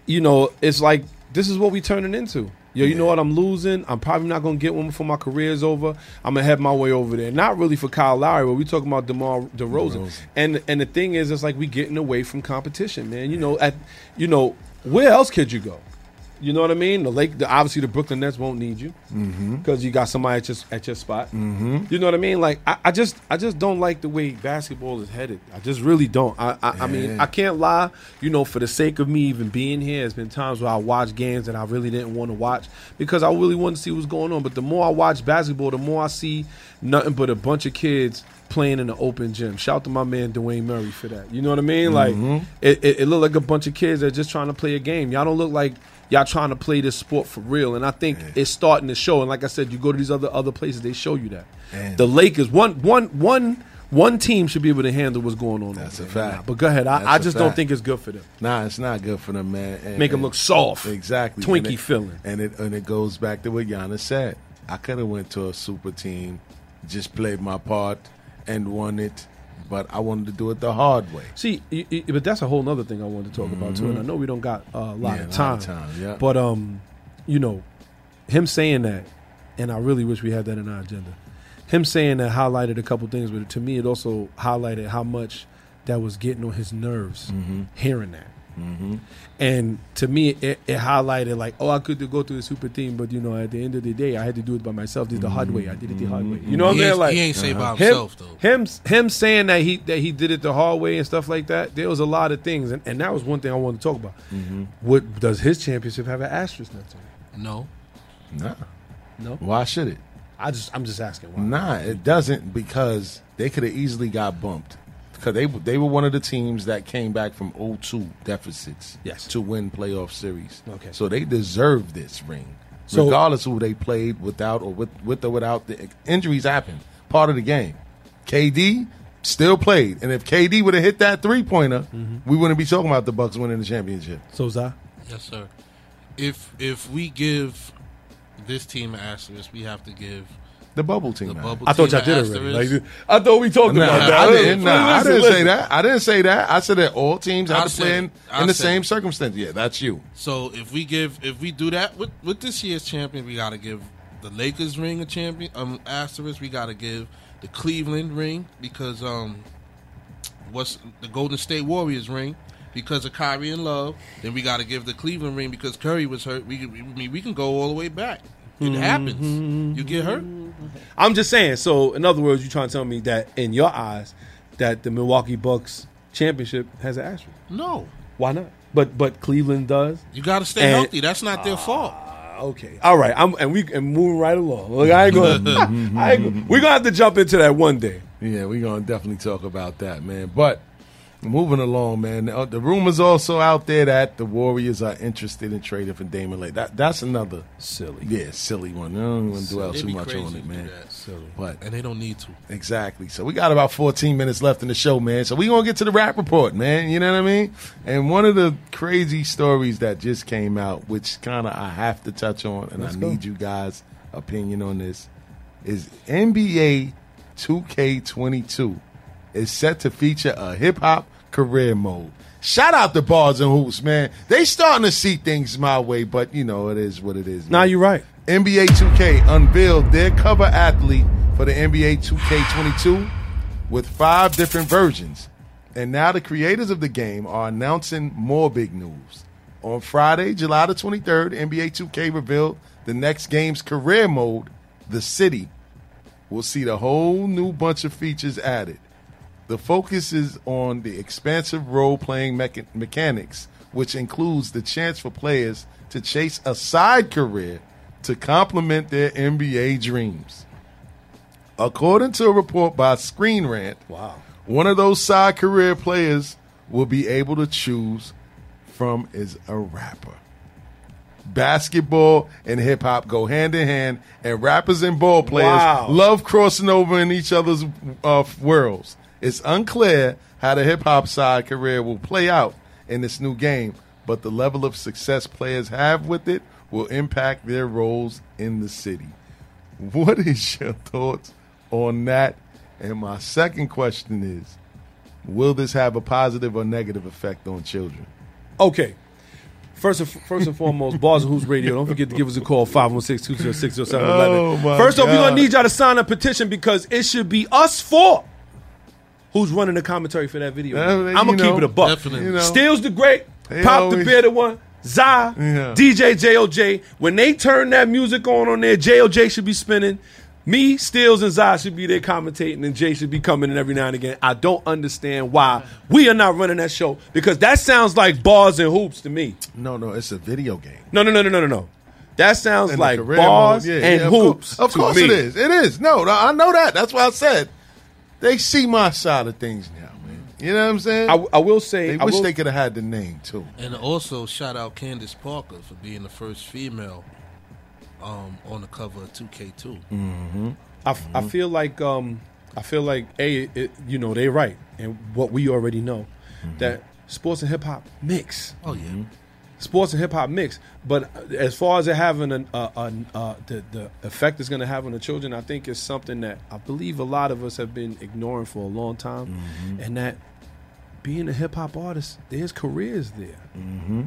you know, it's like this is what we turning into. Yo, you know what? I'm losing. I'm probably not gonna get one before my career's over. I'm gonna head my way over there. Not really for Kyle Lowry, but we talking about Demar DeRozan. DeRozan. And and the thing is, it's like we getting away from competition, man. You know, at you know, where else could you go? You know what I mean? The Lake, the, obviously, the Brooklyn Nets won't need you Mm-hmm. because you got somebody at your at your spot. Mhm. You know what I mean? Like I, I just I just don't like the way basketball is headed. I just really don't. I I, I mean I can't lie. You know, for the sake of me even being here, there's been times where I watch games that I really didn't want to watch because I really wanted to see what's going on. But the more I watch basketball, the more I see nothing but a bunch of kids playing in the open gym. Shout out to my man Dwayne Murray for that. You know what I mean? Like Mhm. it, it, it looked like a bunch of kids that are just trying to play a game. Y'all don't look like y'all trying to play this sport for real. And I think it's starting to show. And like I said, you go to these other other places, they show you that. Man. The Lakers, one one one one team should be able to handle what's going on. That's a fact. now. But go ahead. I, I just don't think it's good for them. Nah, it's not good for them, man. And- Make and- look soft. Exactly. Twinkie And it- feeling. And it and it goes back to what Giannis said. I could have went to a super team, just played my part and won it, but I wanted to do it the hard way. See, y- y- but that's a whole other thing I wanted to talk about too. And I Mhm. know we don't got uh, a lot Yeah, of time. lot of time, yeah. But um, you know, him saying that, and I really wish we had that in our agenda. Him saying that highlighted a couple things, but to me, it also highlighted how much that was getting on his nerves. Mm-hmm. Hearing that. Mhm. And to me, it, it highlighted like, oh, I could go to a super team, but you know, at the end of the day, I had to do it by myself. This is the hard way. I did it the hard way. You know what I'm saying? Like he ain't say by him- himself, though. Him, him saying that he that he did it the hard way and stuff like that. There was a lot of things, and, and that was one thing I wanted to talk about. Mm-hmm. What does his championship have an asterisk next to it? No. Nah. No. Why should it? I just I'm just asking why. Nah, it doesn't because they could have easily got bumped. Because they they were one of the teams that came back from 0-2 deficits Yes. to win playoff series. Okay. So they deserve this ring. So- regardless of who they played without or with, with or without the injuries happened. Part of the game. KD still played. And if KD would have hit that three pointer, Mm-hmm. we wouldn't be talking about the Bucks winning the championship. So Zah, Yes, sir. If if we give this team an asterisk, we have to give The bubble team. out. bubble I thought y'all did asterisk. already. Like, I thought we talked Nah, about that. I didn't. Nah, I didn't say that. I didn't say that. I said that all teams I have to said play in, in the same it. circumstance. Yeah, that's you. So if we give, if we do that with with this year's champion, we got to give the Lakers ring a champion um asterisk. We got to give the Cleveland ring because um what's the Golden State Warriors ring because of Kyrie and Love. Then we got to give the Cleveland ring because Curry was hurt. We can- I mean we can go all the way back. It Mm-hmm. happens. You get hurt. I'm just saying. So, in other words, you're trying to tell me that in your eyes, that the Milwaukee Bucks championship has an asterisk. No, Why not? But but Cleveland does. you got to stay And- healthy. That's not their fault. Okay. All right. I'm and we and moving right along. Look, I ain't going. I ain't, we're gonna have to jump into that one day. Yeah, we're gonna definitely talk about that, man. But moving along, man. uh, The rumors also out there that the Warriors are interested in trading for Damon Lake. That that's another Silly. yeah, silly one. I don't want to dwell too much on it, man. that. But And they don't need to. Exactly. So we got about 14 minutes left in the show, man. So we gonna get to the rap report, man. You know what I mean? And one of the crazy stories that just came out, which kind of I have to touch on, and Let's I go. need you guys' opinion on this, is NBA 2K22 is set to feature a hip hop career mode. Shout out to Bars and Hoops, man. They starting to see things my way, but you know it is what it is. Now man. you're right. NBA 2K unveiled their cover athlete for the NBA 2K22 with five different versions. And now the creators of the game are announcing more big news. On Friday, July the 23rd, NBA 2K revealed the next game's career mode, The City, We'll see the whole new bunch of features added. The focus is on the expansive role playing mecha- mechanics, which includes the chance for players to chase a side career to complement their NBA dreams. According to a report by Screen Rant, Wow. one of those side career players will be able to choose from is a rapper. Basketball and hip hop go hand in hand, and rappers and ball players Wow. love crossing over in each other's uh, worlds. It's unclear how the hip hop side career will play out in this new game, but the level of success players have with it will impact their roles in the city. What is your thoughts on that? And my second question is Will this have a positive or negative effect on children? Okay. First and, first and foremost, Bars and Hoops Radio. Don't forget to give us a call, 516 206 Oh, First off, we're going to need y'all to sign a petition because it should be us four who's running the commentary for that video. Uh, I'm going to keep know, it a buck. Definitely. You know. Steals the Great, They Pop always- the Bearded One, Zai, Yeah. DJ JOJ. When they turn that music on on there, JOJ should be spinning. Me, Steels, and Zai should be there commentating, and Jay should be coming in every now and again. I don't understand why we are not running that show because that sounds like bars and hoops to me. No, no, it's a video game. No, no, no, no, no, no, no. That sounds the like bars yeah, and yeah, of hoops. Of to course me. it is. It is. No, no, I know that. That's why I said they see my side of things now, man. You know what I'm saying? I, I will say, they I wish will- they could have had the name too. And also shout out Candace Parker for being the first female um, on the cover of 2K2. Mm-hmm. I, f- I feel like um, I feel like a it, you know they're right, and what we already know that sports and hip hop mix. Oh yeah. Sports and hip hop mix, but as far as it having an, uh, an, uh, the the effect it's going to have on the children, I think is something that I believe a lot of us have been ignoring for a long time, and that being a hip hop artist, there's careers there. Mm-hmm.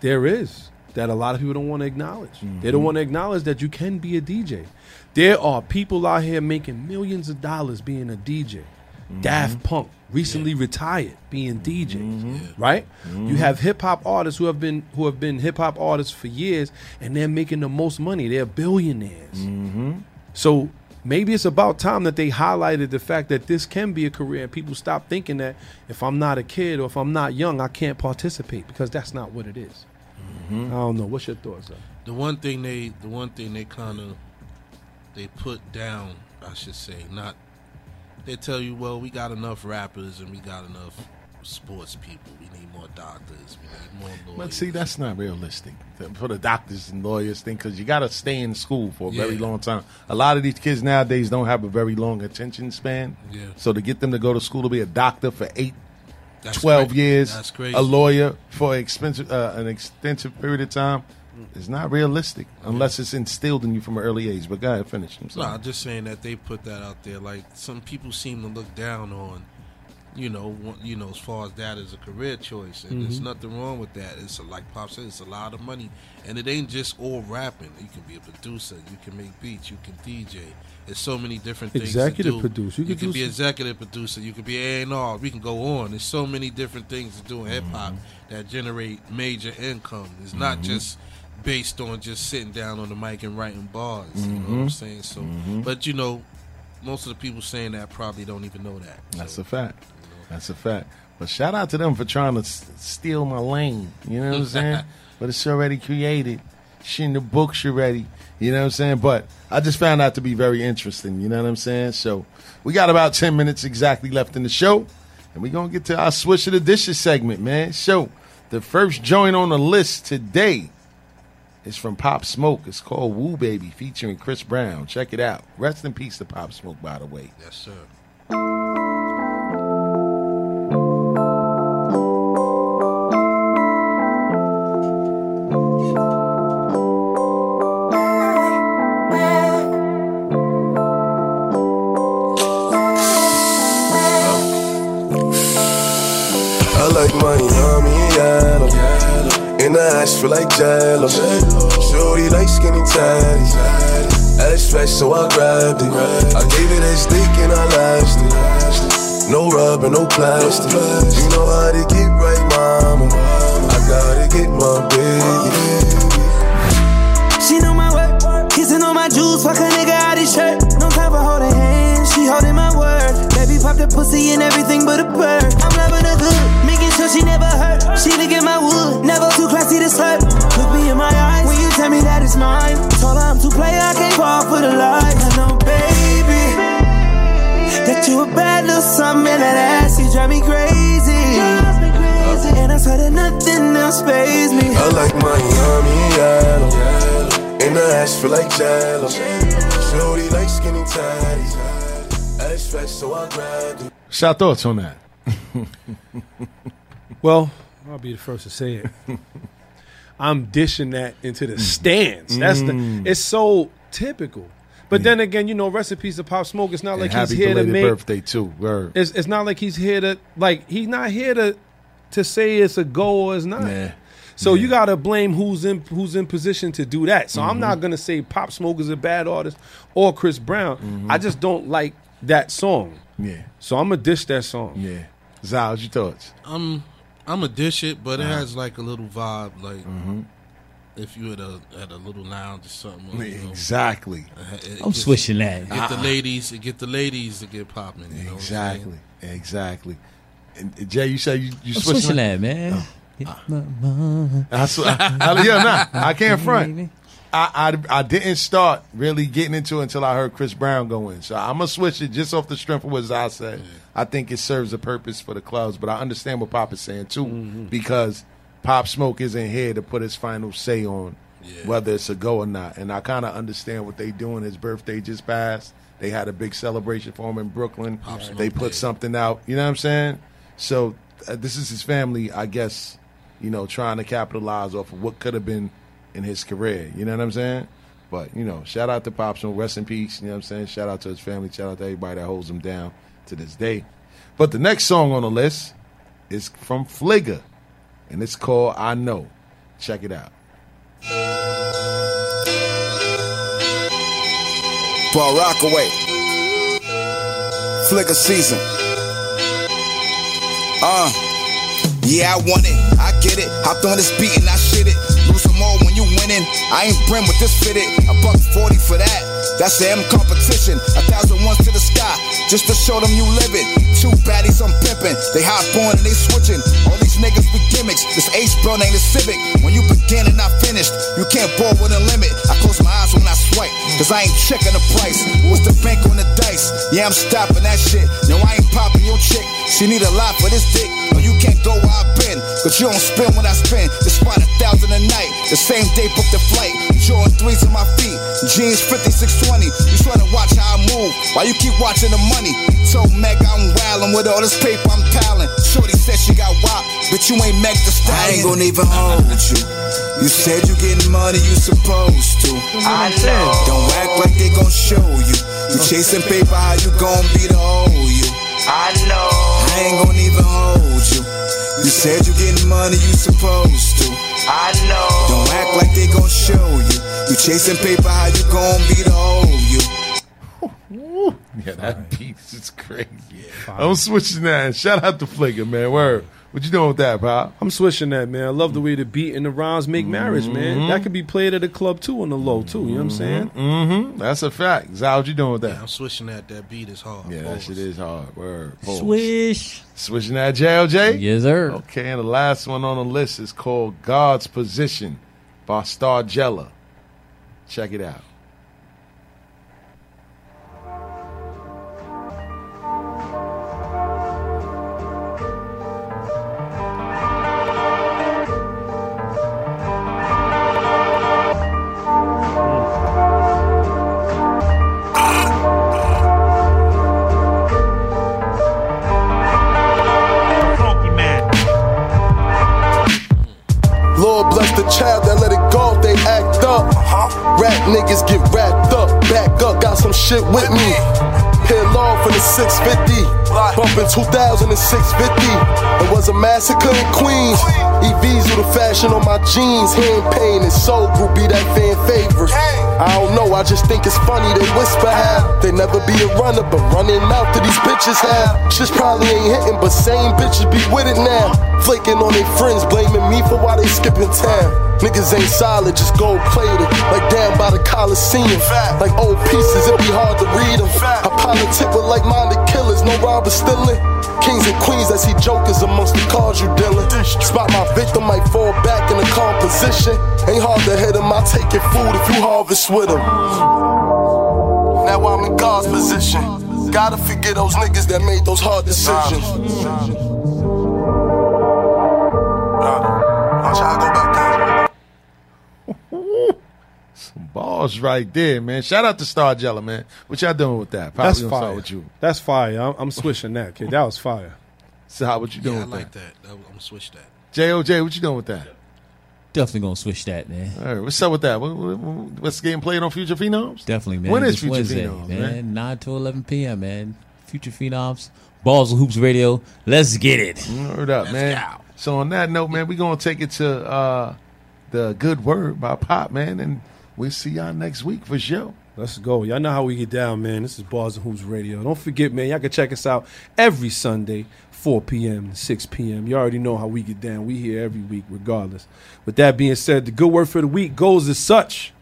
There is that a lot of people don't want to acknowledge. They don't want to acknowledge that you can be a DJ. There are people out here making millions of dollars being a DJ. Mm-hmm. Daft Punk recently retired being DJs, mm-hmm. right? You mm-hmm. have hip hop artists who have been who have been hip hop artists for years, and they're making the most money. They're billionaires. So maybe it's about time that they highlighted the fact that this can be a career, and people stop thinking that if I'm not a kid or if I'm not young, I can't participate because that's not what it is. I don't know. What's your thoughts? Though? The one thing they, the one thing they kind of, they put down, I should say, not. They tell you, well, we got enough rappers and we got enough sports people. We need more doctors. We need more lawyers. But see, that's not realistic for the doctors and lawyers thing because you got to stay in school for a very long time. A lot of these kids nowadays don't have a very long attention span. Yeah. So to get them to go to school to be a doctor for eight, That's 12 crazy. years, That's crazy. a lawyer for expensive, uh, an extensive period of time, It's not realistic unless it's instilled in you from an early age. But go ahead, finish. I'm No, sorry. I'm just saying that they put that out there. Like some people seem to look down on, you know, one- you know, as far as that as a career choice, and there's Mhm. nothing wrong with that. It's a, like Pop said, it's a lot of money, and it ain't just all rapping. You can be a producer, you can make beats, you can DJ. There's so many different things. Executive to do. producer. You You, could can do be some- executive producer. You could be A and R. We can go on. There's so many different things to do in hip hop Mm-hmm. that generate major income. It's not Mhm. just based on just sitting down on the mic and writing bars. You know what. I'm saying? So, Mhm. but you know, most of the people saying that probably don't even know that. That's a fact. That's a fact. But shout out to them for trying to s- steal my lane. You know what I'm saying? but it's already created. Shit in the books already. You know what I'm saying? But I just found out to be very interesting. You know what I'm saying? So we got about 10 minutes exactly left in the show. And we're going to get to our Swish of the Dishes segment, man. So the first joint on the list today is from Pop Smoke. It's called Woo Baby featuring Chris Brown. Check it out. Rest in peace to Pop Smoke, by the way. Yes, sir. I like my yummy yellow. In the ass feel like jello. Shorty like skinny tatties. Ass fresh, so I grabbed it. I gave it a stick and I lashed it. No rubber, no plastic. You know how to get right, mama. I gotta get my baby. She know my work, kissing on my jewels, fuck a nigga out his shirt. No time for holding hands, she holding my word. Baby pop the pussy and everything but a bird. I'm loving her good, making she never hurt. She look at my wood, never too classy to slurp. Look me in my eyes when you tell me that it's mine. Told her I'm too player, I can't fall for the lies. I know, baby, that you a bad little something and that ass, you drive me crazy. And I swear that nothing else pays me. I like my yummy yellow. In the ass feel like jello. Shorty like skinny tatties. Ass fresh, so I grabbed it. Shout thoughts on that. Well, I'll be the first to say it. I'm dishing that into the stands. That's Mm. the. It's so typical. But then again, you know, recipes of Pop Smoke. It's not And like he's here to make. birthday too. Word. It's, it's not like he's here to like. He's not here to to say it's a goal or it's not. Yeah. So you gotta blame who's in who's in position to do that. So I'm Mhm. not gonna say Pop Smoke is a bad artist or Chris Brown. I just don't like that song. Yeah. So I'm gonna dish that song. Yeah. Zal, what's your thoughts? I'm I'm a dish it, but it has like a little vibe, like if you at a at a little lounge or something. you know. Exactly. Uh, it I'm gets- swishing that. Get the Ah. ladies, get the ladies to get popping. You know what Exactly. Exactly. And uh, Jay, you say you you I'm switching swishing that, man. I, sw- I, I- yeah, nah, I can't front. I, I I didn't start really getting into it until I heard Chris Brown go in. So I'm gonna switch it just off the strength of what Zai said. I think it serves a purpose for the clubs, but I understand what Pop is saying too, because Pop Smoke isn't here to put his final say on whether it's a go or not. And I kind of understand what they're doing. His birthday just passed. They had a big celebration for him in Brooklyn. They put something out. You know what I'm saying? So uh, this is his family, I guess. You know, trying to capitalize off of what could have been in his career. You know what I'm saying? But you know, shout out to Pop Smoke, rest in peace. You know what I'm saying? Shout out to his family. Shout out to everybody that holds him down to this day. But the next song on the list is from Fligger, and it's called "I Know." Check it out. Ball Rockaway. Flicker season. Uh. Yeah, I want it. I get it. Hopped on this beat and I shit it. More when you winning. I ain't brim with this fitted. A buck 40 for that. That's the M competition. A thousand ones to the sky. Just to show them you live it. Two baddies I'm pimping. They hop on and they switching. All these niggas be gimmicks. This ace bro ain't a civic. When you begin and I finished, you can't ball with a limit. I close my eyes when I swipe. Cause I ain't checking the price. What's the bank on the dice? Yeah, I'm stopping that shit. No, I ain't popping your chick. She need a lot for this dick. No, you can't go where I've been. Cause you don't spend when I spend. Just spot a thousand a night. The same day book the flight. Jordan threes on my feet. Jeans 5620. You try to watch how I move. While you keep watching the money. So Meg I'm wildin' with all this paper I'm piling. Shorty said said she got wop, but you ain't Meg the Stallion. I ain't gonna even hold you. You said you getting money, you supposed to. I know. Don't act like they gon' show you. You chasing paper, how you gon' be the whole you? I know. I ain't gon' even hold you. You said you getting money, you supposed to. I know. Don't act like they gon' show you. You chasing paper, how you gon' be the whole you? Yeah, that beat is crazy. I'm switching that. Shout out to Flicker, man. Word. What you doing with that, pal? I'm swishing that, man. I love the way the beat and the rhymes make marriage, man. Mhm. That could be played at a club too on the low too. You know what I'm saying? Mm-hmm. That's a fact. Zal, what you doing with that? I'm swishing that. That beat is hard. Yeah, that shit is hard. Word. Pause. Swish. Swishing that JLJ? Yes, sir. Okay, and the last one on the list is called God's Position by Star Jella. Check it out. Shit with me. Hit law for the 650, bumping 2000 and 650. It was a massacre in Queens. EVs with the fashion on my jeans, hand pain and soul group be that fan favorite. I don't know, I just think it's funny they whisper how they never be a runner, but running out to these bitches have. Shit probably ain't hitting, but same bitches be with it now. Flaking on their friends, blaming me for why they skipping town. Niggas ain't solid, just gold plated. Like down by the Coliseum. Like old pieces, it be hard to read them. I politic with like minded killers, no robbers stealing. Kings and queens that see jokers amongst the cars you dealing. Spot my victim, might fall back in a calm position. Ain't hard to hit him, I take your food if you harvest with him. Now I'm in God's position. Gotta forget those niggas that made those hard decisions. Some right there, man. Shout out to Star Jella, man. What y'all doing with that? Pop, That's we fire. with you. That's fire. I'm, I'm switching that, kid. That was fire. So how what you doing Yeah, I with like that? that. I'm gonna switch that. JOJ, what you doing with that? Definitely gonna switch that, man. All right, what's up with that? What, what, what's getting played on Future Phenoms? Definitely, man. When is This Future Wednesday, Phenoms, man? man? Nine to eleven p.m. Man. Future Phenoms, Bars and Hoops Radio. Let's get it. Word up, man. So on that note, man, we're gonna take it to uh, the good word by Pop, man, and we'll see y'all next week for sure. Let's go. Y'all know how we get down, man. This is Bars and Hoops Radio. Don't forget, man, y'all can check us out every Sunday, 4 p.m. to 6 p.m. You already know how we get down. We here every week, regardless. With that being said, the good word for the week goes as such.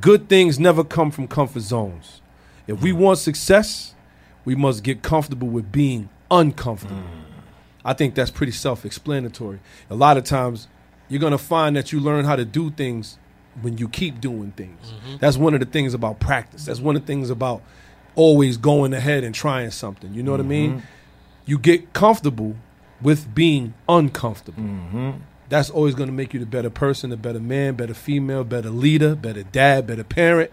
Good things never come from comfort zones. If we want success, we must get comfortable with being uncomfortable. Mm. I think that's pretty self explanatory. A lot of times, you're going to find that you learn how to do things when you keep doing things. Mm-hmm. That's one of the things about practice. That's one of the things about always going ahead and trying something. You know what I mean? Mm-hmm. You get comfortable with being uncomfortable. Mm-hmm. That's always going to make you the better person, the better man, better female, better leader, better dad, better parent,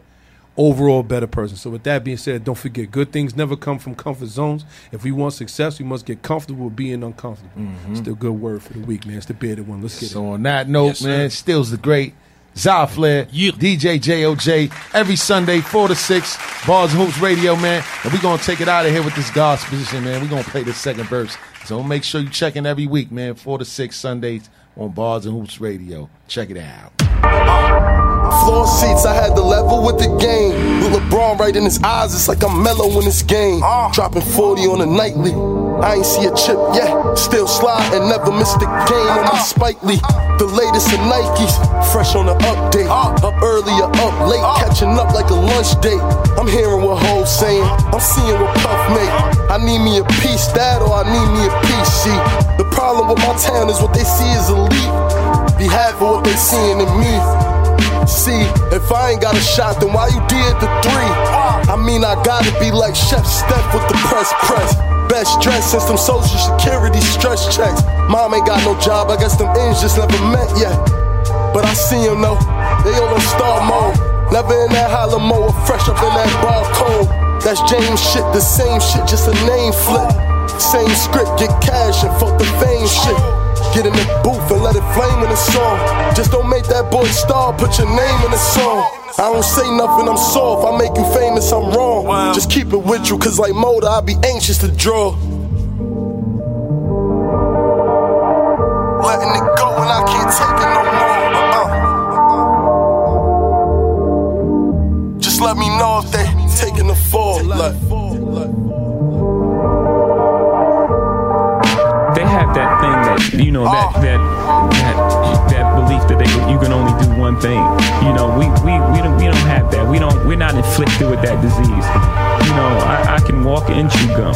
overall better person. So with that being said, don't forget good things never come from comfort zones. If we want success, we must get comfortable with being uncomfortable. It's the good word for the week, man. It's the bearded one. Let's get So it. So on that note, Yes, sir. man, Stills the Great, Zy Flair, DJ JOJ, every Sunday, 4 to 6, Bars and Hoops Radio, man. And we're going to take it out of here with this God's position, man. We're going to play the second verse. So make sure you check in every week, man, 4 to 6 Sundays on Bars and Hoops Radio. Check it out. Floor seats, I had the level with the game. With LeBron right in his eyes, it's like I'm mellow in this game. Uh. Dropping 40 on a nightly. I ain't see a chip yet. Still slide and never miss the game on my Spike Lee. The latest in Nikes, fresh on the update. Up earlier, up late, catching up like a lunch date. I'm hearing what Ho's saying. I'm seeing what Puff made. I need me a piece that or I need me a piece PC. The problem with my town is what they see is elite. Be of what they seeing in me. See, if I ain't got a shot, then why you did the three? I mean, I gotta be like Chef Steph with the press press. Best dressed since them social security stress checks. Mom ain't got no job, I guess them ends just never met yet. But I see them though, they all on star mode. Never in that holla mode, fresh up in that barcode. That's James shit, the same shit, just a name flip. Same script, get cash and fuck the fame shit. Get in the booth and let it flame in the song. Just don't make that boy star, put your name in the song. I don't say nothing, I'm soft. I make you famous, I'm wrong. Just keep it with you, cause like Moda, I be anxious to draw. Letting it go and I can't take it no more. Uh-uh. Just let me know if they taking the fall. Like, they have that thing that you know that oh. that that, that belief that they you can only do one thing. You know, we we we don't we don't have that. We don't we're not inflicted with that disease. You know, I, I can walk and chew gum.